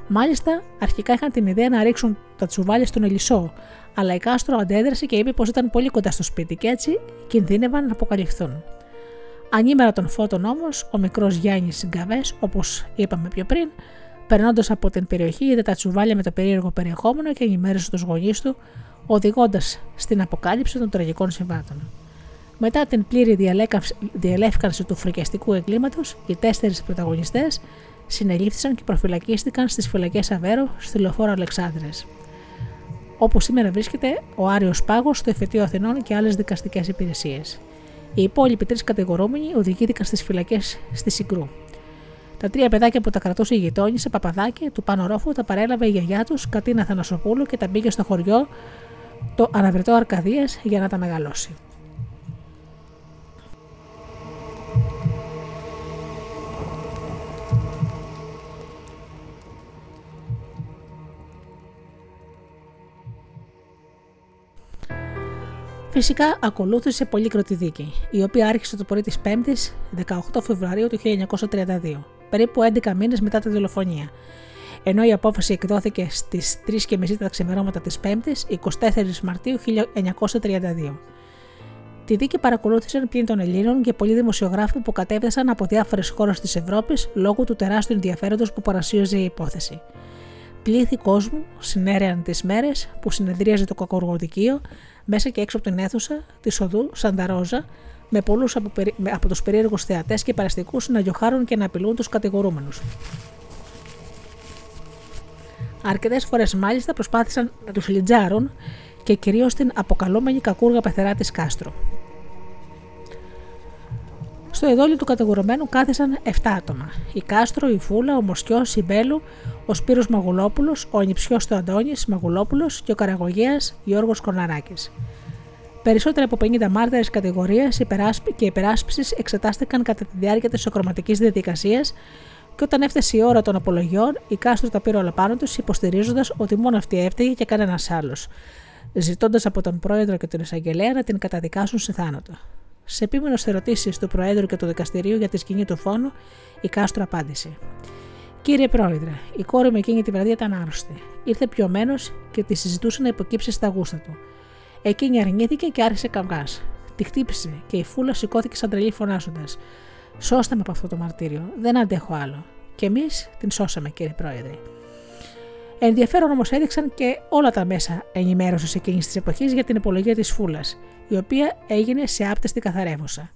Μάλιστα, αρχικά είχαν την ιδέα να ρίξουν τα τσουβάλια στον Ελισσό, αλλά η Κάστρο αντέδρασε και είπε πως ήταν πολύ κοντά στο σπίτι και έτσι κινδύνευαν να αποκαλυφθούν. Ανήμερα των φώτων όμως, ο μικρός Γιάννης Γκαβέ, όπως είπαμε πιο πριν, περνώντας από την περιοχή, είδε τα τσουβάλια με το περίεργο περιεχόμενο και ενημέρωσε τους γονείς του, οδηγώντας στην αποκάλυψη των τραγικών συμβάτων. Μετά την πλήρη διαλεύκανση του φρικιαστικού εγκλήματος, οι τέσσερις πρωταγωνιστές συνελήφθησαν και προφυλακίστηκαν στις φυλακές Αβέρο στη λεωφόρο Αλεξάνδρε. Όπου σήμερα βρίσκεται ο Άριος Πάγος στο Εφετείο Αθηνών και άλλες δικαστικές υπηρεσίες. Οι υπόλοιποι τρεις κατηγορούμενοι οδηγήθηκαν στις φυλακές στη Συγκρού. Τα τρία παιδάκια που τα κρατούσε η γειτόνισσα Παπαδάκη του Πάνω Ρόφου τα παρέλαβε η γιαγιά τους Κατίνα Θανασοπούλου και τα πήγε στο χωριό το αναβρετό Αρκαδίας για να τα μεγαλώσει. Φυσικά ακολούθησε πολύκροτη δίκη, η οποία άρχισε το πρωί της 5η 18 Φεβρουαρίου του 1932, περίπου 11 μήνες μετά τη δολοφονία. Ενώ η απόφαση εκδόθηκε στις 3.30 τα ξημερώματα της 5η 24 Μαρτίου 1932. Τη δίκη παρακολούθησαν πλην των Ελλήνων και πολλοί δημοσιογράφοι που κατέβασαν από διάφορες χώρες της Ευρώπης λόγω του τεράστιου ενδιαφέροντος που παρασύωζε η υπόθεση. Πλήθη κόσμου συνέρεαν τις μέρες που συνεδρίαζε το κακοργοδικείο μέσα και έξω από την αίθουσα της οδού Σανταρόζα, με πολλούς από, περί... από τους περίεργους θεατές και παραστικούς να διοχάρουν και να απειλούν τους κατηγορούμενους. Αρκετές φορές μάλιστα προσπάθησαν να τους λιτζάρουν και κυρίως την αποκαλούμενη κακούργα πεθερά της Κάστρο. Στο εδόλιο του κατηγορουμένου κάθισαν 7 άτομα. Η Κάστρο, η Φούλα, ο Μοσκιός, η Μπέλου, ο Σπύρος Μαγουλόπουλος, ο ανιψιός του Αντώνη Μαγουλόπουλος και ο Καραγωγέας Γιώργος Κορναράκη. Περισσότερα από 50 μάρτυρες κατηγορίε και υπεράσπισης εξετάστηκαν κατά τη διάρκεια της οκροματικής διαδικασίας και όταν έφτασε η ώρα των απολογιών, η Κάστρο τα πήρε όλα πάνω του, υποστηρίζοντας ότι μόνο αυτή έφταιγε και κανένας άλλος, ζητώντας από τον πρόεδρο και τον εισαγγελέα να την καταδικάσουν σε θάνατο. Σε επίμενο ερωτήσεις του Προέδρου και του Δικαστηρίου για τη σκηνή του φόνου, η Κάστρο απάντησε. Κύριε Πρόεδρε, η κόρη μου εκείνη τη βραδιά ήταν άρρωστη. Ήρθε πιωμένος και τη συζητούσε να υποκύψει στα γούστα του. Εκείνη αρνήθηκε και άρχισε καυγάς. Τη χτύπησε και η φούλα σηκώθηκε σαν τρελή φωνάζοντας: Σώστε με από αυτό το μαρτύριο, δεν αντέχω άλλο. Και εμείς την σώσαμε, κύριε Πρόεδρε. Ενδιαφέρον όμως έδειξαν και όλα τα μέσα ενημέρωσης εκείνης της εποχής για την υπολογία της φούλας, η οποία έγινε σε άπτεστη καθαρεύουσα.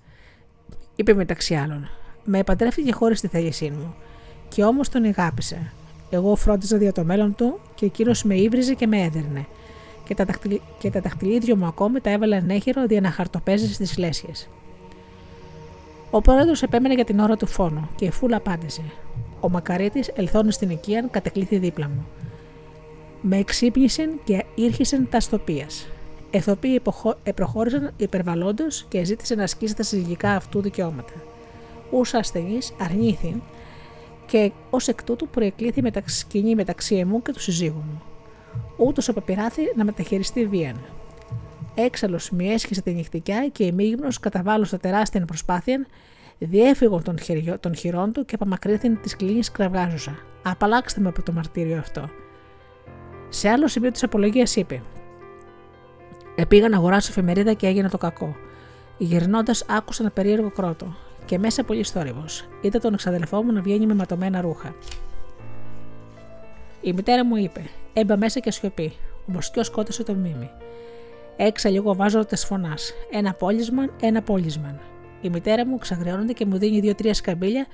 Είπε μεταξύ άλλων: Με παντρεύτηκε χωρίς τη θέλησή μου, και όμως τον αγάπησε. Εγώ φρόντιζα για το μέλλον του και εκείνος με ύβριζε και με έδερνε. Και τα, δαχτυλ... και τα δαχτυλίδια μου ακόμη τα έβαλε ανέχειρο δια να χαρτοπέζει στις λέσχες. Ο πρόεδρος επέμενε για την ώρα του φόνου και η φούλα απάντησε. Ο Μακαρίτης, ελθόν στην οικία, κατεκλήθη δίπλα μου. Με εξύπνησεν και ήρχισεν τα στοπία. Εθοποί προχώρησαν υπερβαλλόντως και ζήτησε να ασκήσει τα συζυγικά αυτού δικαιώματα. Ούσα ασθενή αρνήθη και ως εκ τούτου προεκλήθη μεταξύ, σκηνή μεταξύ εμού και του συζύγου μου. Ούτως απεπειράθη να μεταχειριστεί βίαν. Έξαλλος μη έσχισε τη νυχτικιά και ημίγυμνο καταβάλλω τεράστια προσπάθεια, διέφυγον των, χειριό, των χειρών του και απομακρύνθην της κλίνης κραυγάζουσα. Απαλλάξτε με από το μαρτύριο αυτό. Σε άλλο σημείο της απολογίας είπε: Επήγα να αγοράσω εφημερίδα και έγινε το κακό. Γυρνώντας, άκουσα ένα περίεργο κρότο και μέσα πολύ θόρυβο. Είδα τον εξαδελφό μου να βγαίνει με ματωμένα ρούχα. Η μητέρα μου είπε: Έμπα μέσα και σιωπή. Ο Μοσκιό σκότωσε το μίμη. Έξα λίγο βάζοντα φωνάς. Ένα πόλισμαν, ένα πόλισμαν. Η μητέρα μου ξαγριώνεται και μου δίνει δύο-τρία σκαμπίλια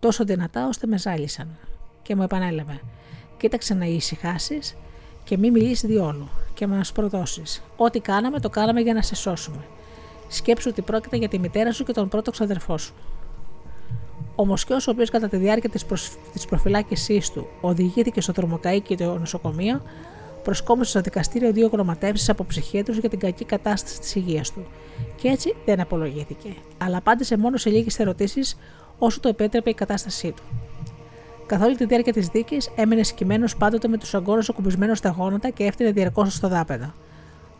τόσο δυνατά ώστε με ζάλισαν. Και μου επανέλαβε: Κοίταξε να ησυχάσεις και μην μιλήσεις διόλου και μας προδώσεις. Ό,τι κάναμε, το κάναμε για να σε σώσουμε. Σκέψου ότι πρόκειται για τη μητέρα σου και τον πρώτο ξαδερφό σου. Ο Μοσκιό, ο οποίος κατά τη διάρκεια της προσ... προφυλάκησής του οδηγήθηκε στο τρομοκαίκι και το νοσοκομείο, προσκόμισε στο δικαστήριο δύο γνωματεύσει από ψυχίατρου για την κακή κατάσταση της υγείας του. Και έτσι δεν απολογήθηκε, αλλά απάντησε μόνο σε λίγες ερωτήσεις όσο το επέτρεπε η κατάστασή του. Καθ' όλη τη διάρκεια της δίκης έμενε σκημένο πάντοτε με τους αγκόρου ακουμπισμένου στα γόνατα και έφτιανε διαρκώς στο δάπεδο.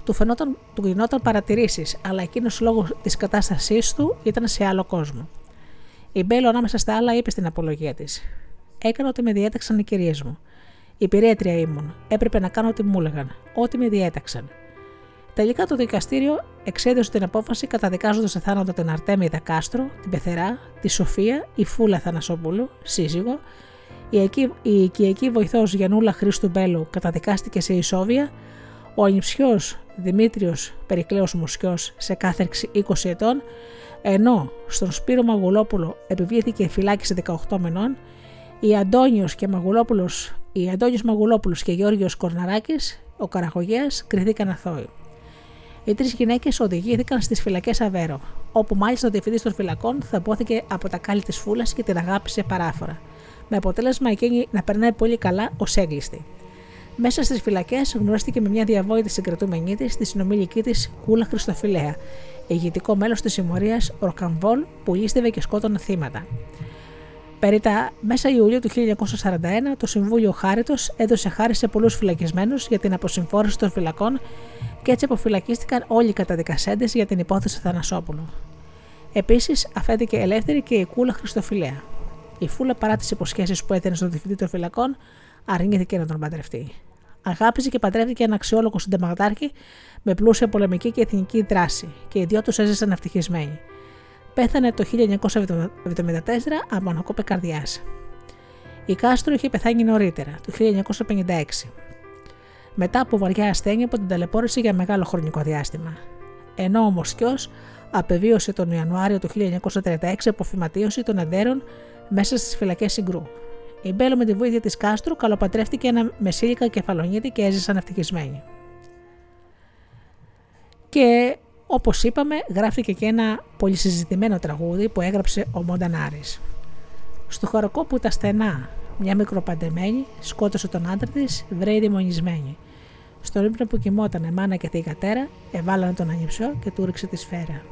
Του, φαινόταν, του γινόταν παρατηρήσεις, αλλά εκείνος λόγω της κατάστασής του ήταν σε άλλο κόσμο. Η Μπέλο ανάμεσα στα άλλα είπε στην απολογία της: Έκανα ότι με διέταξαν οι κυρίες μου. Υπηρέτρια ήμουν. Έπρεπε να κάνω ό,τι μου έλεγαν, ό,τι με διέταξαν. Τελικά το δικαστήριο εξέδωσε την απόφαση καταδικάζοντας σε θάνατο την Αρτέμιδα Κάστρο, την Πεθερά, τη Σοφία, η Φούλα Θανασόπουλου, σύζυγο, η, εκεί, η οικιακή βοηθός Γιανούλα Χρήστου Μπέλου καταδικάστηκε σε ισόβια, ο ανιψιός Δημήτριος Περικλέος Μουσιό σε κάθερξη 20 ετών, ενώ στον Σπύρο Μαγουλόπουλο επιβλήθηκε φυλάκιση 18 μηνών, η Αντώνιος και Μαγουλόπουλος, η Αντώνιος Μαγουλόπουλος και Γιώργος Κορναράκης, ο Καραγωγέας, κριθήκαν αθώοι. Οι τρεις γυναίκες οδηγήθηκαν στις φυλακές Αβέρο, όπου μάλιστα ο διευθυντής των φυλακών θα απόθηκε από τα κάλλη της φούλας και την αγάπησε παράφορα, με αποτέλεσμα εκείνη να περνάει πολύ καλά ως έγκλειστη. Μέσα στις φυλακές γνωρίστηκε με μια διαβόητη συγκρατούμενή της, τη συνομιλική της Κούλα Χριστοφιλέα, ηγετικό μέλος της συμμορίας Ορκαμβόλ που λίστευε και σκότωνε θύματα. Περί τα μέσα Ιουλίου του 1941, το Συμβούλιο Χάριτος έδωσε χάρη σε πολλούς φυλακισμένους για την αποσυμφόρηση των φυλακών και έτσι αποφυλακίστηκαν όλοι οι καταδικασέντες για την υπόθεση Θανασόπουλου. Επίσης, αφέθηκε ελεύθερη και η Κούλα Χριστοφιλέα. Η Φούλα, παρά τις υποσχέσεις που έδινε στον διευθυντή των φυλακών, αρνήθηκε να τον παντρευτεί. Αγάπησε και παντρεύτηκε ένα αξιόλογο συνταγματάρχη με πλούσια πολεμική και εθνική δράση και οι δυο τους έζησαν ευτυχισμένοι. Πέθανε το 1974 από ανακόπε καρδιάς. Η Κάστρο είχε πεθάνει νωρίτερα, το 1956, μετά από βαριά ασθένεια που την ταλαιπώρησε για μεγάλο χρονικό διάστημα. Ενώ ο Μοσκιό απεβίωσε τον Ιανουάριο του 1936 από φυματίωση των αντέρων μέσα στις φυλακές Συγκρού. Η Μπέλο με τη βοήθεια της Κάστρου καλοπατρεύτηκε ένα μεσήλικα κεφαλονίτη και έζησαν ευτυχισμένοι. Και Όπως είπαμε, γράφτηκε και ένα πολυσυζητημένο τραγούδι που έγραψε ο Μοντανάρης. Στο χωροκό που τα στενά, μια μικροπαντεμένη, σκότωσε τον άντρα της, βρέει δαιμονισμένη. Στον ύπνο που κοιμότανε μάνα και θηγατέρα, εβάλανε τον ανιψιό και του ρίξε τη σφαίρα.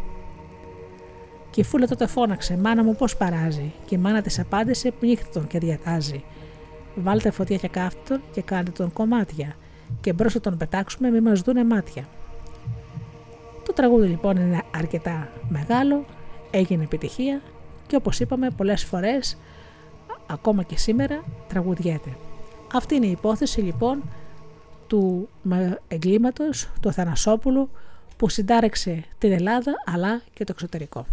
Και η φούλα τότε φώναξε: Μάνα μου, πώς παράζει; Και η μάνα της απάντησε: Πνίχτε τον και διατάζει. Βάλτε φωτιά και κάφτον και κάντε τον κομμάτια. Και μπρος τον πετάξουμε, μη μας δούνε μάτια. Το τραγούδι λοιπόν είναι αρκετά μεγάλο, έγινε επιτυχία και όπως είπαμε πολλές φορές ακόμα και σήμερα τραγουδιέται. Αυτή είναι η υπόθεση λοιπόν του εγκλήματος του Θανασόπουλου που συντάρεξε την Ελλάδα αλλά και το εξωτερικό.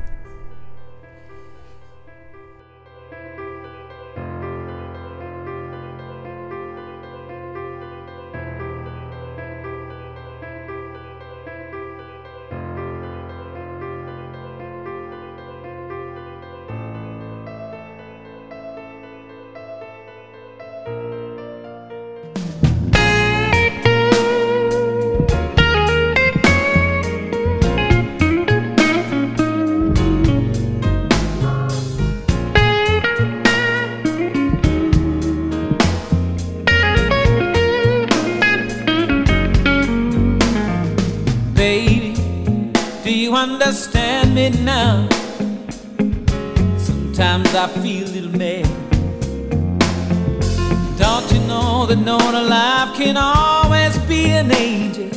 Understand me now. Sometimes I feel a little mad. Don't you know that no one alive can always be an angel?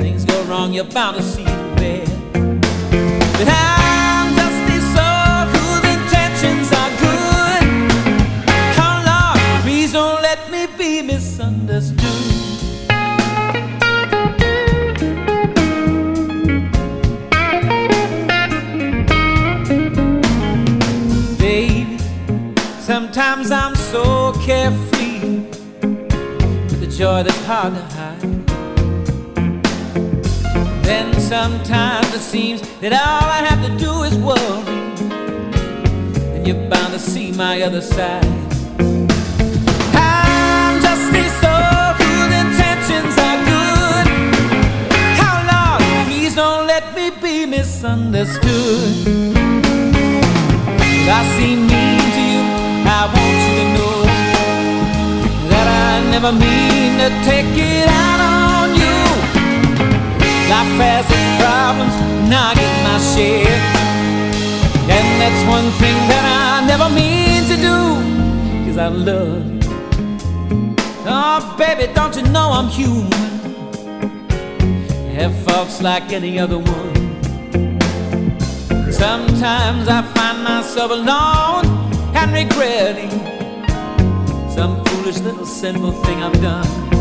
Things go wrong, you're bound to see the bad. But I'm just soul whose intentions are good. Please don't let me be misunderstood. Sometimes I'm so carefree with the joy that's hard to hide. Then sometimes it seems that all I have to do is worry, and you're bound to see my other side. I'm just a soul whose intentions are good. How long? Please don't let me be misunderstood. I see me you know that I never mean to take it out on you. Life has its problems, now I get my share. And that's one thing that I never mean to do, cause I love you. Oh, baby, don't you know I'm human? I have faults like any other one. Sometimes I find myself alone and regretting some foolish little sinful thing I've done.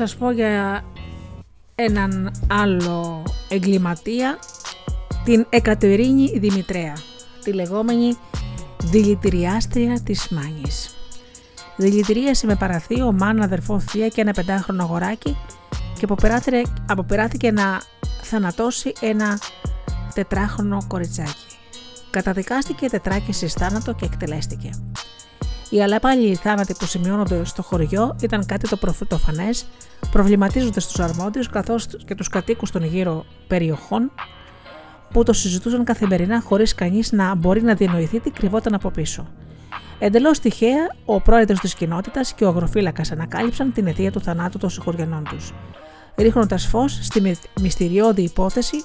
Σας πω για έναν άλλο εγκληματία, την Εκατερίνη Δημητρέα, τη λεγόμενη δηλητηριάστρια της Μάνης. Δηλητηρίασε με παραθείο, μάνα, αδερφό, θεία και ένα πεντάχρονο αγοράκι και αποπεράθηκε να θανατώσει ένα τετράχρονο κοριτσάκι. Καταδικάστηκε τετράκι θάνατο και εκτελέστηκε. Οι αλλαπάλοι θάνατοι που σημειώνονται στο χωριό ήταν κάτι το προφανέ, προβληματίζοντα του αρμόδιους καθώς και τους κατοίκους των γύρω περιοχών που το συζητούσαν καθημερινά χωρίς κανείς να μπορεί να διανοηθεί τι κρυβόταν από πίσω. Εντελώς τυχαία, ο πρόεδρος της κοινότητας και ο αγροφύλακας ανακάλυψαν την αιτία του θανάτου των συγχωριανών τους, ρίχνοντας φως στη μυστηριώδη υπόθεση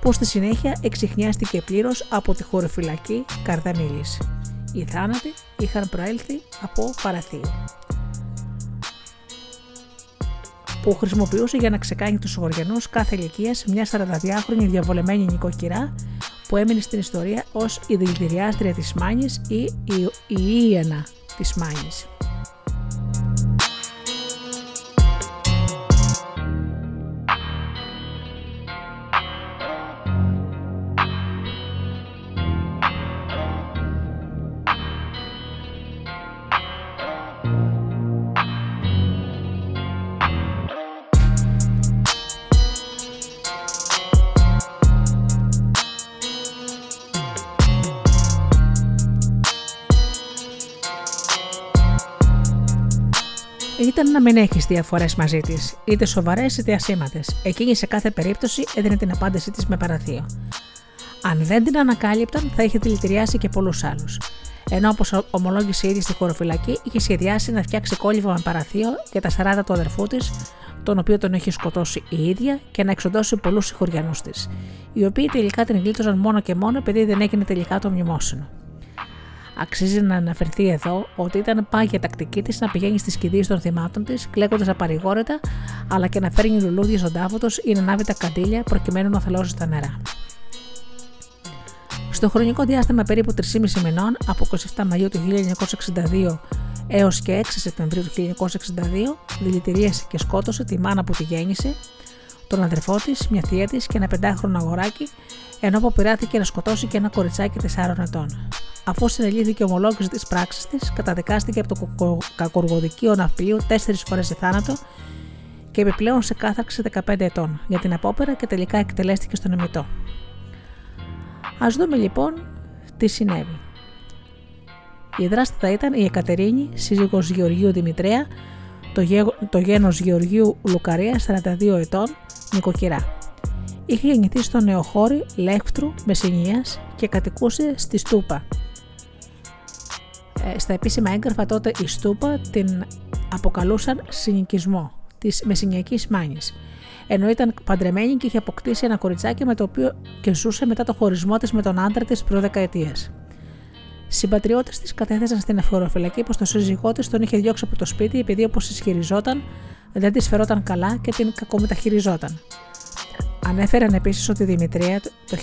που στη συνέχεια εξηχνιάστηκε πλήρως από τη χωροφυλακή Καρδαμίλης. Οι θάνατοι είχαν προέλθει από παραθείο που χρησιμοποιούσε για να ξεκάνει τους Γοριανούς κάθε ηλικία μια 42χρονη διαβολεμένη νοικοκυρά που έμεινε στην ιστορία ως η δηλητηριάστρια της Μάνης ή η, η Ήενα της Μάνης. Να μην έχεις διαφορές μαζί της, είτε σοβαρές είτε ασήμαντες. Εκείνη σε κάθε περίπτωση έδινε την απάντησή της με παραθείο. Αν δεν την ανακάλυπταν, θα είχε δηλητηριάσει και πολλούς άλλους. Ενώ όπως ομολόγησε ήδη στη χωροφυλακή, είχε σχεδιάσει να φτιάξει κόλληβο με παραθείο για τα 40 του αδερφού της, τον οποίο τον έχει σκοτώσει η ίδια, και να εξοντώσει πολλούς συγχωριανούς της, οι οποίοι τελικά την γλίτωσαν μόνο και μόνο επειδή δεν έγινε τελικά το μνημόσυνο. Αξίζει να αναφερθεί εδώ ότι ήταν πάγια τακτική της να πηγαίνει στις κηδείες των θυμάτων της, κλαίγοντας απαρηγόρετα, αλλά και να φέρνει λουλούδια στον τάφο τους ή να ανάβει τα καντήλια προκειμένου να θελώσει τα νερά. Στο χρονικό διάστημα περίπου 3,5 μηνών, από 27 Μαΐου του 1962 έως και 6 Σεπτεμβρίου του 1962, δηλητηρίασε και σκότωσε τη μάνα που τη γέννησε, τον αδερφό της, μια θεία της και ένα πεντάχρονο αγοράκι, ενώ αποπειράθηκε να σκοτώσει και ένα κοριτσάκι 4 ετών. Αφού συνελήθηκε ομολόγηση της πράξης της, καταδικάστηκε από το κακοργοδικείο ναυπλίου τέσσερις φορές σε θάνατο και επιπλέον σε κάθαρξη 15 ετών για την απόπερα και τελικά εκτελέστηκε στον εμιτό. Α δούμε λοιπόν τι συνέβη. Η δράστητα ήταν η Εκατερίνη, σύζυγος Γεωργίου Δημητρέα, το, γέ, το γένος Γεωργίου Λουκαρία, 42 ετών, νοικοκυρά. Είχε γεννηθεί στο νεοχώρι Λέχτρου Μεσσηνίας και κατοικούσε στη Στούπα, ε, στα επίσημα έγγραφα τότε η Στούπα την αποκαλούσαν συνοικισμό της Μεσσηνιακής Μάνης. Ενώ ήταν παντρεμένη και είχε αποκτήσει ένα κοριτσάκι με το οποίο και ζούσε μετά το χωρισμό της με τον άντρα της προ δεκαετία. Συμπατριώτες της κατέθεσαν στην εφοροφυλακή πως το σύζυγό της τον είχε διώξει από το σπίτι επειδή όπως ισχυριζόταν δεν της φερόταν καλά και την κακομεταχειριζόταν. Ανέφεραν επίσης ότι η Δημητρία το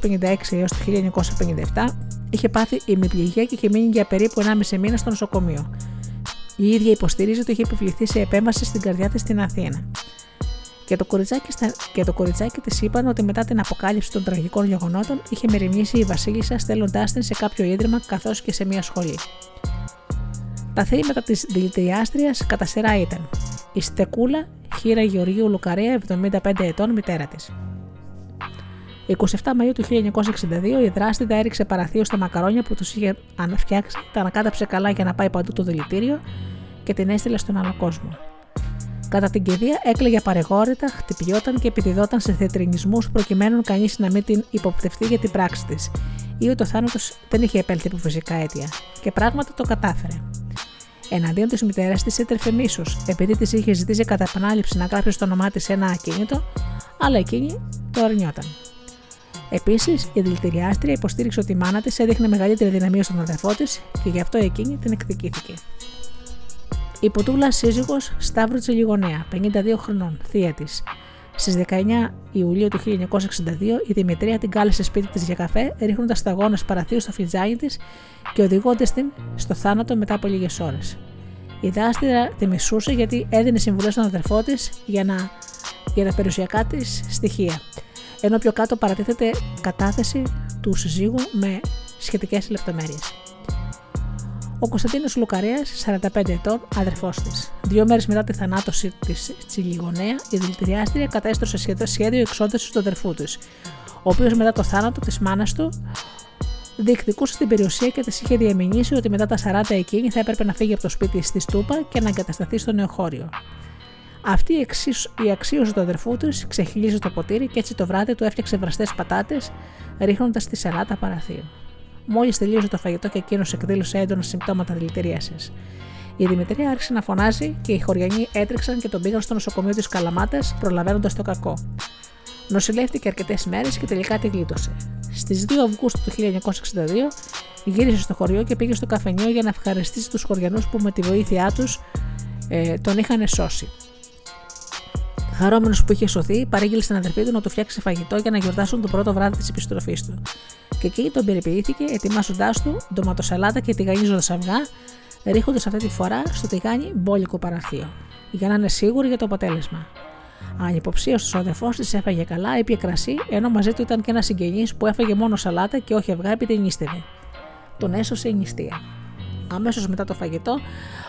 1956 έως το 1957 είχε πάθει ημιπληγία και είχε μείνει για περίπου 1,5 μήνα στο νοσοκομείο. Η ίδια υποστηρίζει ότι είχε επιβληθεί σε επέμβαση στην καρδιά της στην Αθήνα. Και το, κοριτσάκι, και το κοριτσάκι της είπαν ότι μετά την αποκάλυψη των τραγικών γεγονότων είχε μεριμνήσει η Βασίλισσα στέλνοντάς την σε κάποιο ίδρυμα καθώς και σε μια σχολή. Τα θύματα της δηλητηριάστριας κατά σειρά ήταν η Στεκούλα Χείρα Γεωργίου Λουκαρέα, 75 ετών, μητέρα της. 27 Μαΐου του 1962 η δράστητα έριξε παραθείο στα μακαρόνια που τους είχε αναφτιάξει, τα ανακάταψε καλά για να πάει παντού το δηλητήριο και την έστειλε στον άλλο κόσμο. Κατά την κηδεία έκλαιγε παρεγόρητα, χτυπιόταν και επιδιδόταν σε θετρινισμού προκειμένου κανείς να μην την υποπτευτεί για την πράξη της, ή ότι ο θάνατος δεν είχε επέλθει από φυσικά αίτια. Και πράγματι το κατάφερε. Εναντίον της μητέρας της έτρεφε μίσος, επειδή της είχε ζητήσει κατά επανάληψη να γράψει στο όνομά της ένα ακίνητο, αλλά εκείνη το αρνιόταν. Επίσης, η δηλητηριάστρια υποστήριξε ότι η μάνα της έδειχνε μεγαλύτερη δυναμία στον αδερφό της και γι' αυτό εκείνη την εκδικήθηκε. Η Ποτούλα σύζυγος Σταύρου Τσελιγονέα, 52 χρονών, θεία της. Στις 19 Ιουλίου του 1962, η Δημητρία την κάλεσε σπίτι της για καφέ, ρίχνοντα σταγόνες παραθείου στο φιτζάνι της και οδηγώντας την στο θάνατο μετά από λίγες ώρες. Η δάστηρα τη μισούσε γιατί έδινε συμβουλές στον αδερφό της για, να, για τα περιουσιακά της στοιχεία. Ενώ πιο κάτω παρατίθεται κατάθεση του συζύγου με σχετικές λεπτομέρειες. Ο Κωνσταντίνος Λουκαρέας, 45 ετών, αδερφός της. Δύο μέρες μετά τη θανάτωση της Τσιλιγονέα, η δηλητηριάστρια κατέστρωσε σχέδιο εξόδευση του αδερφού της, ο οποίος μετά το θάνατο της μάνας του διεκδικούσε την περιουσία και της είχε διαμηνήσει ότι μετά τα 40 εκείνη θα έπρεπε να φύγει από το σπίτι στη Στούπα και να εγκατασταθεί στο νεοχώριο. Αυτή η, η αξίωση του αδερφού της ξεχυλίζει το ποτήρι και έτσι το βράδυ του έφτιαξε βραστές πατάτες, ρίχνοντας τη σελάτα παραθείου. Μόλις τελείωσε το φαγητό και εκείνος εκδήλωσε έντονα συμπτώματα δηλητηρίασης. Η Δημητρία άρχισε να φωνάζει και οι χωριανοί έτρεξαν και τον πήγαν στο νοσοκομείο της Καλαμάτας, προλαβαίνοντας το κακό. Νοσηλεύτηκε αρκετές μέρες και τελικά τη γλίτωσε. Στις 2 Αυγούστου του 1962 γύρισε στο χωριό και πήγε στο καφενείο για να ευχαριστήσει τους χωριανούς που με τη βοήθειά τους ε, τον είχαν σώσει. Χαρόμενος που είχε σωθεί, παρήγγειλε στην αδερφή του να του φτιάξει φαγητό για να γιορτάσουν το πρώτο βράδυ της επιστροφής του. Και εκεί τον περιποιήθηκε, ετοιμάζοντάς του ντοματοσαλάτα και τηγανίζοντα αυγά, ρίχνοντας αυτή τη φορά στο τηγάνι μπόλικο παραθείο, για να είναι σίγουροι για το αποτέλεσμα. Ανυποψίαστο ο αδερφός της έφαγε καλά, ήπια κρασί, ενώ μαζί του ήταν και ένας συγγενής που έφαγε μόνο σαλάτα και όχι αυγά επειδή νύστευε. Τον έσωσε η νηστεία. Αμέσως μετά το φαγητό,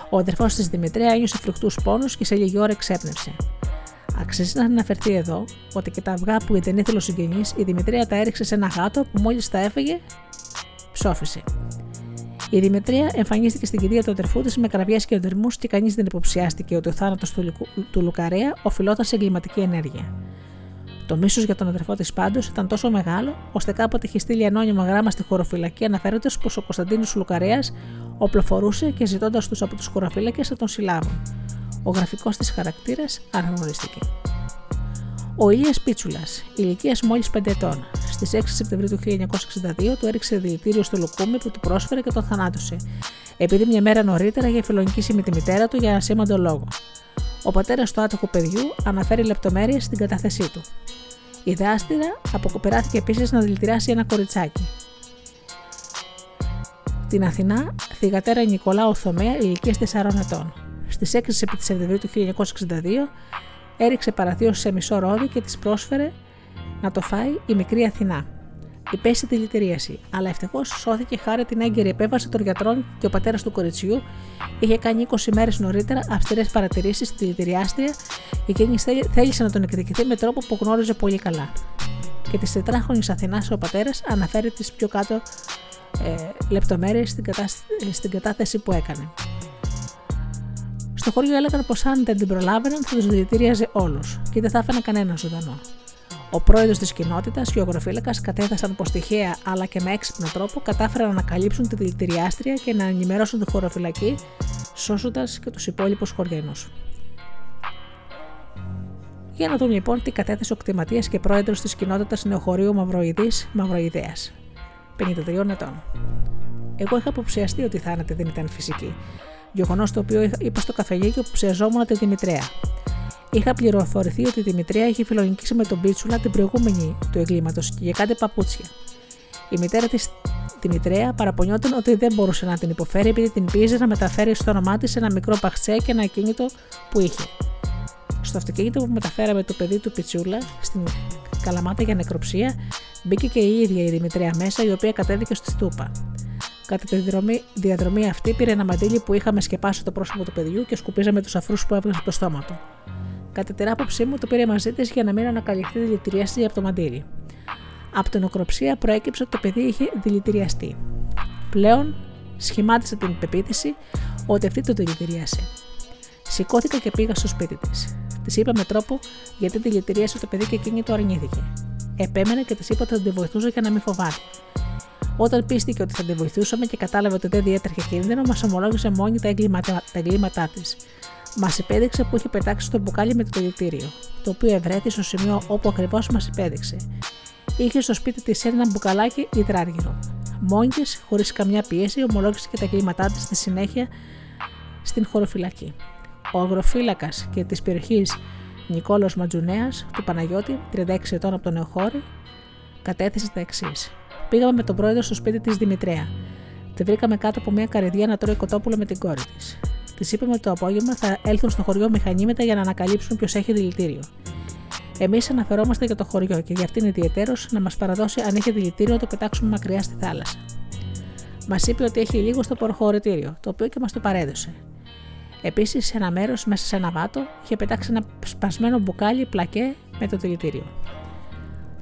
ο αδερφός της Δημητρέα ένιωσε φρικτούς πόνους και σε λίγη ώρα εξέπνευσε. Αξίζει να αναφερθεί εδώ ότι και τα αυγά που δεν ήθελε ο συγγενή, η Δημητρία τα έριξε σε ένα γάτο που μόλις τα έφεγε, ψόφισε. Η Δημητρία εμφανίστηκε στην κηδεία του αδερφού της με κραυγές και οδερμού και κανείς δεν υποψιάστηκε ότι ο θάνατος του, του Λουκαρέα οφειλόταν σε εγκληματική ενέργεια. Το μίσος για τον αδερφό της πάντως ήταν τόσο μεγάλο, ώστε κάποτε είχε στείλει ανώνυμο γράμμα στη χωροφυλακή αναφέροντας πως ο Κωνσταντίνος Λουκαρέας οπλοφορούσε και ζητώντας τους από τους χωροφύλακες να τον συλλάβουν. Ο γραφικός της χαρακτήρας αναγνωρίστηκε. Ο Ηλίας Πίτσουλας, ηλικίας μόλις 5 ετών, στις 6 Σεπτεμβρίου του 1962 του έριξε δηλητήριο στο λουκούμι που του πρόσφερε και τον θανάτωσε, επειδή μια μέρα νωρίτερα είχε φιλονικήσει με τη μητέρα του για ασήμαντο λόγο. Ο πατέρας του άτοχου παιδιού αναφέρει λεπτομέρειες στην κατάθεσή του. Η δάστηρα αποκοπεράθηκε επίσης να δηλητηριάσει ένα κοριτσάκι. Την Αθηνά, θηγατέρα Νικολάου Θωμαία ηλικίας 4 ετών. Στις 6 Σεπτεμβρίου του 1962 έριξε παραθείο σε μισό ρόδι και της πρόσφερε να το φάει η μικρή Αθηνά. Υπέστη τη λυτηρίαση, αλλά ευτυχώς σώθηκε χάρη την έγκαιρη επέμβαση των γιατρών και ο πατέρας του κοριτσιού είχε κάνει 20 μέρες νωρίτερα αυστηρές παρατηρήσεις στη λυτηριάστρια και εκείνη θέλησε να τον εκδικηθεί με τρόπο που γνώριζε πολύ καλά. Και της τετράχρονης Αθηνάς ο πατέρας αναφέρει τις πιο κάτω ε, λεπτομέρειες στην, στην κατάθεση που έκανε. Στο χωριό έλεγαν πως αν δεν την προλάβαιναν θα τους δηλητήριαζε όλους και δεν θα έφεραν κανένα ζωντανό. Ο πρόεδρος της κοινότητας και ο αγροφύλακας κατέθεσαν πως τυχαία αλλά και με έξυπνο τρόπο κατάφεραν να ανακαλύψουν τη δηλητηριάστρια και να ενημερώσουν τη χωροφυλακή, σώσοντας και τους υπόλοιπους χωριανούς. Για να δούμε λοιπόν τι κατέθεσε ο κτηματίας και πρόεδρος της κοινότητας νεοχωρίου Μαυροειδή Μαυροειδέα, 53 ετών. Εγώ είχα αποψιαστεί ότι η θάνατη δεν ήταν φυσική, γεγονός το οποίο είπα στο καφενείο που ψιαζόμουν τη Δημητρέα. Είχα πληροφορηθεί ότι η Δημητρέα είχε φιλονικήσει με τον Πίτσουλα την προηγούμενη του εγκλήματος και για κάτι παπούτσια. Η μητέρα της Δημητρέα παραπονιόταν ότι δεν μπορούσε να την υποφέρει επειδή την πίεζε να μεταφέρει στο όνομά της ένα μικρό παχτσέ και ένα ακίνητο που είχε. Στο αυτοκίνητο που μεταφέραμε το παιδί του Πιτσούλα στην Καλαμάτα για νεκροψία, μπήκε και η ίδια η Δημητρέα μέσα, η οποία κατέβηκε στη στούπα. Κατά τη διαδρομή, διαδρομή αυτή πήρε ένα μαντίλι που είχαμε σκεπάσει το πρόσωπο του παιδιού και σκουπίζαμε τους αφρούς που έβγαζε από το στόμα του. Κατά την άποψή μου, το πήρε μαζί της για να μην ανακαλυφθεί δηλητηρίαση από το μαντίλι. Από την οκροψία προέκυψε ότι το παιδί είχε δηλητηριαστεί. Πλέον σχημάτισε την πεποίθηση ότι αυτή το δηλητηρίασε. Σηκώθηκα και πήγα στο σπίτι της. Της είπα με τρόπο γιατί δηλητηρίασε το παιδί και εκείνη το αρνήθηκε. Επέμενε και της είπα ότι θα την βοηθούσε για να μην φοβάται. Όταν πίστηκε ότι θα τη βοηθούσαμε και κατάλαβε ότι δεν διέτρεχε κίνδυνο, μας ομολόγησε μόνη τα εγκλήματά της. Μας υπέδειξε που είχε πετάξει στο μπουκάλι με το δηλητήριο, το οποίο ευρέθη στο σημείο όπου ακριβώς μας υπέδειξε. Είχε στο σπίτι της ένα μπουκαλάκι υδράργυρο. Μόνης τη, χωρίς καμιά πίεση, ομολόγησε και τα εγκλήματά της στη συνέχεια στην χωροφυλακή. Ο αγροφύλακας και της περιοχής Νικόλος Ματζουνέας του Παναγιώτη, 36 ετών από τον Νεοχώρη, κατέθεσε τα εξής. Πήγαμε με τον πρόεδρο στο σπίτι της Δημητρέα. Τη βρήκαμε κάτω από μια καρδιά να τρώει κοτόπουλο με την κόρη της. Της είπαμε ότι το απόγευμα θα έλθουν στο χωριό μηχανήματα για να ανακαλύψουν ποιος έχει δηλητήριο. Εμείς αναφερόμαστε για το χωριό και για αυτήν ιδιαιτέρως να μας παραδώσει αν έχει δηλητήριο το πετάξουμε μακριά στη θάλασσα. Μας είπε ότι έχει λίγο στο προχωρητήριο, το οποίο και μας το παρέδωσε. Επίσης, σε ένα μέρος μέσα σε ένα βάτο είχε πετάξει ένα σπασμένο μπουκάλι πλακέ με το δηλητήριο.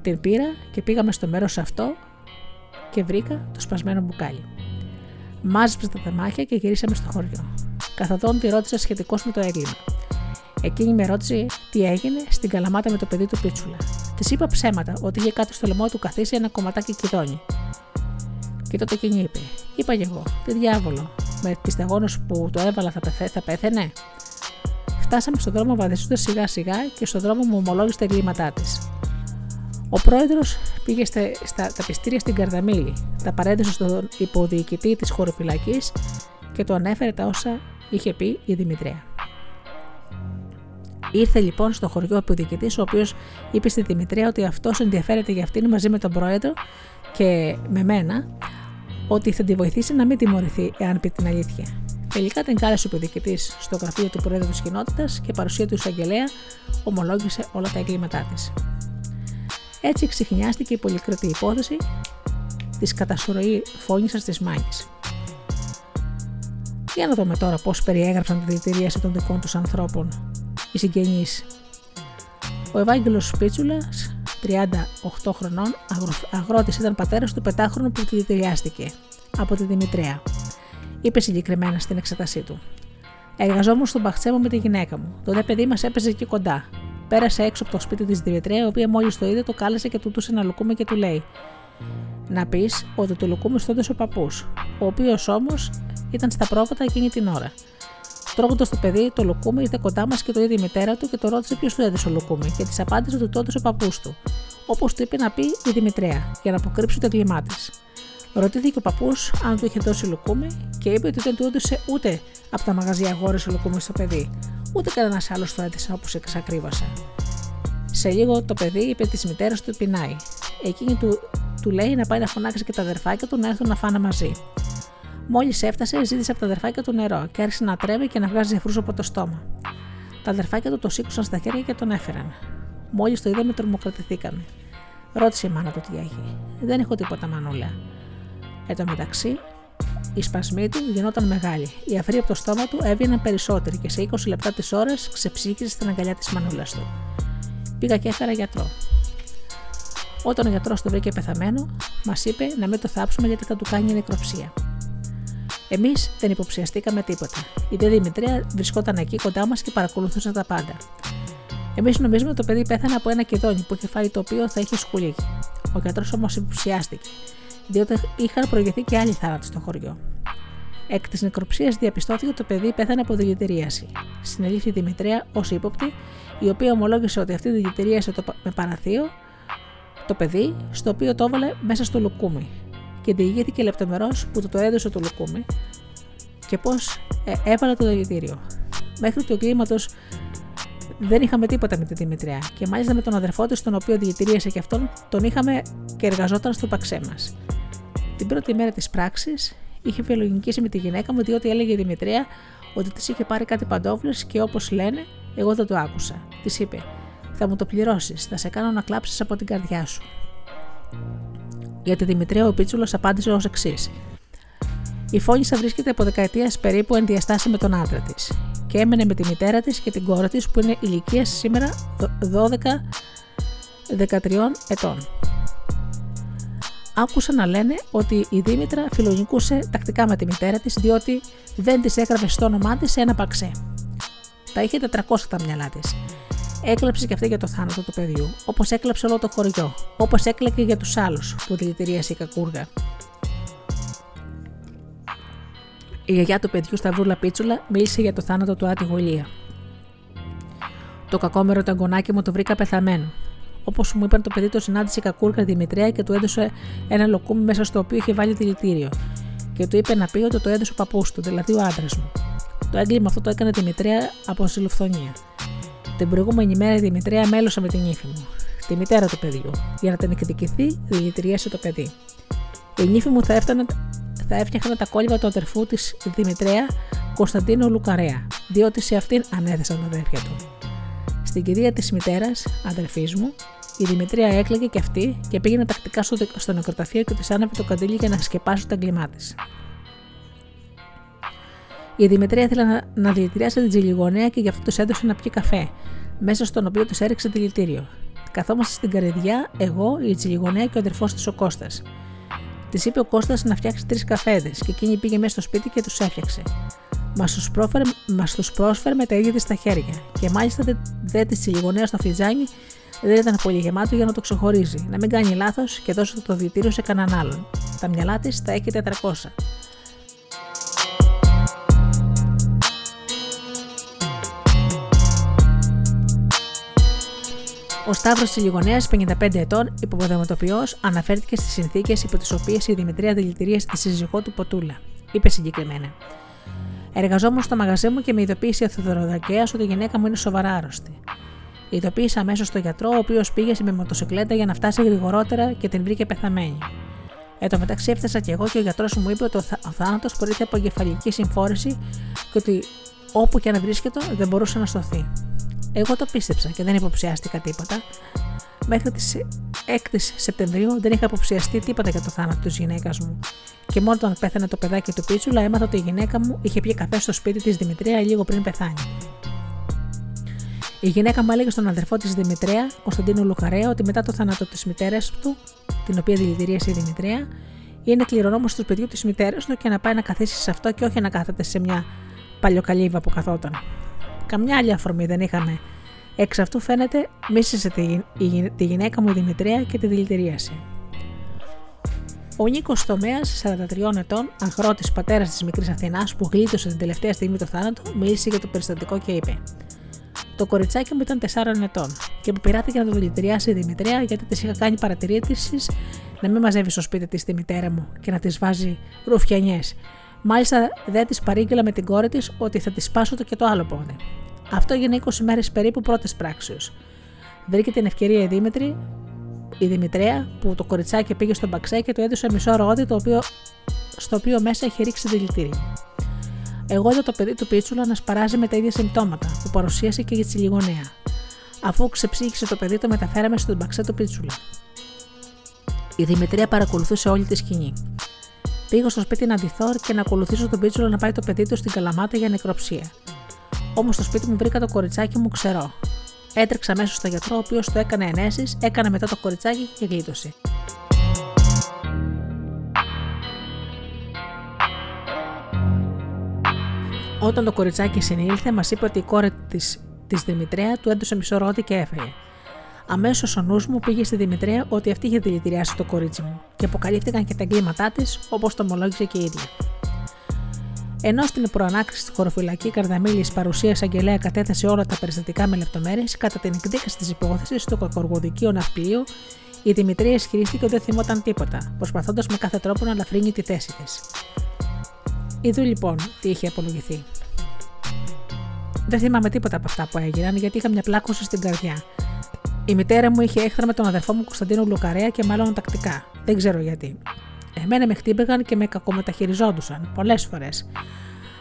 Την πήρα και πήγαμε στο μέρος αυτό και βρήκα το σπασμένο μπουκάλι. Μάζεψα τα τεμάχια και γυρίσαμε στο χωριό. Καθοδόν τη ρώτησα σχετικώς με το έγκλημα. Εκείνη με ρώτησε τι έγινε στην καλαμάτα με το παιδί του Πίτσουλα. Της είπα ψέματα ότι είχε κάτω στο λαιμό του καθίσει ένα κομματάκι κυδόνι. Και τότε εκείνη είπε: Είπα και εγώ, τι διάβολο, με τι σταγόνε που το έβαλα θα, πεθέ, θα πέθαινε. Φτάσαμε στον δρόμο βαδιστούντα σιγά σιγά και στον δρόμο μου ομολόγησε τα εγκλήματά της. Ο πρόεδρος πήγε στα, στα, τα πιστήρια στην Καρδαμίλη, τα παρέδωσε στον υποδιοικητή της χωροφυλακής και του ανέφερε τα όσα είχε πει η Δημητρία. Ήρθε λοιπόν στο χωριό ο υποδιοικητής, ο οποίος είπε στη Δημητρία ότι αυτός ενδιαφέρεται για αυτήν μαζί με τον πρόεδρο και με μένα, ότι θα τη βοηθήσει να μην τιμωρηθεί εάν πει την αλήθεια. Τελικά την κάλεσε ο υποδιοικητής στο γραφείο του Προέδρου της Κοινότητας και παρουσία του εισαγγελέα ομολόγησε όλα τα εγκλήματά της. Έτσι ξεχνιάστηκε η πολυκριτή υπόθεση της κατασουροή φώνησα της Μάγη. Για να δούμε τώρα πώς περιέγραψαν τη δηλητηρίαση των δικών τους ανθρώπων οι συγγενείς. Ο Ευάγγελος Σπίτσουλας, 38 χρονών, αγρότης, ήταν πατέρας του πετάχρονου που δηλητηριάστηκε από τη Δημητρία. Είπε συγκεκριμένα στην εξέτασή του. Εργαζόμουν στον παχτσέ μου με τη γυναίκα μου. Το δε παιδί μας έπαιζε εκεί κοντά. Πέρασε έξω από το σπίτι της Δημητρία, η οποία μόλις το είδε, το κάλεσε και του τούσε ένα λουκούμι και του λέει: Να πεις ότι το λουκούμι στο ο παππούς, ο οποίος όμως ήταν στα πρόβατα εκείνη την ώρα. Τρώγοντας το παιδί, το λουκούμι ήρθε κοντά μας και το είδε η μητέρα του και το ρώτησε ποιος του έδωσε ο λουκούμι και της απάντησε ότι το έδωσε ο παππούς του, όπως του είπε να πει η Δημητρέα, για να αποκρύψει το εγκλημά της. Ρωτήθηκε ο παππούς αν του είχε δώσει λουκούμι και είπε ότι δεν του έδωσε ούτε από τα μαγαζιά αγόρασε λουκούμι στο παιδί, ούτε κανένας άλλος το έδωσε όπως εξακρίβασε. Σε λίγο το παιδί είπε της μητέρας του πεινάει. Εκείνη του, του λέει να πάει να φωνάξει και τα αδερφάκια του να έρθουν να φάνε μαζί. Μόλις έφτασε, ζήτησε από τα αδερφάκια του νερό και άρχισε να τρέμει και να βγάζει ζεφρού από το στόμα. Τα αδερφάκια του το σήκωσαν στα χέρια και τον έφεραν. Μόλις το είδαμε, τρομοκρατηθήκαμε. Ρώτησε η μάνα του τι έχει. Δεν έχω τίποτα, μανούλα. Εν τω μεταξύ, η σπασμή του γινόταν μεγάλη. Οι αφροί από το στόμα του έβγαιναν περισσότεροι και σε 20 λεπτά της ώρας ξεψύχησε στην αγκαλιά της μανούλας του. Πήγα και έφερα γιατρό. Όταν ο γιατρός το βρήκε πεθαμένο, μας είπε να μην το θάψουμε γιατί θα του κάνει νεκροψία. Εμείς δεν υποψιαστήκαμε τίποτα. Η δε Δημητρία βρισκόταν εκεί κοντά μας και παρακολουθούσε τα πάντα. Εμείς νομίζουμε ότι το παιδί πέθανε από ένα κεδόνι που είχε φάει το οποίο θα είχε σκουλίκι. Ο γιατρός όμως υποψιάστηκε, διότι είχαν προηγηθεί και άλλοι θάνατοι στο χωριό. Εκ της νεκροψίας διαπιστώθηκε ότι το παιδί πέθανε από δηλητηρίαση. Συνελήφθη η Δημητρία ως ύποπτη, η οποία ομολόγησε ότι αυτή δηλητηρίασε το, με παραθείο το παιδί, στο οποίο το έβαλε μέσα στο λουκούμι, και διηγήθηκε λεπτομερώς που το, το έδωσε το λουκούμι και πώς ε, έβαλε το δηλητήριο. Μέχρι του εγκλήματο δεν είχαμε τίποτα με τη Δημητρία και μάλιστα με τον αδερφό της, τον οποίο δηλητηρίασε και αυτόν, τον είχαμε και εργαζόταν στο παξέ μας. Την πρώτη μέρα της πράξης είχε βιολογικήσει με τη γυναίκα μου, διότι έλεγε η Δημητρία ότι της είχε πάρει κάτι παντόφλες και όπως λένε, εγώ δεν το άκουσα. Της είπε: Θα μου το πληρώσεις, θα σε κάνω να κλάψεις από την καρδιά σου. Για τη Δημητρία ο Πίτσουλος απάντησε ως εξής. Η Φόνησα βρίσκεται από δεκαετία περίπου εν διαστάση με τον άντρα της και έμενε με τη μητέρα της και την κόρη της που είναι ηλικίας σήμερα 12-13 ετών. Άκουσα να λένε ότι η Δήμητρα φιλονικούσε τακτικά με τη μητέρα της διότι δεν της έγραφε στο όνομά της σε ένα παξέ. Τα είχε 400 τα μυαλά της Έκλαψε και αυτή για το θάνατο του παιδιού, όπως έκλαψε όλο το χωριό, όπως έκλαιγε για τους άλλους που δηλητηρίασε η κακούργα. Η γιαγιά του παιδιού Σταυρούλα Πίτσουλα μίλησε για το θάνατο του Άτι Γολία. Το κακόμερο το αγκονάκι μου το βρήκα πεθαμένο. Όπως μου είπαν, το παιδί το συνάντησε η κακούργα Δημητρία και του έδωσε ένα λοκούμι μέσα στο οποίο είχε βάλει δηλητήριο. Και του είπε να πει ότι το έδωσε ο παππούς του, δηλαδή ο άντρας μου. Το έγκλημα αυτό το έκανε Δημητρία από συλλοφθονία. Την προηγούμενη μέρα η Δημητρία μέλωσε με την ύφη μου, τη μητέρα του παιδιού, για να την εκδικηθεί, δηλητηρίασε το παιδί. Η νύφη μου θα, έφτανε, θα έφτιαχνα τα κόλληβα του αδερφού της Δημητρέα Κωνσταντίνο Λουκαρέα, διότι σε αυτήν ανέθεσαν τα αδέρφια του. Στην κηδεία της μητέρας, αδερφής μου, η Δημητρία έκλαιγε και αυτή και πήγαινε τακτικά στο, στο νεκροταφείο και της άναβε το καντήλι για να σκεπάσει τα εγκλημά της. Η Δημητρία ήθελε να, να δηλητηριάσει την τζιλιγονέα και γι' αυτό του έδωσε να πιει καφέ, μέσα στον οποίο του έριξε δηλητήριο. Καθόμαστε στην καρδιά, εγώ, η τζιλιγονέα και ο αδερφός της ο Κώστας. Της είπε ο Κώστας να φτιάξει τρεις καφέδες και εκείνη πήγε μέσα στο σπίτι και τους έφτιαξε. Μας τους πρόσφερε, πρόσφερε με τα ίδια της στα χέρια και μάλιστα δεν δε της τσιλιγονέα στο φιτζάνι δεν ήταν πολύ γεμάτο για να το ξεχωρίζει, να μην κάνει λάθος και δώσει το δηλητήριο σε κανέναν άλλον. Τα μυαλά της τα έχει 400. Ο Σταύρος τη Λιγονέα, 55 ετών, υποποδηματοποιό, αναφέρθηκε στις συνθήκες υπό τις οποίες η Δημητρία δηλητηρίασε τη σύζυγό του Ποτούλα. Είπε συγκεκριμένα. Εργαζόμουν στο μαγαζί μου και με ειδοποίησε ο Θεοδωροδακέας ότι η γυναίκα μου είναι σοβαρά άρρωστη. Ειδοποίησα αμέσως τον γιατρό, ο οποίος πήγε με μοτοσυκλέτα για να φτάσει γρηγορότερα και την βρήκε πεθαμένη. Εν τω μεταξύ έφτασα και εγώ και ο γιατρός μου είπε ότι ο θάνατος προήλθε από εγκεφαλική συμφόρηση και ότι όπου και αν βρίσκεται δεν μπορούσε να σωθεί. Εγώ το πίστεψα και δεν υποψιάστηκα τίποτα. Μέχρι τις 6 Σεπτεμβρίου δεν είχα υποψιαστεί τίποτα για το θάνατο της γυναίκας μου. Και μόνο όταν πέθανε το παιδάκι του Πίτσουλα, έμαθα ότι η γυναίκα μου είχε πιει καφέ στο σπίτι της Δημητρία λίγο πριν πεθάνει. Η γυναίκα μου έλεγε στον αδερφό της Δημητρία, Κωνσταντίνο Λουκαρέα, ότι μετά το θάνατο της μητέρας του, την οποία δηλητηρίασε η Δημητρία, είναι κληρονόμος του παιδιού της μητέρας του και να πάει να καθίσει σε αυτό και όχι να κάθεται σε μια παλιοκαλύβα που καθόταν. Καμιά άλλη αφορμή δεν είχαμε. Εξ αυτού φαίνεται μίσησε τη, τη γυναίκα μου η Δημητρία και τη δηλητηρίασε. Ο Νίκος Τομέας, 43 ετών, αγρότης πατέρας της μικρής Αθηνάς που γλίτωσε την τελευταία στιγμή το θάνατο, μίλησε για το περιστατικό και είπε: Το κοριτσάκι μου ήταν 4 ετών και που πειράθηκε να το δηλητηριάσει η Δημητρία γιατί της είχα κάνει παρατηρήσεις να μην μαζεύει στο σπίτι της τη μητέρα μου και να της βάζει ρουφιανιές. Μάλιστα δεν της παρήγγειλα με την κόρη της ότι θα της σπάσω το και το άλλο πόδι. Αυτό έγινε 20 μέρες περίπου πρώτε πράξεως. Βρήκε την ευκαιρία η Δήμητρη, η Δημητρέα, που το κοριτσάκι πήγε στον μπαξέ και του έδωσε μισό ρόδι το οποίο, στο οποίο μέσα είχε ρίξει δηλητήριο. Εγώ είδα το παιδί του Πίτσουλα να σπαράζει με τα ίδια συμπτώματα που παρουσίασε και για τη λιγονέα. Αφού ξεψύχησε το παιδί, το μεταφέραμε στον μπαξέ του Πίτσουλα. Η Δημητρία παρακολουθούσε όλη τη σκηνή. Πήγα στο σπίτι να αντιθώ και να ακολουθήσω τον Πίτσουλα να πάει το παιδί του στην Καλαμάτα για νεκροψία. Όμως στο σπίτι μου βρήκα το κοριτσάκι μου ξερό. Έτρεξα μέσα στο γιατρό, ο οποίος το έκανε ενέσεις, έκανε μετά το κοριτσάκι και γλίτωσε. Όταν το κοριτσάκι συνήλθε, μας είπε ότι η κόρη της της Δημητρέα του έδωσε μισό ρότι και έφεγε. Αμέσως ο νους μου πήγε στη Δημητρέα ότι αυτή είχε δηλητηριάσει το κορίτσι μου και αποκαλύφθηκαν και τα εγκλήματά της, όπως το ομολόγησε και η ίδια. Ενώ στην προανάκριση στη χωροφυλακή Καρδαμίλης παρουσία αγγελέα κατέθεσε όλα τα περιστατικά με λεπτομέρειες, κατά την εκδίκαση της υπόθεσης στο κακοργοδικείο ναυπλίο, η Δημητρία ισχυρίστηκε ότι δεν θυμόταν τίποτα, προσπαθώντας με κάθε τρόπο να ελαφρύνει τη θέση της. Είδου λοιπόν τι είχε απολογηθεί. Δεν θυμάμαι τίποτα από αυτά που έγιναν γιατί είχα μια πλάκωση στην καρδιά. Η μητέρα μου είχε έχθρα με τον αδερφό μου Κωνσταντίνο Λουκαρέα και μάλλον τακτικά. Δεν ξέρω γιατί. Εμένα με χτύπηγαν και με κακομεταχειριζόντουσαν πολλές φορές.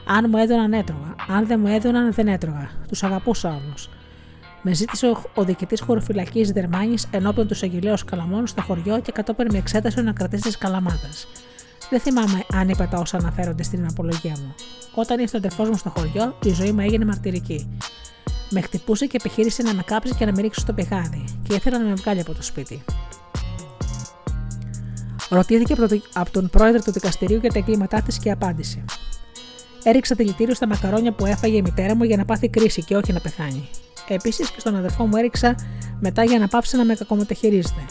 Αν μου έδωναν έτρωγα, αν δεν μου έδωναν δεν έτρωγα. Τους αγαπούσα όμω. Με ζήτησε ο, ο διοικητής χωροφυλακής Δερμάνης ενώπιον τους Αγγελέου Καλαμών στο χωριό και κατόπιν με εξέτασε να κρατήσει τη Καλαμάτα. Δεν θυμάμαι αν είπα τα όσα αναφέρονται στην απολογία μου. Όταν ήρθε ο αδερφός μου στο χωριό, η ζωή μου έγινε μαρτυρική. Με χτυπούσε και επιχείρησε να με κάψει και να με ρίξει στο πηγάδι, και ήθελα να με βγάλει από το σπίτι. Ρωτήθηκε από τον πρόεδρο του δικαστηρίου για τα εγκλήματά της και απάντησε. Έριξα δηλητήριο στα μακαρόνια που έφαγε η μητέρα μου για να πάθει κρίση και όχι να πεθάνει. Επίσης και στον αδερφό μου έριξα μετά για να πάψει να με κακομεταχειρίζεται.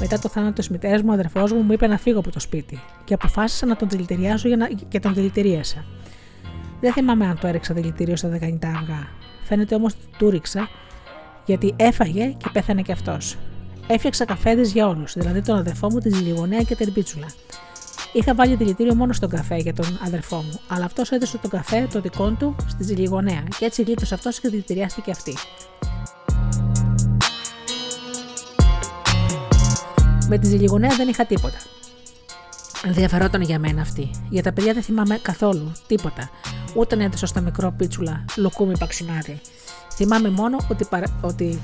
Μετά το θάνατο της μητέρας μου, ο αδερφός μου μου είπε να φύγω από το σπίτι και αποφάσισα να τον δηλητηριάσω για να... και τον δηλητηρίασα. Δεν θυμάμαι αν το έριξα δηλητήριο στα 19 αυγά. Φαίνεται όμως ότι του ρίξα γιατί έφαγε και πέθανε κι αυτός. Έφτιαξα καφέδες για όλους, δηλαδή τον αδερφό μου, τη Ζηλιγονέα και την Πίτσουλα. Είχα βάλει δηλητήριο μόνο στον καφέ για τον αδερφό μου, αλλά αυτός έδωσε τον καφέ το δικό του στη Ζηλιγονέα και έτσι γλίτωσε αυτός και δηλητηριάστηκε αυτή. Με τη Ζηλιγονέα δεν είχα τίποτα. Ενδιαφερόταν για μένα αυτή. Για τα παιδιά δεν θυμάμαι καθόλου τίποτα. ούτε να έδωσα στο μικρό πίτσουλα λουκούμι παξιμάδι. Θυμάμαι μόνο ότι, ότι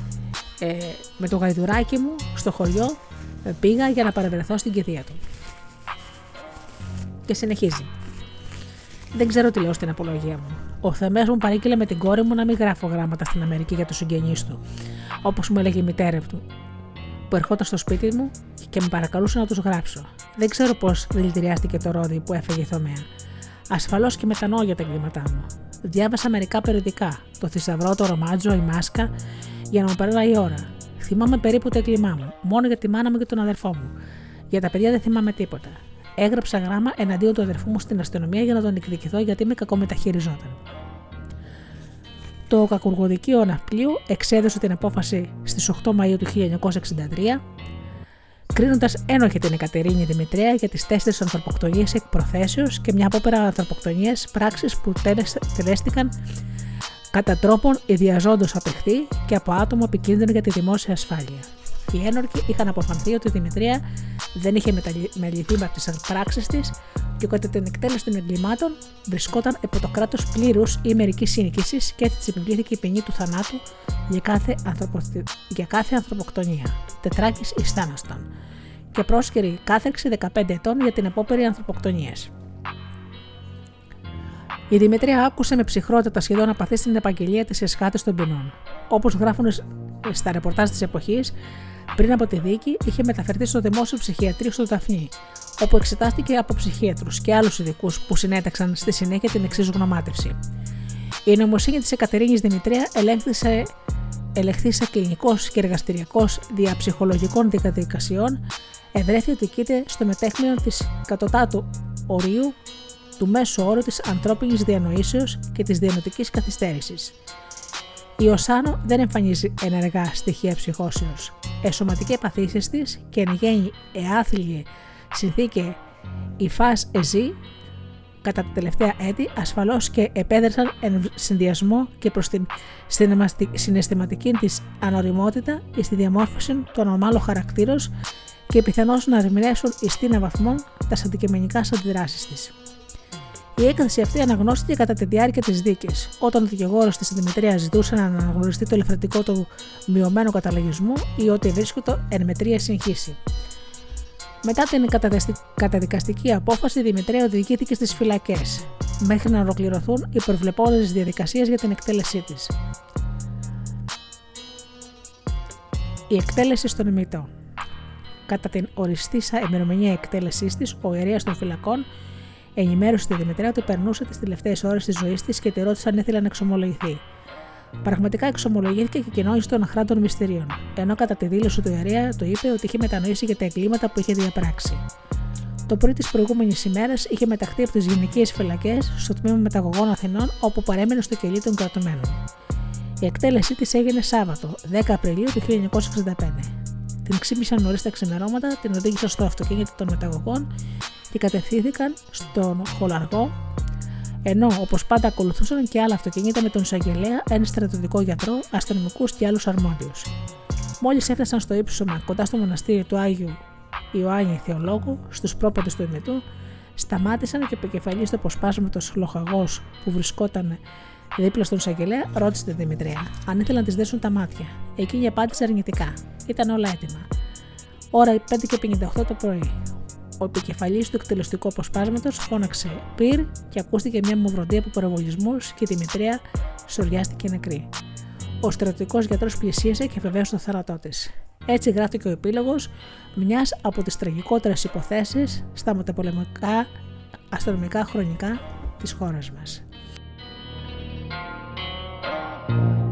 ε, με το γαϊδουράκι μου στο χωριό ε, πήγα για να παρευρεθώ στην κηδεία του. Και συνεχίζει. Δεν ξέρω τι λέω στην απολογία μου. Ο Θεμές μου παρήκειλε με την κόρη μου να μην γράφω γράμματα στην Αμερική για τους συγγενείς του, όπως μου έλεγε η μητέρα του, που ερχόταν στο σπίτι μου και με παρακαλούσε να τους γράψω. Δεν ξέρω πώς δηλητηριάστηκε το ρόδι που έφεγε η Θωμαία. Ασφαλώς και μετανοώ για τα εγκλήματά μου. Διάβασα μερικά περιοδικά, το θησαυρό, το ρομάτζο, η μάσκα, για να μου περνάει η ώρα. Θυμάμαι περίπου το έγκλημά μου, μόνο για τη μάνα μου και τον αδερφό μου. Για τα παιδιά δεν θυμάμαι τίποτα. Έγραψα γράμμα εναντίον του αδερφού μου στην αστυνομία για να τον εκδικηθώ γιατί με κακομεταχειριζόταν. Το κακουργοδικείο ναυπλίου εξέδωσε την απόφαση στις 8 Μαου του 1963 κρίνοντας ένοχη την Εκατερίνη Δημητρέα για τις τέσσερις ανθρωποκτονίες εκ προθέσεως και μια απόπειρα ανθρωποκτονίε πράξει που τελέστηκαν κατά τρόπον ιδιαζόντως απεχθεί και από άτομο επικίνδυνο για τη δημόσια ασφάλεια. Οι ένορκοι είχαν αποφανθεί ότι η Δημητρία δεν είχε μεληθεί με τις πράξεις της και κατά την εκτέλεση των εγκλημάτων βρισκόταν υπό το κράτος πλήρους ή μερικής σύγκριση και έτσι τη επιβλήθηκε η ποινή του θανάτου για κάθε, ανθρωπο... για κάθε ανθρωποκτονία. Τετράκης ει θάναστον. Και πρόσκαιρη κάθερξη 15 ετών για την απόπερη ανθρωποκτονίας. Η Δημητρία άκουσε με ψυχρότητα σχεδόν απαθή στην επαγγελία της εσχάτης των ποινών. Όπως γράφουν στα ρεπορτάζ της εποχής, πριν από τη δίκη είχε μεταφερθεί στο δημόσιο ψυχιατρίο στο Δαφνί, όπου εξετάστηκε από ψυχίατρους και άλλους ειδικούς που συνέταξαν στη συνέχεια την εξής γνωμάτευση. Η νομοσύνη της Εκατερίνης Δημητρία ελέγχθησε ελεγχθήσα κλινικός και εργαστηριακός διαψυχολογικών διαδικασιών, ευρέθη ότι κοίται στο μετέχμιο της κατωτάτου ορίου του μέσου όρου της ανθρώπινης διανοήσεως και της διανοητικής καθυστέρησης. Η Οσάνο δεν εμφανίζει ενεργά στοιχεία ψυχώσεως. Εσωματική επαθήσεις της και εν γέννη εάθλιε συνθήκε η φας εζή κατά τα τελευταία έτη ασφαλώς και επέδρασαν εν συνδυασμό και προς την συναισθηματική της ανοριμότητα στη διαμόρφωση του ανομάλου χαρακτήρος και πιθανώς να ερμηνεύσουν εις την βαθμών τα αντικειμενικά αντιδράσεις της. Η έκθεση αυτή αναγνώστηκε κατά τη διάρκεια της δίκης, όταν ο δικηγόρος της Δημητρίας ζητούσε να αναγνωριστεί το ελευθερωτικό του μειωμένο καταλογισμού ή ότι βρίσκεται εν μετρία συγχύση. Μετά την καταδικαστική απόφαση, η Δημητρία οδηγήθηκε στις φυλακές, μέχρι να ολοκληρωθούν οι προβλεπόμενες διαδικασίες για την εκτέλεσή της. Η εκτέλεση των ημιτών. Κατά την οριστήσα ημερομηνία εκτέλεσής της, ο ιερέας των φυλακών ενημέρωσε τη Δημητρία ότι περνούσε τις τελευταίες ώρες της ζωής της και τη ρώτησε αν ήθελε να εξομολογηθεί. Πραγματικά εξομολογήθηκε και κοινώνησε των αχράντων μυστηρίων, ενώ κατά τη δήλωση του ιερέα το είπε ότι είχε μετανοήσει για τα εγκλήματα που είχε διαπράξει. Το πρωί της προηγούμενης ημέρας είχε μεταχθεί από τις γυναικείες φυλακές στο τμήμα μεταγωγών Αθηνών, όπου παρέμενε στο κελί των κρατουμένων. Η εκτέλεσή της έγινε Σάββατο, 10 Απριλίου του 1965. Την ξύπνησαν νωρίς τα ξημερώματα, την οδήγησαν στο αυτοκίνητο των μεταγωγών και κατευθύνθηκαν στον χολαργό, ενώ όπως πάντα ακολουθούσαν και άλλα αυτοκίνητα με τον εισαγγελέα, ένα στρατιωτικό γιατρό, αστυνομικούς και άλλους αρμόδιους. Μόλις έφτασαν στο ύψωμα κοντά στο μοναστήρι του Άγιου Ιωάννη Θεολόγου, στους πρόποντε του ημετού, σταμάτησαν και ο επικεφαλής του αποσπάσματος λοχαγός που βρισκόταν δίπλα στον εισαγγελέα ρώτησε τη Δημητρία αν ήθελαν να της δέσουν τα μάτια. Εκείνη απάντησε αρνητικά. Ήταν όλα έτοιμα. Ώρα 5 και 58 το πρωί. Ο επικεφαλής του εκτελεστικού αποσπάσματος φώναξε πυρ και ακούστηκε μια μοβροντή από προβολισμού και η Δημητρία σοριάστηκε νεκρή. Ο στρατιωτικός γιατρός πλησίασε και βεβαίω το θάνατό της. Έτσι γράφτηκε ο επίλογος μιας από τις τραγικότερες υποθέσεις στα μεταπολεμικά αστυνομικά χρονικά Thank you.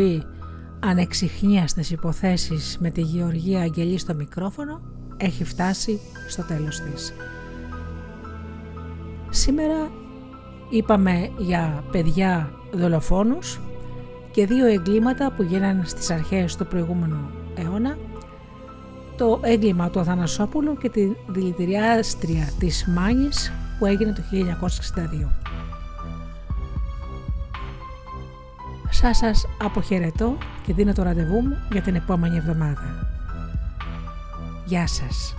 εκπομπή «Ανεξιχνίαστες υποθέσεις» με τη Γεωργία Αγγελή στο μικρόφωνο έχει φτάσει στο τέλος της. Σήμερα είπαμε για παιδιά δολοφόνους και δύο εγκλήματα που γίνανε στις αρχές του προηγούμενου αιώνα το έγκλημα του Αθανασόπουλου και τη δηλητηριάστρια της Μάνης που έγινε το 1962. Σας σας αποχαιρετώ και δίνω το ραντεβού μου για την επόμενη εβδομάδα. Γεια σας.